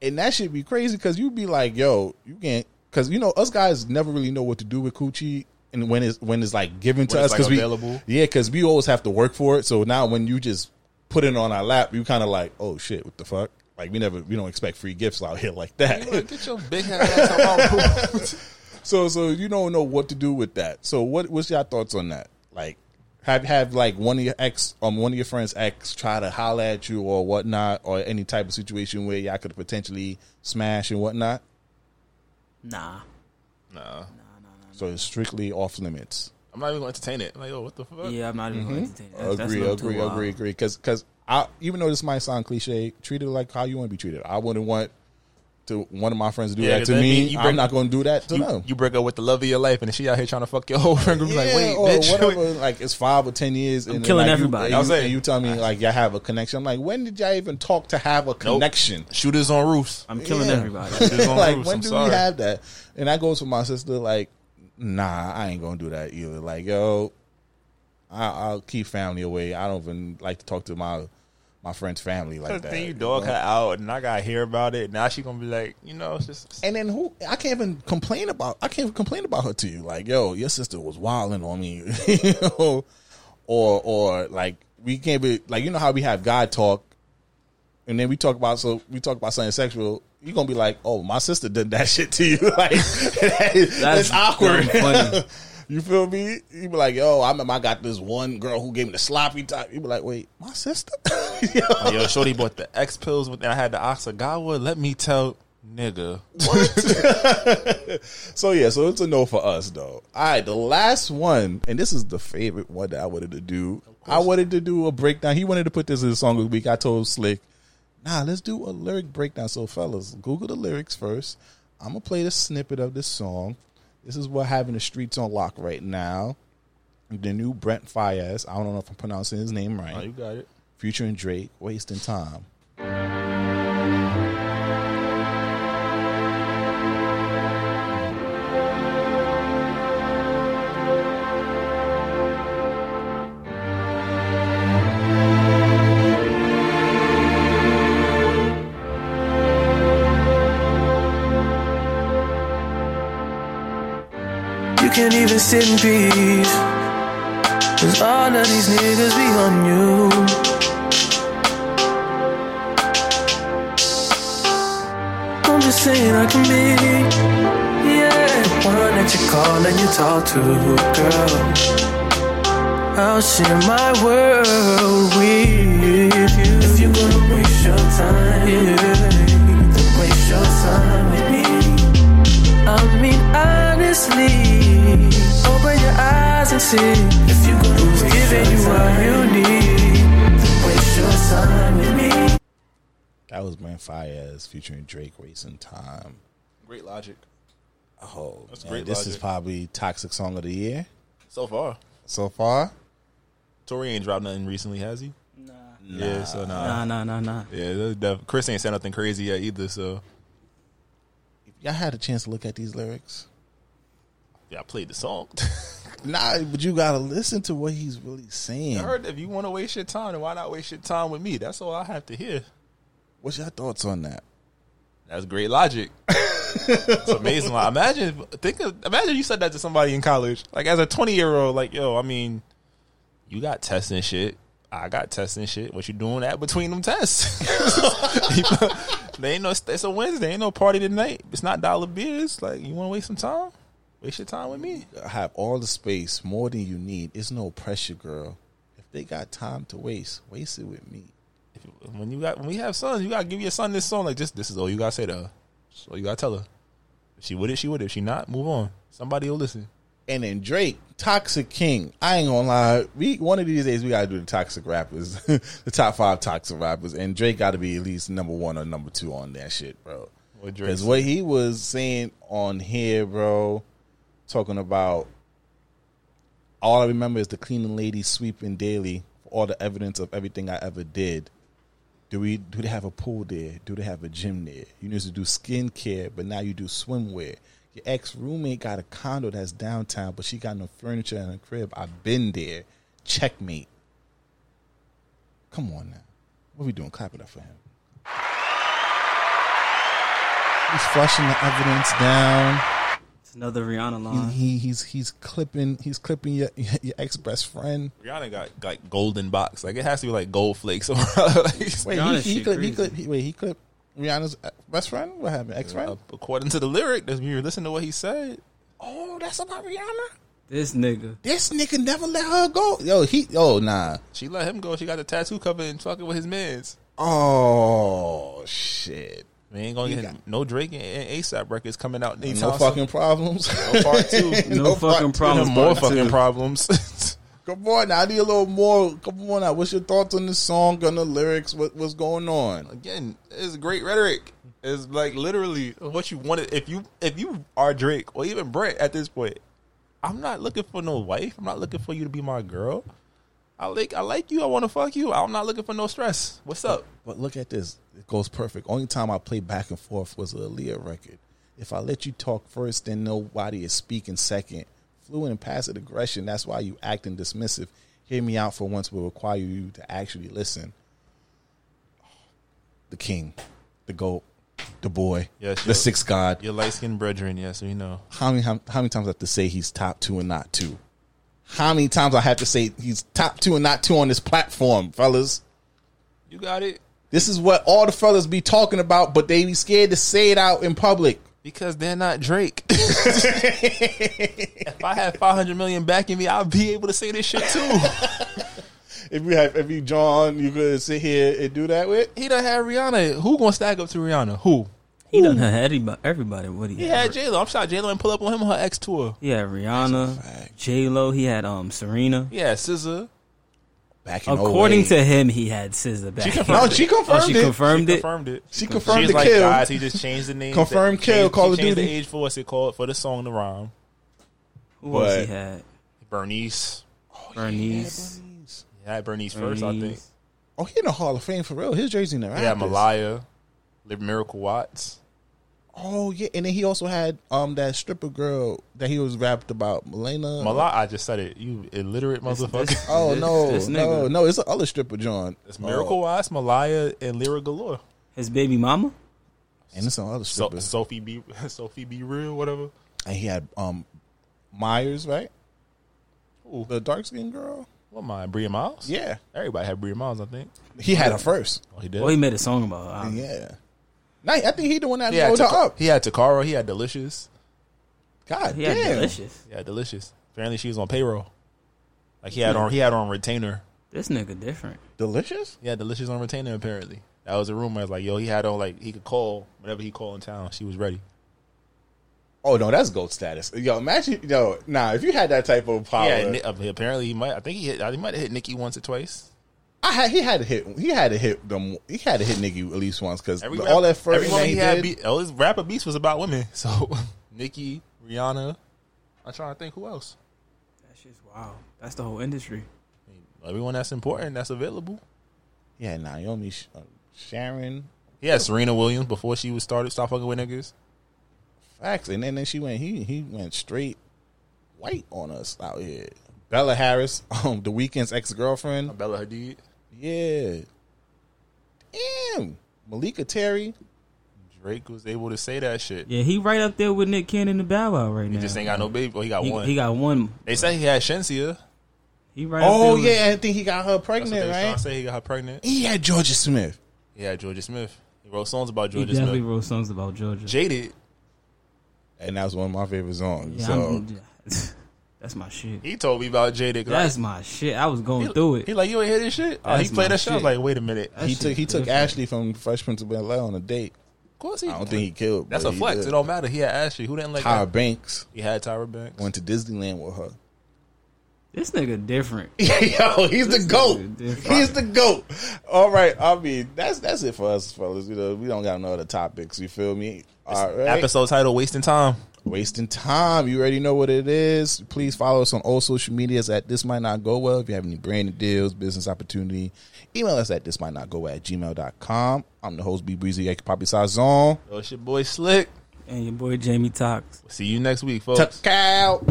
and that should be crazy because you'd be like, yo, you can't. Because you know, us guys never really know what to do with coochie. And when it's when it's like given to
When
us
it's, like,
because we
available.
yeah, because we always have to work for it. So now when you just put it on our lap, you kind of like, oh shit, what the fuck? Like we never, we don't expect free gifts out here like that.
Get your big head ass out my
so, so you don't know what to do with that. So, what, what's your thoughts on that? Like, have have like one of your ex, um, one of your friends' ex try to holler at you or whatnot, or any type of situation where y'all could potentially smash and whatnot.
Nah.
Nah,
So it's strictly off limits.
I'm not even gonna entertain it. I'm like, yo, what the fuck?
Yeah, I'm not even going to mm-hmm. entertain it. That's- that's
agree,
a little too
agree,
wild.
agree, agree. Because because I even though this might sound cliche, treat it like how you want to be treated. I wouldn't want to one of my friends to do
Yeah,
that
'cause
to me.
mean you
I'm not going to do that to
You,
them.
you break up with the love of your life, and then she out here trying to fuck your whole friend group. like,
Yeah,
wait,
or
bitch.
whatever. Like it's five or ten years, and then,
killing
like,
everybody.
You,
I
and,
was
you,
saying-
you tell me like y'all have a connection. I'm like, when did y'all even talk to have a connection?
Shooters on roofs.
I'm killing
Yeah.
everybody.
On
like
roofs.
when
I'm
do
sorry.
we have that? And that goes for my sister. Like, nah, I ain't gonna do that either. Like, yo, I, I'll keep family away. I don't even like to talk to my my friend's family like that.
then you dog her out, and I gotta hear about it. Now she gonna be like, you know, it's just
And then who? I can't even complain about. I can't even complain about her to you. Like, yo, your sister was wilding on me, you know, or or like we can't be like you know how we have God talk, and then we talk about so we talk about something sexual. You gonna be like, oh, my sister did that shit to you, like that's, awkward.
dumb funny.
you feel me? You be like, yo, I remember I got this one girl who gave me the sloppy top. You be like, wait, my sister?
Like, yo, Shorty bought the X pills, and I had the Oxagawa. Let me tell, nigga.
So yeah, so it's a no for us though. All right, the last one, and this is the favorite one that I wanted to do. I wanted to do a breakdown. He wanted to put this in the song of the week. I told Slick, nah, let's do a lyric breakdown. So fellas, Google the lyrics first. I'm gonna play the snippet of this song. This is what having the streets on lock right now. The new Brent Faiyaz. I don't know if I'm pronouncing his name right.
Oh, you got it.
Future and Drake, wasting time.
Can't even sit in peace. Cause all of these niggas be on you. I'm just saying I can be, yeah, one that you call and you talk to, girl. I'll share my world with you. If you're gonna waste your time, yeah, honestly, open your eyes and see. If you're gonna who's giving you what you need, waste your time with me.
That was Man Faiyaz featuring Drake Wasting Time.
Great logic.
Oh,
That's
man,
great
this is probably Toxic Song of the Year
So far.
so far.
Tory ain't dropped nothing recently, has he? Nah. Yeah, so
Nah,
nah.
nah, nah, nah.
Yeah, that's def- Chris ain't said nothing crazy yet either, so.
Y'all had a chance to look at these lyrics.
Yeah, I played the song.
Nah, but you gotta listen to what he's really saying.
I heard if you want to waste your time, then why not waste your time with me? That's all I have to hear.
What's your thoughts on that?
That's great logic. it's amazing. Imagine, think of, imagine you said that to somebody in college, like as a twenty year old. Like, yo, I mean, you got tests and shit. I got tests and shit. What you doing at between them tests? they ain't no. It's a Wednesday. Ain't no party tonight. It's not dollar beers. Like, you want to waste some time? Waste your time with me.
I have all the space, more than you need. It's no pressure, girl. If they got time to waste, waste it with me.
When you got when we have sons, you gotta give your son this song. Like, just this is all you gotta say to her. So you gotta tell her. If she with it, she with it. If she not, move on. Somebody will listen.
And then Drake, Toxic King. I ain't gonna lie. We one of these days we gotta do the toxic rappers, the top five toxic rappers, and Drake got to be at least number one or number two on that shit, bro. Because
said.
what he was saying on here, bro, talking about all I remember is the cleaning lady sweeping daily for all the evidence of everything I ever did. Do we do they have a pool there? Do they have a gym there? You used to do skincare, but now you do swimwear. Your ex roommate got a condo that's downtown, but she got no furniture in her crib. I've been there. Checkmate. Come on now. What are we doing? Clap it up for him. He's flushing the evidence down.
It's another Rihanna line.
he he's he's clipping he's clipping your your ex best friend.
Rihanna got like golden box. Like it has to be like gold flakes. like,
Wait, he, he, clipped, he clipped he, wait he clipped Rihanna's uh, best friend. What happened? Ex friend.
Uh, according to the lyric, if you listen to what he said,
Oh, that's about Rihanna.
This nigga.
This nigga never let her go. Yo, he oh nah.
she let him go. She got the tattoo cover and fucking with his mans.
Oh shit.
We ain't gonna
You
get
got-
no Drake and ASAP records coming out. anytime
No
soon.
fucking problems.
No part two.
No fucking problems.
More
part two.
fucking problems.
Come on now, I need a little more. Come on now, what's your thoughts on the song, on the lyrics? What what's going on?
Again, it's great rhetoric. It's like literally what you wanted. If you if you are Drake or even Brent at this point, I'm not looking for no wife. I'm not looking for you to be my girl. I like I like you. I want to fuck you. I'm not looking for no stress. What's up?
But look at this. It goes perfect. Only time I played back and forth was a Aaliyah record. If I let you talk first, then nobody is speaking second. Fluent and passive aggression. That's why you acting dismissive. Hear me out for once will require you to actually listen. The king, the goat, the boy,
Yes,
the sixth god.
Your light skinned brethren, yes, we know.
How many how, how many times I have to say he's top two and not two? How many times I have to say he's top two and not two on this platform, fellas?
You got it.
This is what all the fellas be talking about, but they be scared to say it out in public.
Because they're not Drake. if I had 500 million backing me, I'd be able to say this shit too.
If you have, if you John, you could sit here and do that with.
he done had Rihanna. Who gonna stack up to Rihanna? Who?
He done had everybody. Everybody. What he?
He had J Lo. I'm shocked J Lo and pull up on him on her ex tour.
He had Rihanna, J Lo. He had um Serena.
Yeah, SZA.
Back in
According
08.
to him, he had SZA back.
She confirmed
No, she confirmed
Oh, she
it.
confirmed
She
it.
confirmed it.
She confirmed
She's
the
like,
kill.
guys, he just changed the name.
Confirmed kill,
changed-
Call of
changed
Duty.
the age for what's it called for the song to rhyme.
Who else he had?
Bernice.
Bernice.
He had Bernice first, I think.
Oh, he in the Hall of Fame for real. His jersey in there.
He had Malaya, Liv Miracle Watts.
Oh yeah, and then he also had um that stripper girl that he was rapped about, Melena.
Malaya, I just said it. You illiterate motherfucker.
Oh no,
this
no, no! It's the other stripper, John.
It's Miracle Watts, Malaya, and Lira Galore.
His baby mama.
and it's some other
So,
stripper.
Sophie B. Sophie B. Real, whatever.
and he had um Myers, right?
Ooh.
The dark skinned girl.
What mine? Bria Myles?
Yeah.
Everybody had Bria Myles, I think.
He had her first.
Oh, he did.
Well, he made a song about her.
Yeah. Nah, I think he the one that
he had,
rolled her
Taka-
up.
he had Takara. He had Delicious.
God
He had
damn.
delicious.
Yeah, Delicious. Apparently, she was on payroll. Like he had on he had on retainer.
This nigga different.
Delicious?
Yeah, Delicious on retainer. Apparently, that was a rumor. I was like, yo, he had on like he could call whenever he called in town. She was ready.
Oh no, that's gold status. Yo, imagine yo, nah, if you had that type of power.
Yeah, Ni- apparently he might. I think he hit. He might have hit Nicki once or twice.
I had he had to hit he had to hit them he had to hit Nicki at least once because all that first
every woman
he,
he had,
did,
beat, all his rapper beats was about women. So Nicki, Rihanna. I'm trying to think who else.
That shit's wow. That's the whole industry.
Everyone that's important that's available.
yeah, Naomi, uh, Sharon,
He had Serena Williams before she was started. Stop fucking with niggas.
facts, and then, then she went he he went straight white on us out here. Bella Harris, um, the Weeknd's ex girlfriend.
Bella Hadid.
Yeah, damn, Malika Terry.
Drake was able to say that shit.
Yeah, he right up there with Nick Cannon and Bow Wow right
He
now.
He just ain't got no baby. Well, he got
He,
one.
he got one.
they say he had Shensia.
He right. up
Oh
there with-
yeah, I think he got her
That's what
pregnant,
they
right?
to say. He got her pregnant.
He had Jorja Smith.
He had Jorja Smith. He wrote songs about Jorja.
He
Jorja
definitely
Smith.
wrote songs about Jorja.
Jaded.
And that was one of my favorite songs.
Yeah,
so
I'm- that's my shit.
He told me about Jaded. 'cause
That's
I-
my shit. I was going
he,
through it.
He like you ain't hear this shit. Oh, he played
my
that shit. I was like, wait a minute.
That
he took he took
different.
Ashley from Fresh Prince of Bel Air on a date.
Of course he.
I don't think he killed.
That's a
he
flex. It don't matter. He had Ashley. Who didn't like
Tyra
that?
Banks
He had Tyra Banks.
went to Disneyland with her.
This nigga different.
Yo, he's the goat. He's the goat. All right, I mean that's that's it for us, fellas. You know, we don't got no other topics. You feel me? All right.
Episode title: Wasting Time.
Wasting time. You already know what it is. Please follow us on all social medias at This Might Not Go Well. If you have any branded deals, business opportunity, email us at This Might Not Go Well at gmail.com. I'm the host, B Breezy, aka Poppy Sazon.
Oh, it's your boy Slick.
And your boy Jamie Tox.
See you next week, folks.
Tuck out.